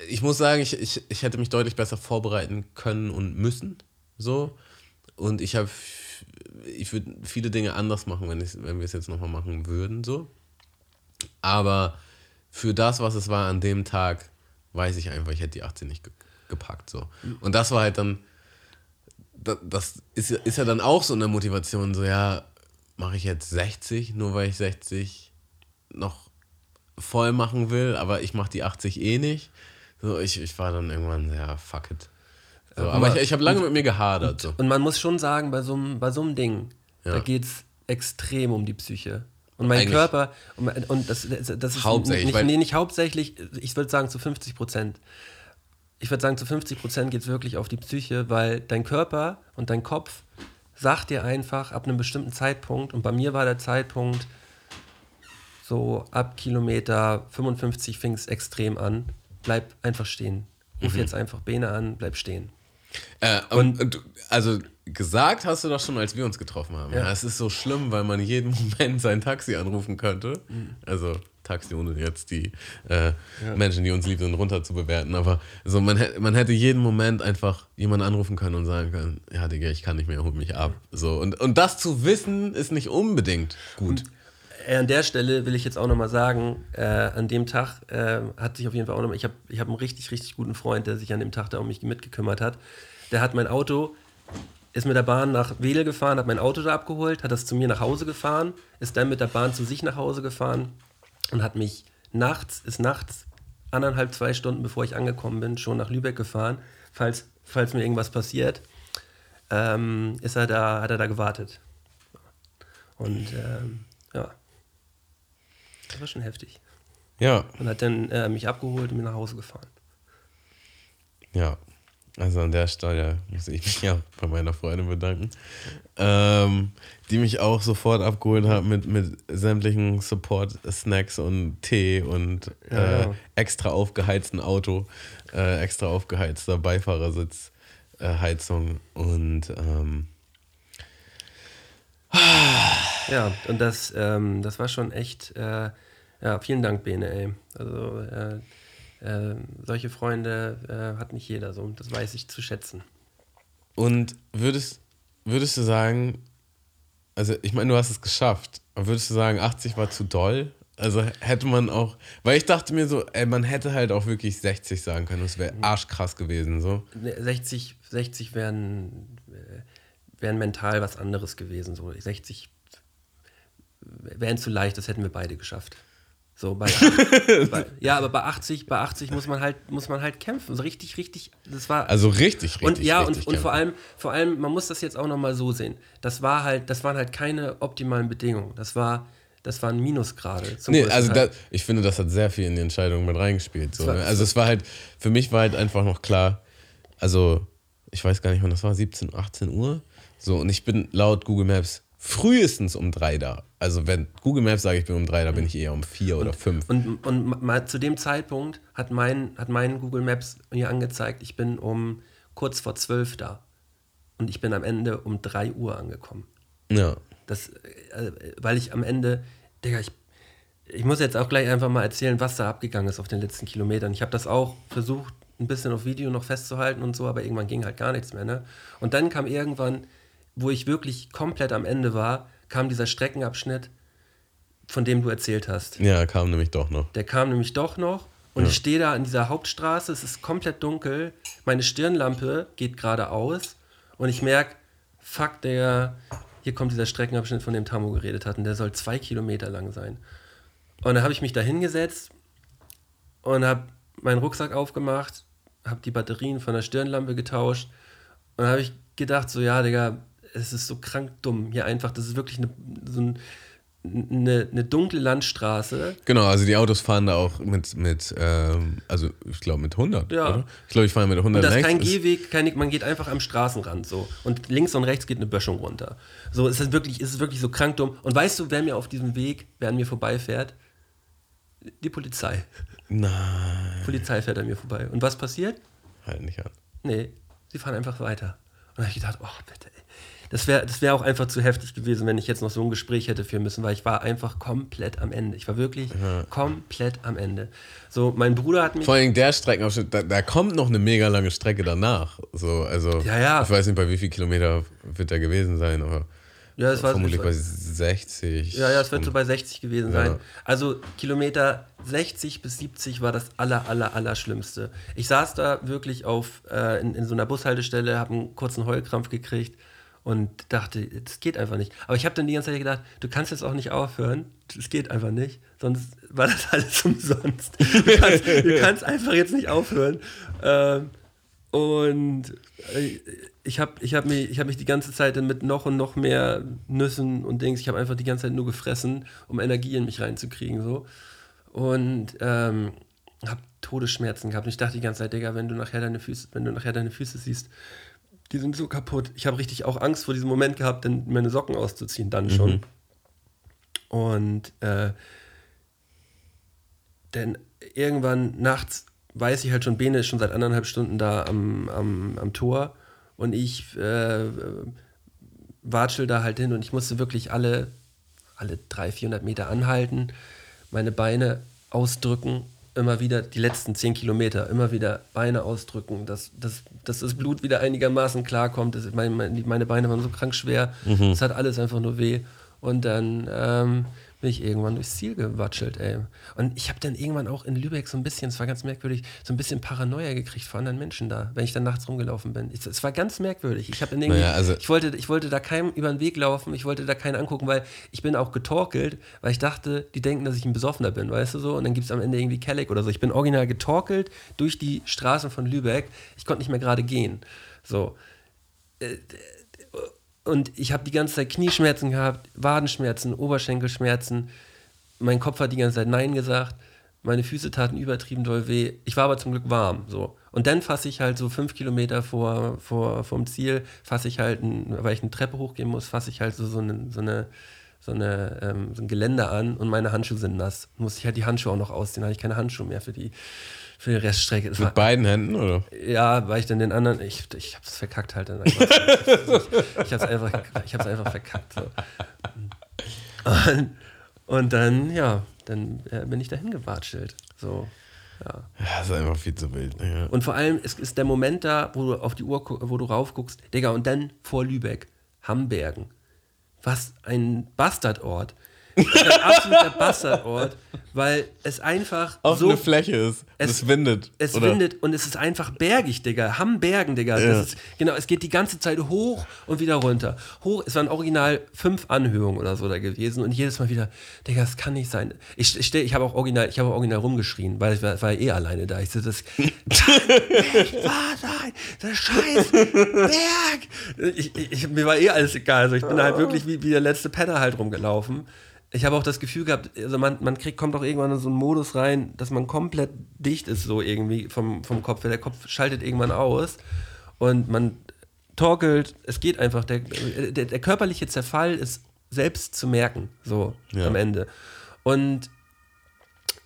ich muss sagen, ich, ich, ich hätte mich deutlich besser vorbereiten können und müssen. So. Und ich habe, ich würde viele Dinge anders machen, wenn, wenn wir es jetzt nochmal machen würden. So. Aber für das, was es war an dem Tag, weiß ich einfach, ich hätte die 18 nicht ge gepackt. So. Und das war halt dann, das, das ist, ja- ist ja dann auch so eine Motivation, so ja, mache ich jetzt 60, nur weil ich 60 noch voll machen will, aber ich mache die 80 eh nicht. So, ich, ich war dann irgendwann, ja, fuck it. So, aber aber- ich, ich habe lange mit mir gehadert. So. Und man muss schon sagen, bei so einem, bei Ding, Ja. da geht es extrem um die Psyche. Und mein Eigentlich. Körper, und, und das, das ist Hauptsächlich, nicht, nee, nicht hauptsächlich, ich würde sagen zu 50 Prozent. Ich würde sagen, zu 50 Prozent geht es wirklich auf die Psyche, weil dein Körper und dein Kopf sagt dir einfach ab einem bestimmten Zeitpunkt, und bei mir war der Zeitpunkt so ab Kilometer 55 fing es extrem an, bleib einfach stehen. Ruf jetzt einfach Beine an, bleib stehen. Äh, und, und, also gesagt hast du das schon, als wir uns getroffen haben. Ja. Ja. Es ist so schlimm, weil man jeden Moment sein Taxi anrufen könnte. Also Taxi, ohne jetzt die äh, Menschen, die uns lieb sind, runter zu bewerten. Aber so, man, hätte, man hätte jeden Moment einfach jemanden anrufen können und sagen können, ja, Digga, ich kann nicht mehr, hol mich ab. So, und, und das zu wissen, ist nicht unbedingt gut. Äh, An der Stelle will ich jetzt auch nochmal sagen, äh, an dem Tag äh, hat sich auf jeden Fall auch nochmal, ich habe ich hab einen richtig, richtig guten Freund, der sich an dem Tag da um mich mitgekümmert hat. Der hat mein Auto, ist mit der Bahn nach Wedel gefahren, hat mein Auto da abgeholt, hat das zu mir nach Hause gefahren, ist dann mit der Bahn zu sich nach Hause gefahren und hat mich nachts, ist nachts anderthalb, zwei Stunden bevor ich angekommen bin, schon nach Lübeck gefahren, falls, falls mir irgendwas passiert, ähm, ist er da, hat er da gewartet. Und ähm, das war schon heftig. Ja, Und hat dann äh, mich abgeholt und mir nach Hause gefahren. ja. Also an der Stelle muss ich mich ja bei meiner Freundin bedanken, ähm, die mich auch sofort abgeholt hat mit, mit sämtlichen Support-Snacks und Tee und äh, ja. extra aufgeheizten Auto, äh, extra aufgeheizter Beifahrersitz, äh, Heizung und ähm, Ja, und das, ähm, das war schon echt, äh, ja, vielen Dank, Bene, ey. Also, äh, äh, solche Freunde äh, hat nicht jeder so, das weiß ich zu schätzen. Und würdest, würdest du sagen, also ich meine, du hast es geschafft, aber würdest du sagen, 80 war zu doll? Also hätte man auch, weil ich dachte mir so, ey, man hätte halt auch wirklich 60 sagen können, das wäre arschkrass gewesen, so. Ne, 60, 60 wären, äh, wären mental was anderes gewesen. So 60 wären zu leicht, das hätten wir beide geschafft. So bei, bei ja, aber bei 80, bei 80 muss man halt muss man halt kämpfen, so richtig richtig, das war Also richtig, richtig. und ja richtig und, und vor allem vor allem man muss das jetzt auch noch mal so sehen. Das war halt das waren halt keine optimalen Bedingungen. Das war das waren Minusgrade Nee, also Teil. da, ich finde, das hat sehr viel in die Entscheidung mit reingespielt. So, ne? Also es war halt, für mich war halt einfach noch klar, also ich weiß gar nicht, wann das war, 17, 18 Uhr. So, und ich bin laut Google Maps frühestens um drei da. Also wenn Google Maps sage, ich bin um drei, da bin ich eher um vier oder fünf. Und, und mal zu dem Zeitpunkt hat mein, hat mein Google Maps mir angezeigt, ich bin um kurz vor zwölf da. Und ich bin am Ende um 3 Uhr angekommen. Ja. Das, äh, weil ich am Ende, Digga, ich, ich muss jetzt auch gleich einfach mal erzählen, was da abgegangen ist auf den letzten Kilometern. Ich habe das auch versucht, ein bisschen auf Video noch festzuhalten und so, aber irgendwann ging halt gar nichts mehr. Ne? Und dann kam irgendwann, wo ich wirklich komplett am Ende war, kam dieser Streckenabschnitt, von dem du erzählt hast. Ja, kam nämlich doch noch. Der kam nämlich doch noch und ich stehe da an dieser Hauptstraße, es ist komplett dunkel, meine Stirnlampe geht gerade aus und ich merke, fuck, der, hier kommt dieser Streckenabschnitt, von dem Tamo geredet hat und der soll zwei Kilometer lang sein. Und dann habe ich mich da hingesetzt und habe meinen Rucksack aufgemacht, habe die Batterien von der Stirnlampe getauscht und habe ich gedacht, so ja, Digga, es ist so krank dumm hier einfach, das ist wirklich eine, so ein, eine, eine dunkle Landstraße Genau, also die Autos fahren da auch mit, mit ähm, also ich glaube mit 100, Ja. oder? Ich glaube, ich fahre mit 100 Und das ist kein Gehweg, keine, man geht einfach am Straßenrand so. Und links und rechts geht eine Böschung runter. So, es ist wirklich, es ist wirklich so krank dumm. Und weißt du, wer mir auf diesem Weg, wer an mir vorbeifährt? Die Polizei. Nein, Die Polizei fährt an mir vorbei. Und was passiert? halt nicht an. Nee, sie fahren einfach weiter. Und da habe ich gedacht, oh bitte, ey. Das wäre das wär auch einfach zu heftig gewesen, wenn ich jetzt noch so ein Gespräch hätte führen müssen, weil ich war einfach komplett am Ende. Ich war wirklich komplett am Ende. So, mein Bruder hat mich. Vor allem der Streckenabschnitt, da, da kommt noch eine mega lange Strecke danach. So, also, Ja, ja. ich weiß nicht, bei wie viel Kilometer wird der gewesen sein, aber ja, es war, vermutlich bei 60. Ja, ja, es wird so bei 60 gewesen Ja. sein. Also Kilometer 60 bis 70 war das aller, aller, aller Schlimmste. Ich saß da wirklich auf, äh, in, in so einer Bushaltestelle, habe einen kurzen Heulkrampf gekriegt und dachte, das geht einfach nicht. Aber ich habe dann die ganze Zeit gedacht, du kannst jetzt auch nicht aufhören, das geht einfach nicht, sonst war das alles umsonst. Du kannst, du kannst einfach jetzt nicht aufhören. Ähm, und äh, ich habe ich hab mich, ich hab mich die ganze Zeit dann mit noch und noch mehr Nüssen und Dings, ich habe einfach die ganze Zeit nur gefressen, um Energie in mich reinzukriegen. So. Und ähm, habe Todesschmerzen gehabt. Und ich dachte die ganze Zeit, Digga, wenn du nachher deine Füße, wenn du nachher deine Füße siehst, die sind so kaputt. Ich habe richtig auch Angst vor diesem Moment gehabt, dann meine Socken auszuziehen, dann schon. Und äh, denn irgendwann nachts weiß ich halt schon, Bene ist schon seit anderthalb Stunden da am, am, am Tor und ich äh, watschel da halt hin und ich musste wirklich alle, alle 300, 400 Meter anhalten, meine Beine ausdrücken, immer wieder die letzten 10 Kilometer, immer wieder Beine ausdrücken, dass, dass, dass das Blut wieder einigermaßen klarkommt. Das, meine, meine Beine waren so krank schwer, es hat alles einfach nur weh. Und dann ähm, bin ich irgendwann durchs Ziel gewatschelt, ey. Und ich habe dann irgendwann auch in Lübeck so ein bisschen, es war ganz merkwürdig, so ein bisschen Paranoia gekriegt vor anderen Menschen da, wenn ich dann nachts rumgelaufen bin. Es war ganz merkwürdig. Ich habe Naja, also- ich wollte, ich wollte da keinem über den Weg laufen, ich wollte da keinen angucken, weil ich bin auch getorkelt, weil ich dachte, die denken, dass ich ein Besoffener bin, weißt du so? Und dann gibt es am Ende irgendwie Kelleck oder so. Ich bin original getorkelt durch die Straßen von Lübeck. Ich konnte nicht mehr gerade gehen. So. Äh, Und ich habe die ganze Zeit Knieschmerzen gehabt, Wadenschmerzen, Oberschenkelschmerzen. Mein Kopf hat die ganze Zeit Nein gesagt. Meine Füße taten übertrieben doll weh. Ich war aber zum Glück warm. So. Und dann fasse ich halt so fünf Kilometer vor, vor vom Ziel, fasse ich halt, weil ich eine Treppe hochgehen muss, fasse ich halt so, so eine, so eine, so, eine ähm, so ein Geländer an und meine Handschuhe sind nass. Muss ich halt die Handschuhe auch noch ausziehen, habe ich keine Handschuhe mehr für die, für die Reststrecke. Das Mit war, beiden Händen, oder? ja, weil ich dann den anderen, ich, ich hab's verkackt halt dann einfach. ich hab's einfach, ich hab's einfach verkackt. So. Und, und dann, ja, dann äh, bin ich dahin gewatschelt. So, ja. Ja, das ist einfach viel zu wild. ne, Ja. Und vor allem es ist der Moment da, wo du auf die Uhr, wo du raufguckst, Digga, und dann vor Lübeck, Hambergen. Was ein Bastardort. Das ist ein absoluter Bastardort, weil es einfach Auf so eine Fläche ist. es- Es, windet. es oder? windet und es ist einfach bergig, Digga. Hambergen, Digga. Ja. Das ist, genau, es geht die ganze Zeit hoch und wieder runter. Hoch, es waren original fünf Anhöhungen oder so da gewesen und jedes Mal wieder, Digga, das kann nicht sein. Ich, ich, ich habe auch original, ich habe original rumgeschrien, weil ich war, war eh alleine da. Ich so, das nicht wahr sein, der scheiß Berg. Ich, ich, mir war eh alles egal. Also ich bin halt wirklich wie, wie der letzte Penner halt rumgelaufen. Ich habe auch das Gefühl gehabt, also man, man kriegt, kommt auch irgendwann in so einen Modus rein, dass man komplett dicht ist, so irgendwie vom, vom Kopf. Der Kopf schaltet irgendwann aus und man torkelt. Es geht einfach. Der, der, der körperliche Zerfall ist selbst zu merken, so Ja. am Ende. Und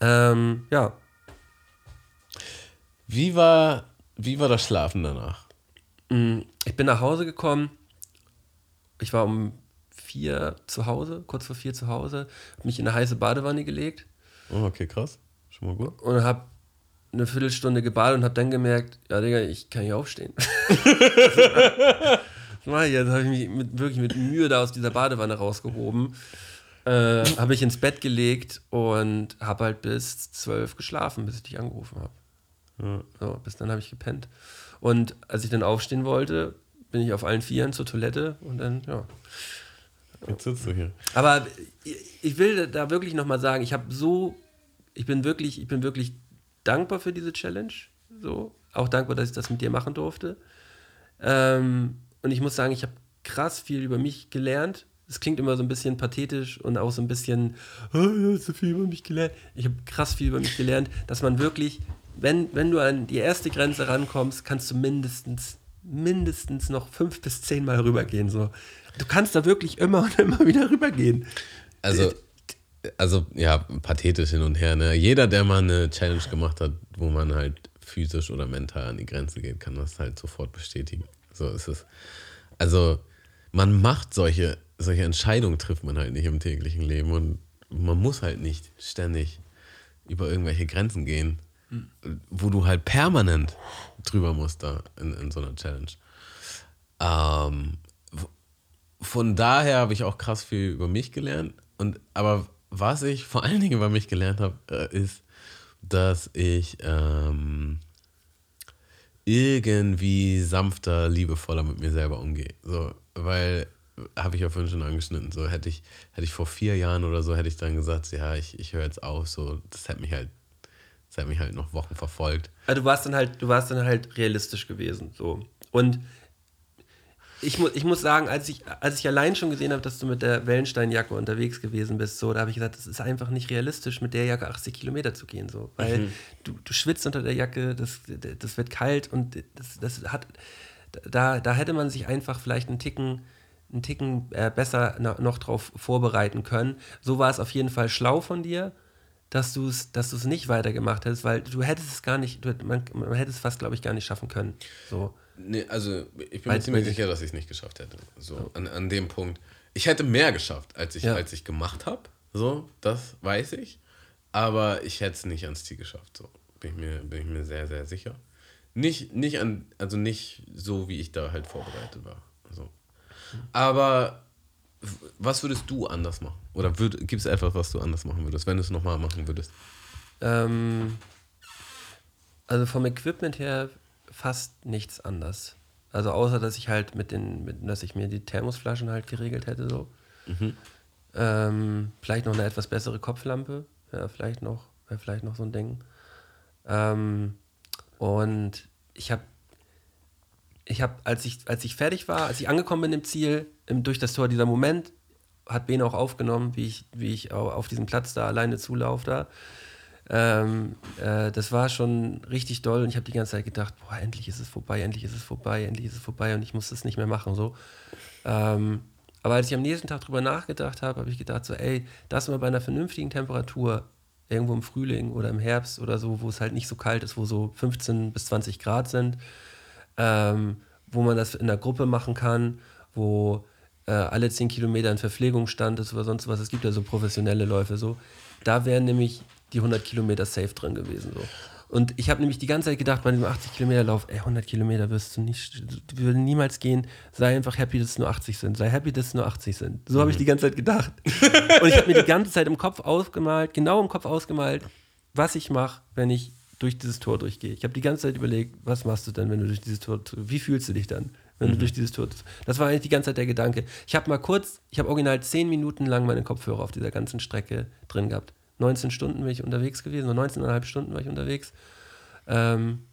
ähm, ja, Wie war, wie war das Schlafen danach? Mm, Ich bin nach Hause gekommen. Ich war um vier zu Hause, kurz vor vier zu Hause, habe mich in eine heiße Badewanne gelegt Oh, okay, krass. Schon mal gut. und habe eine Viertelstunde gebadet und habe dann gemerkt, ja Digga, ich kann nicht aufstehen. Was mach ich jetzt? Habe ich mich mit, wirklich mit Mühe da aus dieser Badewanne rausgehoben. Äh, habe ich ins Bett gelegt und habe halt bis zwölf geschlafen, bis ich dich angerufen habe. Ja. So, bis dann habe ich gepennt. Und als ich dann aufstehen wollte, bin ich auf allen Vieren zur Toilette und dann, ja. Jetzt sitzt du hier. Aber ich- will da wirklich nochmal sagen, ich habe so, ich bin wirklich, ich bin wirklich dankbar für diese Challenge. So, auch dankbar, dass ich das mit dir machen durfte. Ähm, und ich muss sagen, ich habe krass viel über mich gelernt. Es klingt immer so ein bisschen pathetisch und auch so ein bisschen, oh, du hast so viel über mich gelernt. Ich habe krass viel über mich gelernt, dass man wirklich, wenn, wenn du an die erste Grenze rankommst, kannst du mindestens, mindestens noch fünf bis zehn Mal rübergehen. So. Du kannst da wirklich immer und immer wieder rübergehen. Also, also ja, pathetisch hin und her. Ne? Jeder, der mal eine Challenge gemacht hat, wo man halt physisch oder mental an die Grenze geht, kann das halt sofort bestätigen. So ist es. Also, man macht solche, solche Entscheidungen, trifft man halt nicht im täglichen Leben und man muss halt nicht ständig über irgendwelche Grenzen gehen, wo du halt permanent drüber musst da in, in so einer Challenge. Ähm, von daher habe ich auch krass viel über mich gelernt. Und aber was ich vor allen Dingen über mich gelernt habe, äh, ist, dass ich ähm, irgendwie sanfter, liebevoller mit mir selber umgehe. So, weil habe ich ja vorhin schon angeschnitten. So hätte ich hätte ich vor vier Jahren oder so hätte ich dann gesagt, ja ich, ich höre jetzt auf. So das hat mich halt das hat mich halt noch Wochen verfolgt. Also du warst dann halt, du warst dann halt realistisch gewesen. So. Und ich, mu ich muss sagen, als ich, als ich allein schon gesehen habe, dass du mit der Wellensteinjacke unterwegs gewesen bist, so, da habe ich gesagt, das ist einfach nicht realistisch, mit der Jacke 80 Kilometer zu gehen. So. Weil du, du schwitzt unter der Jacke, das, das wird kalt und das, das hat. Da, da hätte man sich einfach vielleicht einen Ticken, einen Ticken äh, besser noch drauf vorbereiten können. So war es auf jeden Fall schlau von dir dass du es dass du's nicht weitergemacht hättest, weil du hättest es gar nicht, du, man, man hätte es fast, glaube ich, gar nicht schaffen können. So. Nee, also ich bin Weil- mir ziemlich sicher, dass ich es nicht geschafft hätte. So, an, an dem Punkt. Ich hätte mehr geschafft, als ich, Ja. als ich gemacht habe. So, das weiß ich. Aber ich hätte es nicht ans Ziel geschafft. So, bin ich mir, bin ich mir sehr, sehr sicher. Nicht, nicht an, also nicht so, wie ich da halt vorbereitet war. So. Aber w- was würdest du anders machen? Oder gibt es etwas, was du anders machen würdest, wenn du es nochmal machen würdest? Ähm, also vom Equipment her fast nichts anders. Also außer, dass ich halt mit den, mit, dass ich mir die Thermosflaschen halt geregelt hätte so. Ähm, vielleicht noch eine etwas bessere Kopflampe, ja, vielleicht noch, wäre vielleicht noch so ein Ding. Ähm, und ich habe, ich habe, als ich, als ich fertig war, als ich angekommen bin im Ziel, durch das Tor, dieser Moment, hat Bene auch aufgenommen, wie ich, wie ich au- auf diesem Platz da alleine zulaufe da. Ähm, äh, das war schon richtig doll und ich habe die ganze Zeit gedacht, boah, endlich ist es vorbei, endlich ist es vorbei, endlich ist es vorbei und ich muss das nicht mehr machen. So. Ähm, aber als ich am nächsten Tag drüber nachgedacht habe, habe ich gedacht, so, ey, das mal bei einer vernünftigen Temperatur, irgendwo im Frühling oder im Herbst oder so, wo es halt nicht so kalt ist, wo so 15 bis 20 Grad sind, ähm, wo man das in der Gruppe machen kann, wo äh, alle 10 Kilometer ein Verpflegungsstand ist oder sonst was. Es gibt ja so professionelle Läufe so. Da wären nämlich die 100 Kilometer safe drin gewesen. So. Und ich habe nämlich die ganze Zeit gedacht, bei diesem 80 Kilometer Lauf, ey, 100 Kilometer wirst du nicht, du würden niemals gehen. Sei einfach happy, dass es nur 80 sind. Sei happy, dass es nur 80 sind. So habe ich die ganze Zeit gedacht. Und ich habe mir die ganze Zeit im Kopf ausgemalt, genau im Kopf ausgemalt, was ich mache, wenn ich durch dieses Tor durchgehe. Ich habe die ganze Zeit überlegt, was machst du denn, wenn du durch dieses Tor, wie fühlst du dich dann? Wenn du durch dieses Tor. Das war eigentlich die ganze Zeit der Gedanke. Ich habe mal kurz, ich habe original zehn Minuten lang meine Kopfhörer auf dieser ganzen Strecke drin gehabt. 19 Stunden bin ich unterwegs gewesen, oder 19,5 Stunden war ich unterwegs. Ähm,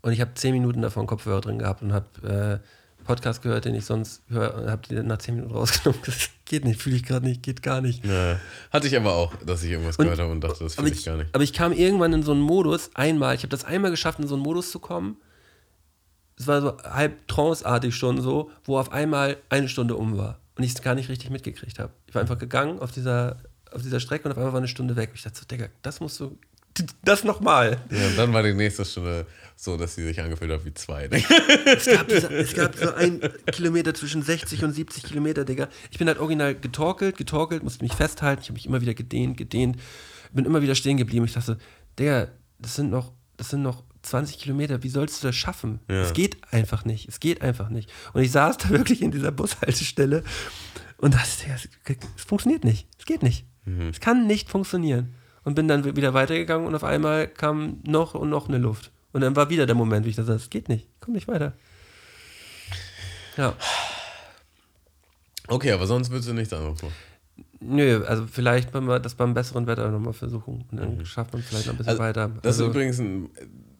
und ich habe zehn Minuten davon Kopfhörer drin gehabt und habe äh, Podcast gehört, den ich sonst höre, und habe die nach zehn Minuten rausgenommen. Das geht nicht, fühle ich gerade nicht, geht gar nicht. Ja, hatte ich aber auch, dass ich irgendwas Und- gehört habe und dachte, das fühle ich gar nicht. aber ich kam irgendwann in so einen Modus, einmal, ich habe das einmal geschafft, in so einen Modus zu kommen. Es war so halb tranceartig schon so, wo auf einmal eine Stunde um war und ich es gar nicht richtig mitgekriegt habe. Ich war einfach gegangen auf dieser, auf dieser Strecke und auf einmal war eine Stunde weg. Ich dachte so, Digga, das musst du, das nochmal. Ja, und dann war die nächste Stunde so, dass sie sich angefühlt hat wie zwei. Es gab, diese, es gab so ein Kilometer zwischen 60 und 70 Kilometer, Digga. Ich bin halt original getorkelt, getorkelt, musste mich festhalten. Ich habe mich immer wieder gedehnt, gedehnt. Bin immer wieder stehen geblieben. Ich dachte, Digga, das sind noch, das sind noch 20 Kilometer. Wie sollst du das schaffen? Ja. Es geht einfach nicht. Es geht einfach nicht. Und ich saß da wirklich in dieser Bushaltestelle und dachte, es, es funktioniert nicht. Es geht nicht. Es kann nicht funktionieren. Und bin dann wieder weitergegangen und auf einmal kam noch und noch eine Luft. Und dann war wieder der Moment, wie ich dachte, es geht nicht. Ich komm nicht weiter. Ja. Okay, aber sonst würdest du nichts anderes machen. Nö, also vielleicht wenn wir das beim besseren Wetter nochmal versuchen. Und dann schafft man vielleicht noch ein bisschen Also, weiter. Das also, ist übrigens, ein,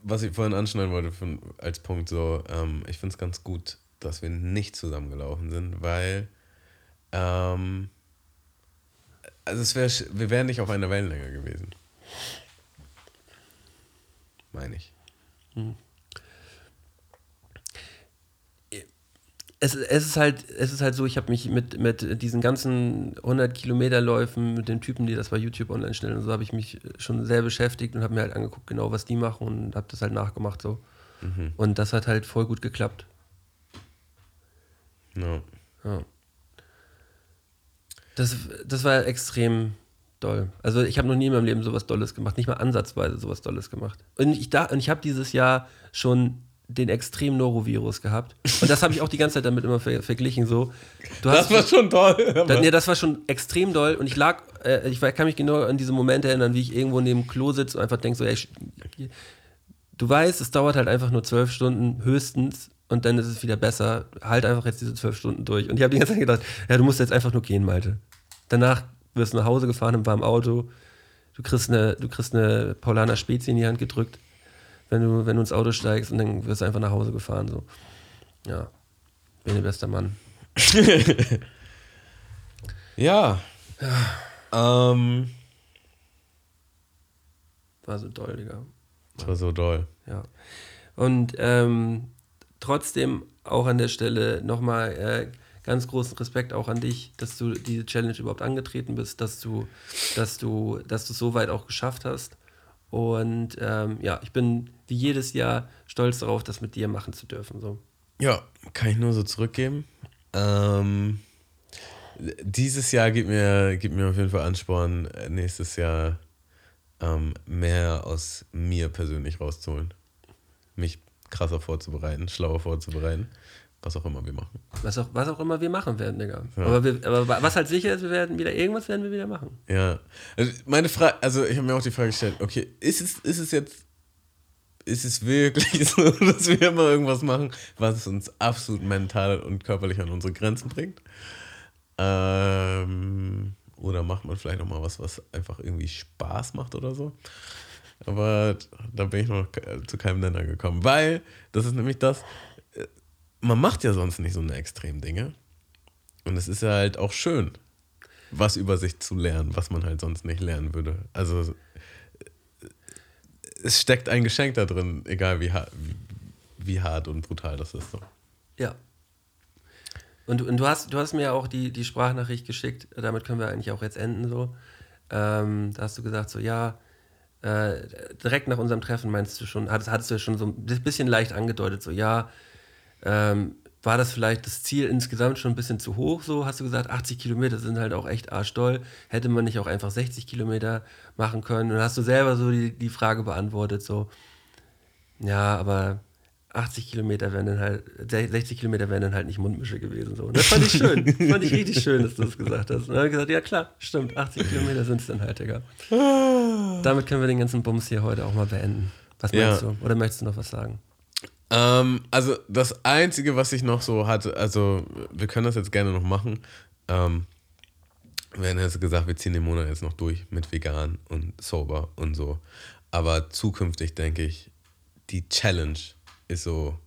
was ich vorhin anschneiden wollte von, als Punkt so, ähm, ich finde es ganz gut, dass wir nicht zusammengelaufen sind, weil ähm, also es wär, sch- wir wären nicht auf einer Wellenlänge gewesen. Meine ich. Es, es, ist halt, es ist halt so, ich habe mich mit, mit diesen ganzen 100 Kilometer Läufen, mit den Typen, die das bei YouTube online stellen und so, habe ich mich schon sehr beschäftigt und habe mir halt angeguckt, genau was die machen und habe das halt nachgemacht so. Und das hat halt voll gut geklappt. No. Ja. Das, das war extrem doll. Also ich habe noch nie in meinem Leben sowas Dolles gemacht, nicht mal ansatzweise sowas Dolles gemacht. Und ich, da- und ich habe dieses Jahr schon den extremen Norovirus gehabt. Und das habe ich auch die ganze Zeit damit immer ver verglichen. So. Du Das war schon toll. da, nee, das war schon extrem doll und ich lag, äh, ich kann mich genau an diese Momente erinnern, wie ich irgendwo neben dem Klo sitze und einfach denke so, ey, du weißt, es dauert halt einfach nur zwölf Stunden höchstens und dann ist es wieder besser. Halt einfach jetzt diese zwölf Stunden durch. Und ich habe die ganze Zeit gedacht, ja, du musst jetzt einfach nur gehen, Malte. Danach wirst du nach Hause gefahren im warmen Auto, du kriegst eine, du kriegst eine Paulaner Spezi in die Hand gedrückt, wenn du, wenn du ins Auto steigst und dann wirst du einfach nach Hause gefahren. So. Ja, bin der bester Mann. Ja. Ähm, War so doll, Digga. das war so doll. Ja. Und ähm, trotzdem auch an der Stelle nochmal äh, ganz großen Respekt auch an dich, dass du diese Challenge überhaupt angetreten bist, dass du, dass du, dass du es so weit auch geschafft hast. Und ähm, ja, ich bin wie jedes Jahr stolz darauf, das mit dir machen zu dürfen. So. Ja, kann ich nur so zurückgeben. Ähm, dieses Jahr gibt mir, gibt mir auf jeden Fall Ansporn, nächstes Jahr ähm, mehr aus mir persönlich rauszuholen. Mich krasser vorzubereiten, schlauer vorzubereiten, was auch immer wir machen. Was auch, was auch immer wir machen werden, Digga. Ja. Aber, wir, aber was halt sicher ist, wir werden wieder, irgendwas werden wir wieder machen. Ja. Also meine Frage, also ich habe mir auch die Frage gestellt, okay, ist es, ist es jetzt, ist es wirklich so, dass wir immer irgendwas machen, was uns absolut mental und körperlich an unsere Grenzen bringt? Ähm, oder macht man vielleicht nochmal was, was einfach irgendwie Spaß macht oder so? Aber da bin ich noch zu keinem Nenner gekommen, weil das ist nämlich das, man macht ja sonst nicht so eine extremen Dinge. Und es ist ja halt auch schön. was über sich zu lernen, was man halt sonst nicht lernen würde. Also es steckt ein Geschenk da drin, egal wie, hart, wie, wie hart und brutal das ist. So. Ja. Und, und du, hast, du hast mir auch die, die Sprachnachricht geschickt, damit können wir eigentlich auch jetzt enden so. Ähm, da hast du gesagt, so ja, äh, direkt nach unserem Treffen meinst du schon, hattest, hattest du schon so ein bisschen leicht angedeutet, so ja, ähm, war das vielleicht das Ziel insgesamt schon ein bisschen zu hoch? So hast du gesagt, 80 Kilometer sind halt auch echt arschdoll. Hätte man nicht auch einfach 60 Kilometer machen können? Und hast du selber so die, die Frage beantwortet, so, ja, aber 80 Kilometer wären dann halt, 60 Kilometer wären dann halt nicht Mundmische gewesen. So. Und das fand ich schön. Das fand ich richtig schön, dass du das gesagt hast. Und dann habe ich gesagt, ja klar, stimmt, 80 Kilometer sind es dann halt, Digga. Damit können wir den ganzen Bums hier heute auch mal beenden. Was meinst ja. du? Oder möchtest du noch was sagen? Ähm, also das Einzige, was ich noch so hatte, also wir können das jetzt gerne noch machen. Ähm, wir haben jetzt gesagt, wir ziehen den Monat jetzt noch durch mit vegan und sober und so. Aber zukünftig denke ich, die Challenge ist so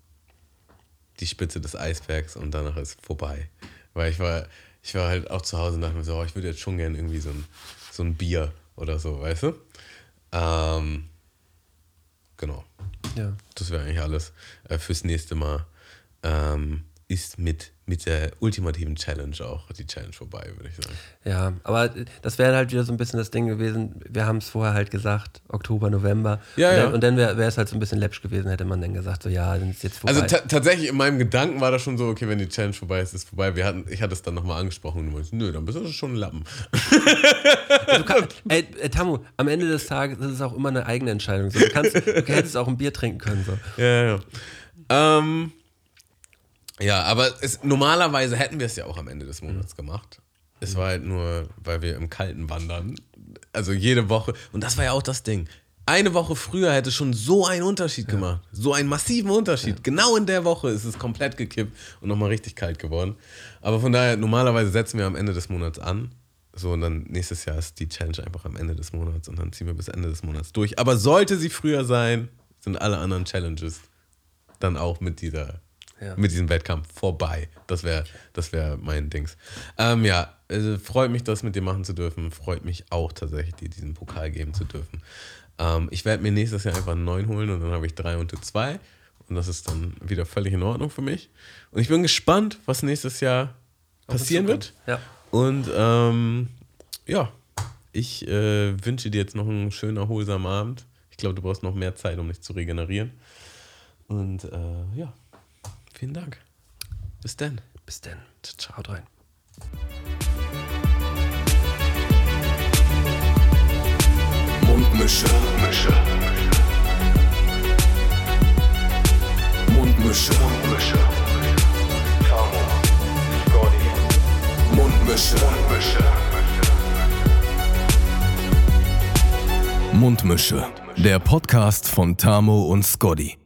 die Spitze des Eisbergs und danach ist vorbei. Weil ich war, ich war halt auch zu Hause und dachte mir so, oh, ich würde jetzt schon gerne irgendwie so ein, so ein Bier oder so, weißt du? Ähm, genau. Ja. Das wäre eigentlich alles äh, fürs nächste Mal. Ähm, ist mit, mit der ultimativen Challenge auch die Challenge vorbei, würde ich sagen. Ja, aber das wäre halt wieder so ein bisschen das Ding gewesen. Wir haben es vorher halt gesagt, Oktober, November. Ja, und dann, ja. Und dann wäre es halt so ein bisschen läppsch gewesen, hätte man dann gesagt, so ja, dann ist jetzt vorbei. Also tatsächlich in meinem Gedanken war das schon so, okay, wenn die Challenge vorbei ist, ist es vorbei. Wir hatten, ich hatte es dann nochmal angesprochen und du meinst, nö, dann bist du schon ein Lappen. Kann, ey, ey, Tamu, am Ende des Tages ist es auch immer eine eigene Entscheidung. So, du, kannst, du hättest auch ein Bier trinken können. So. Ja, ja. Ähm. Ja, aber es, normalerweise hätten wir es ja auch am Ende des Monats mhm. gemacht. Es war halt nur, weil wir im Kalten wandern. Also jede Woche. Und das war ja auch das Ding. Eine Woche früher hätte schon so einen Unterschied ja. gemacht. So einen massiven Unterschied. Ja. Genau in der Woche ist es komplett gekippt und nochmal richtig kalt geworden. Aber von daher, normalerweise setzen wir am Ende des Monats an. So, und dann nächstes Jahr ist die Challenge einfach am Ende des Monats und dann ziehen wir bis Ende des Monats durch. Aber sollte sie früher sein, sind alle anderen Challenges dann auch mit dieser ja. mit diesem Wettkampf vorbei. Das wäre das wär mein Dings. Ähm, ja, also freut mich, das mit dir machen zu dürfen. Freut mich auch tatsächlich, dir diesen Pokal geben zu dürfen. Ähm, ich werde mir nächstes Jahr einfach einen neuen holen und dann habe ich drei und zwei. Und das ist dann wieder völlig in Ordnung für mich. Und ich bin gespannt, was nächstes Jahr passieren wird. Ja. Und ähm, ja, ich äh, wünsche dir jetzt noch einen schönen, erholsamen Abend. Ich glaube, du brauchst noch mehr Zeit, um dich zu regenerieren. Und äh, ja. Vielen Dank. Bis dann. Bis dann. Ciao, rein. Mundmische. Mundmische. Mundmische. Mundmische. Tamo. Scotty. Mundmische. Mundmische. Mundmische. Der Podcast von Tamo und Scotty.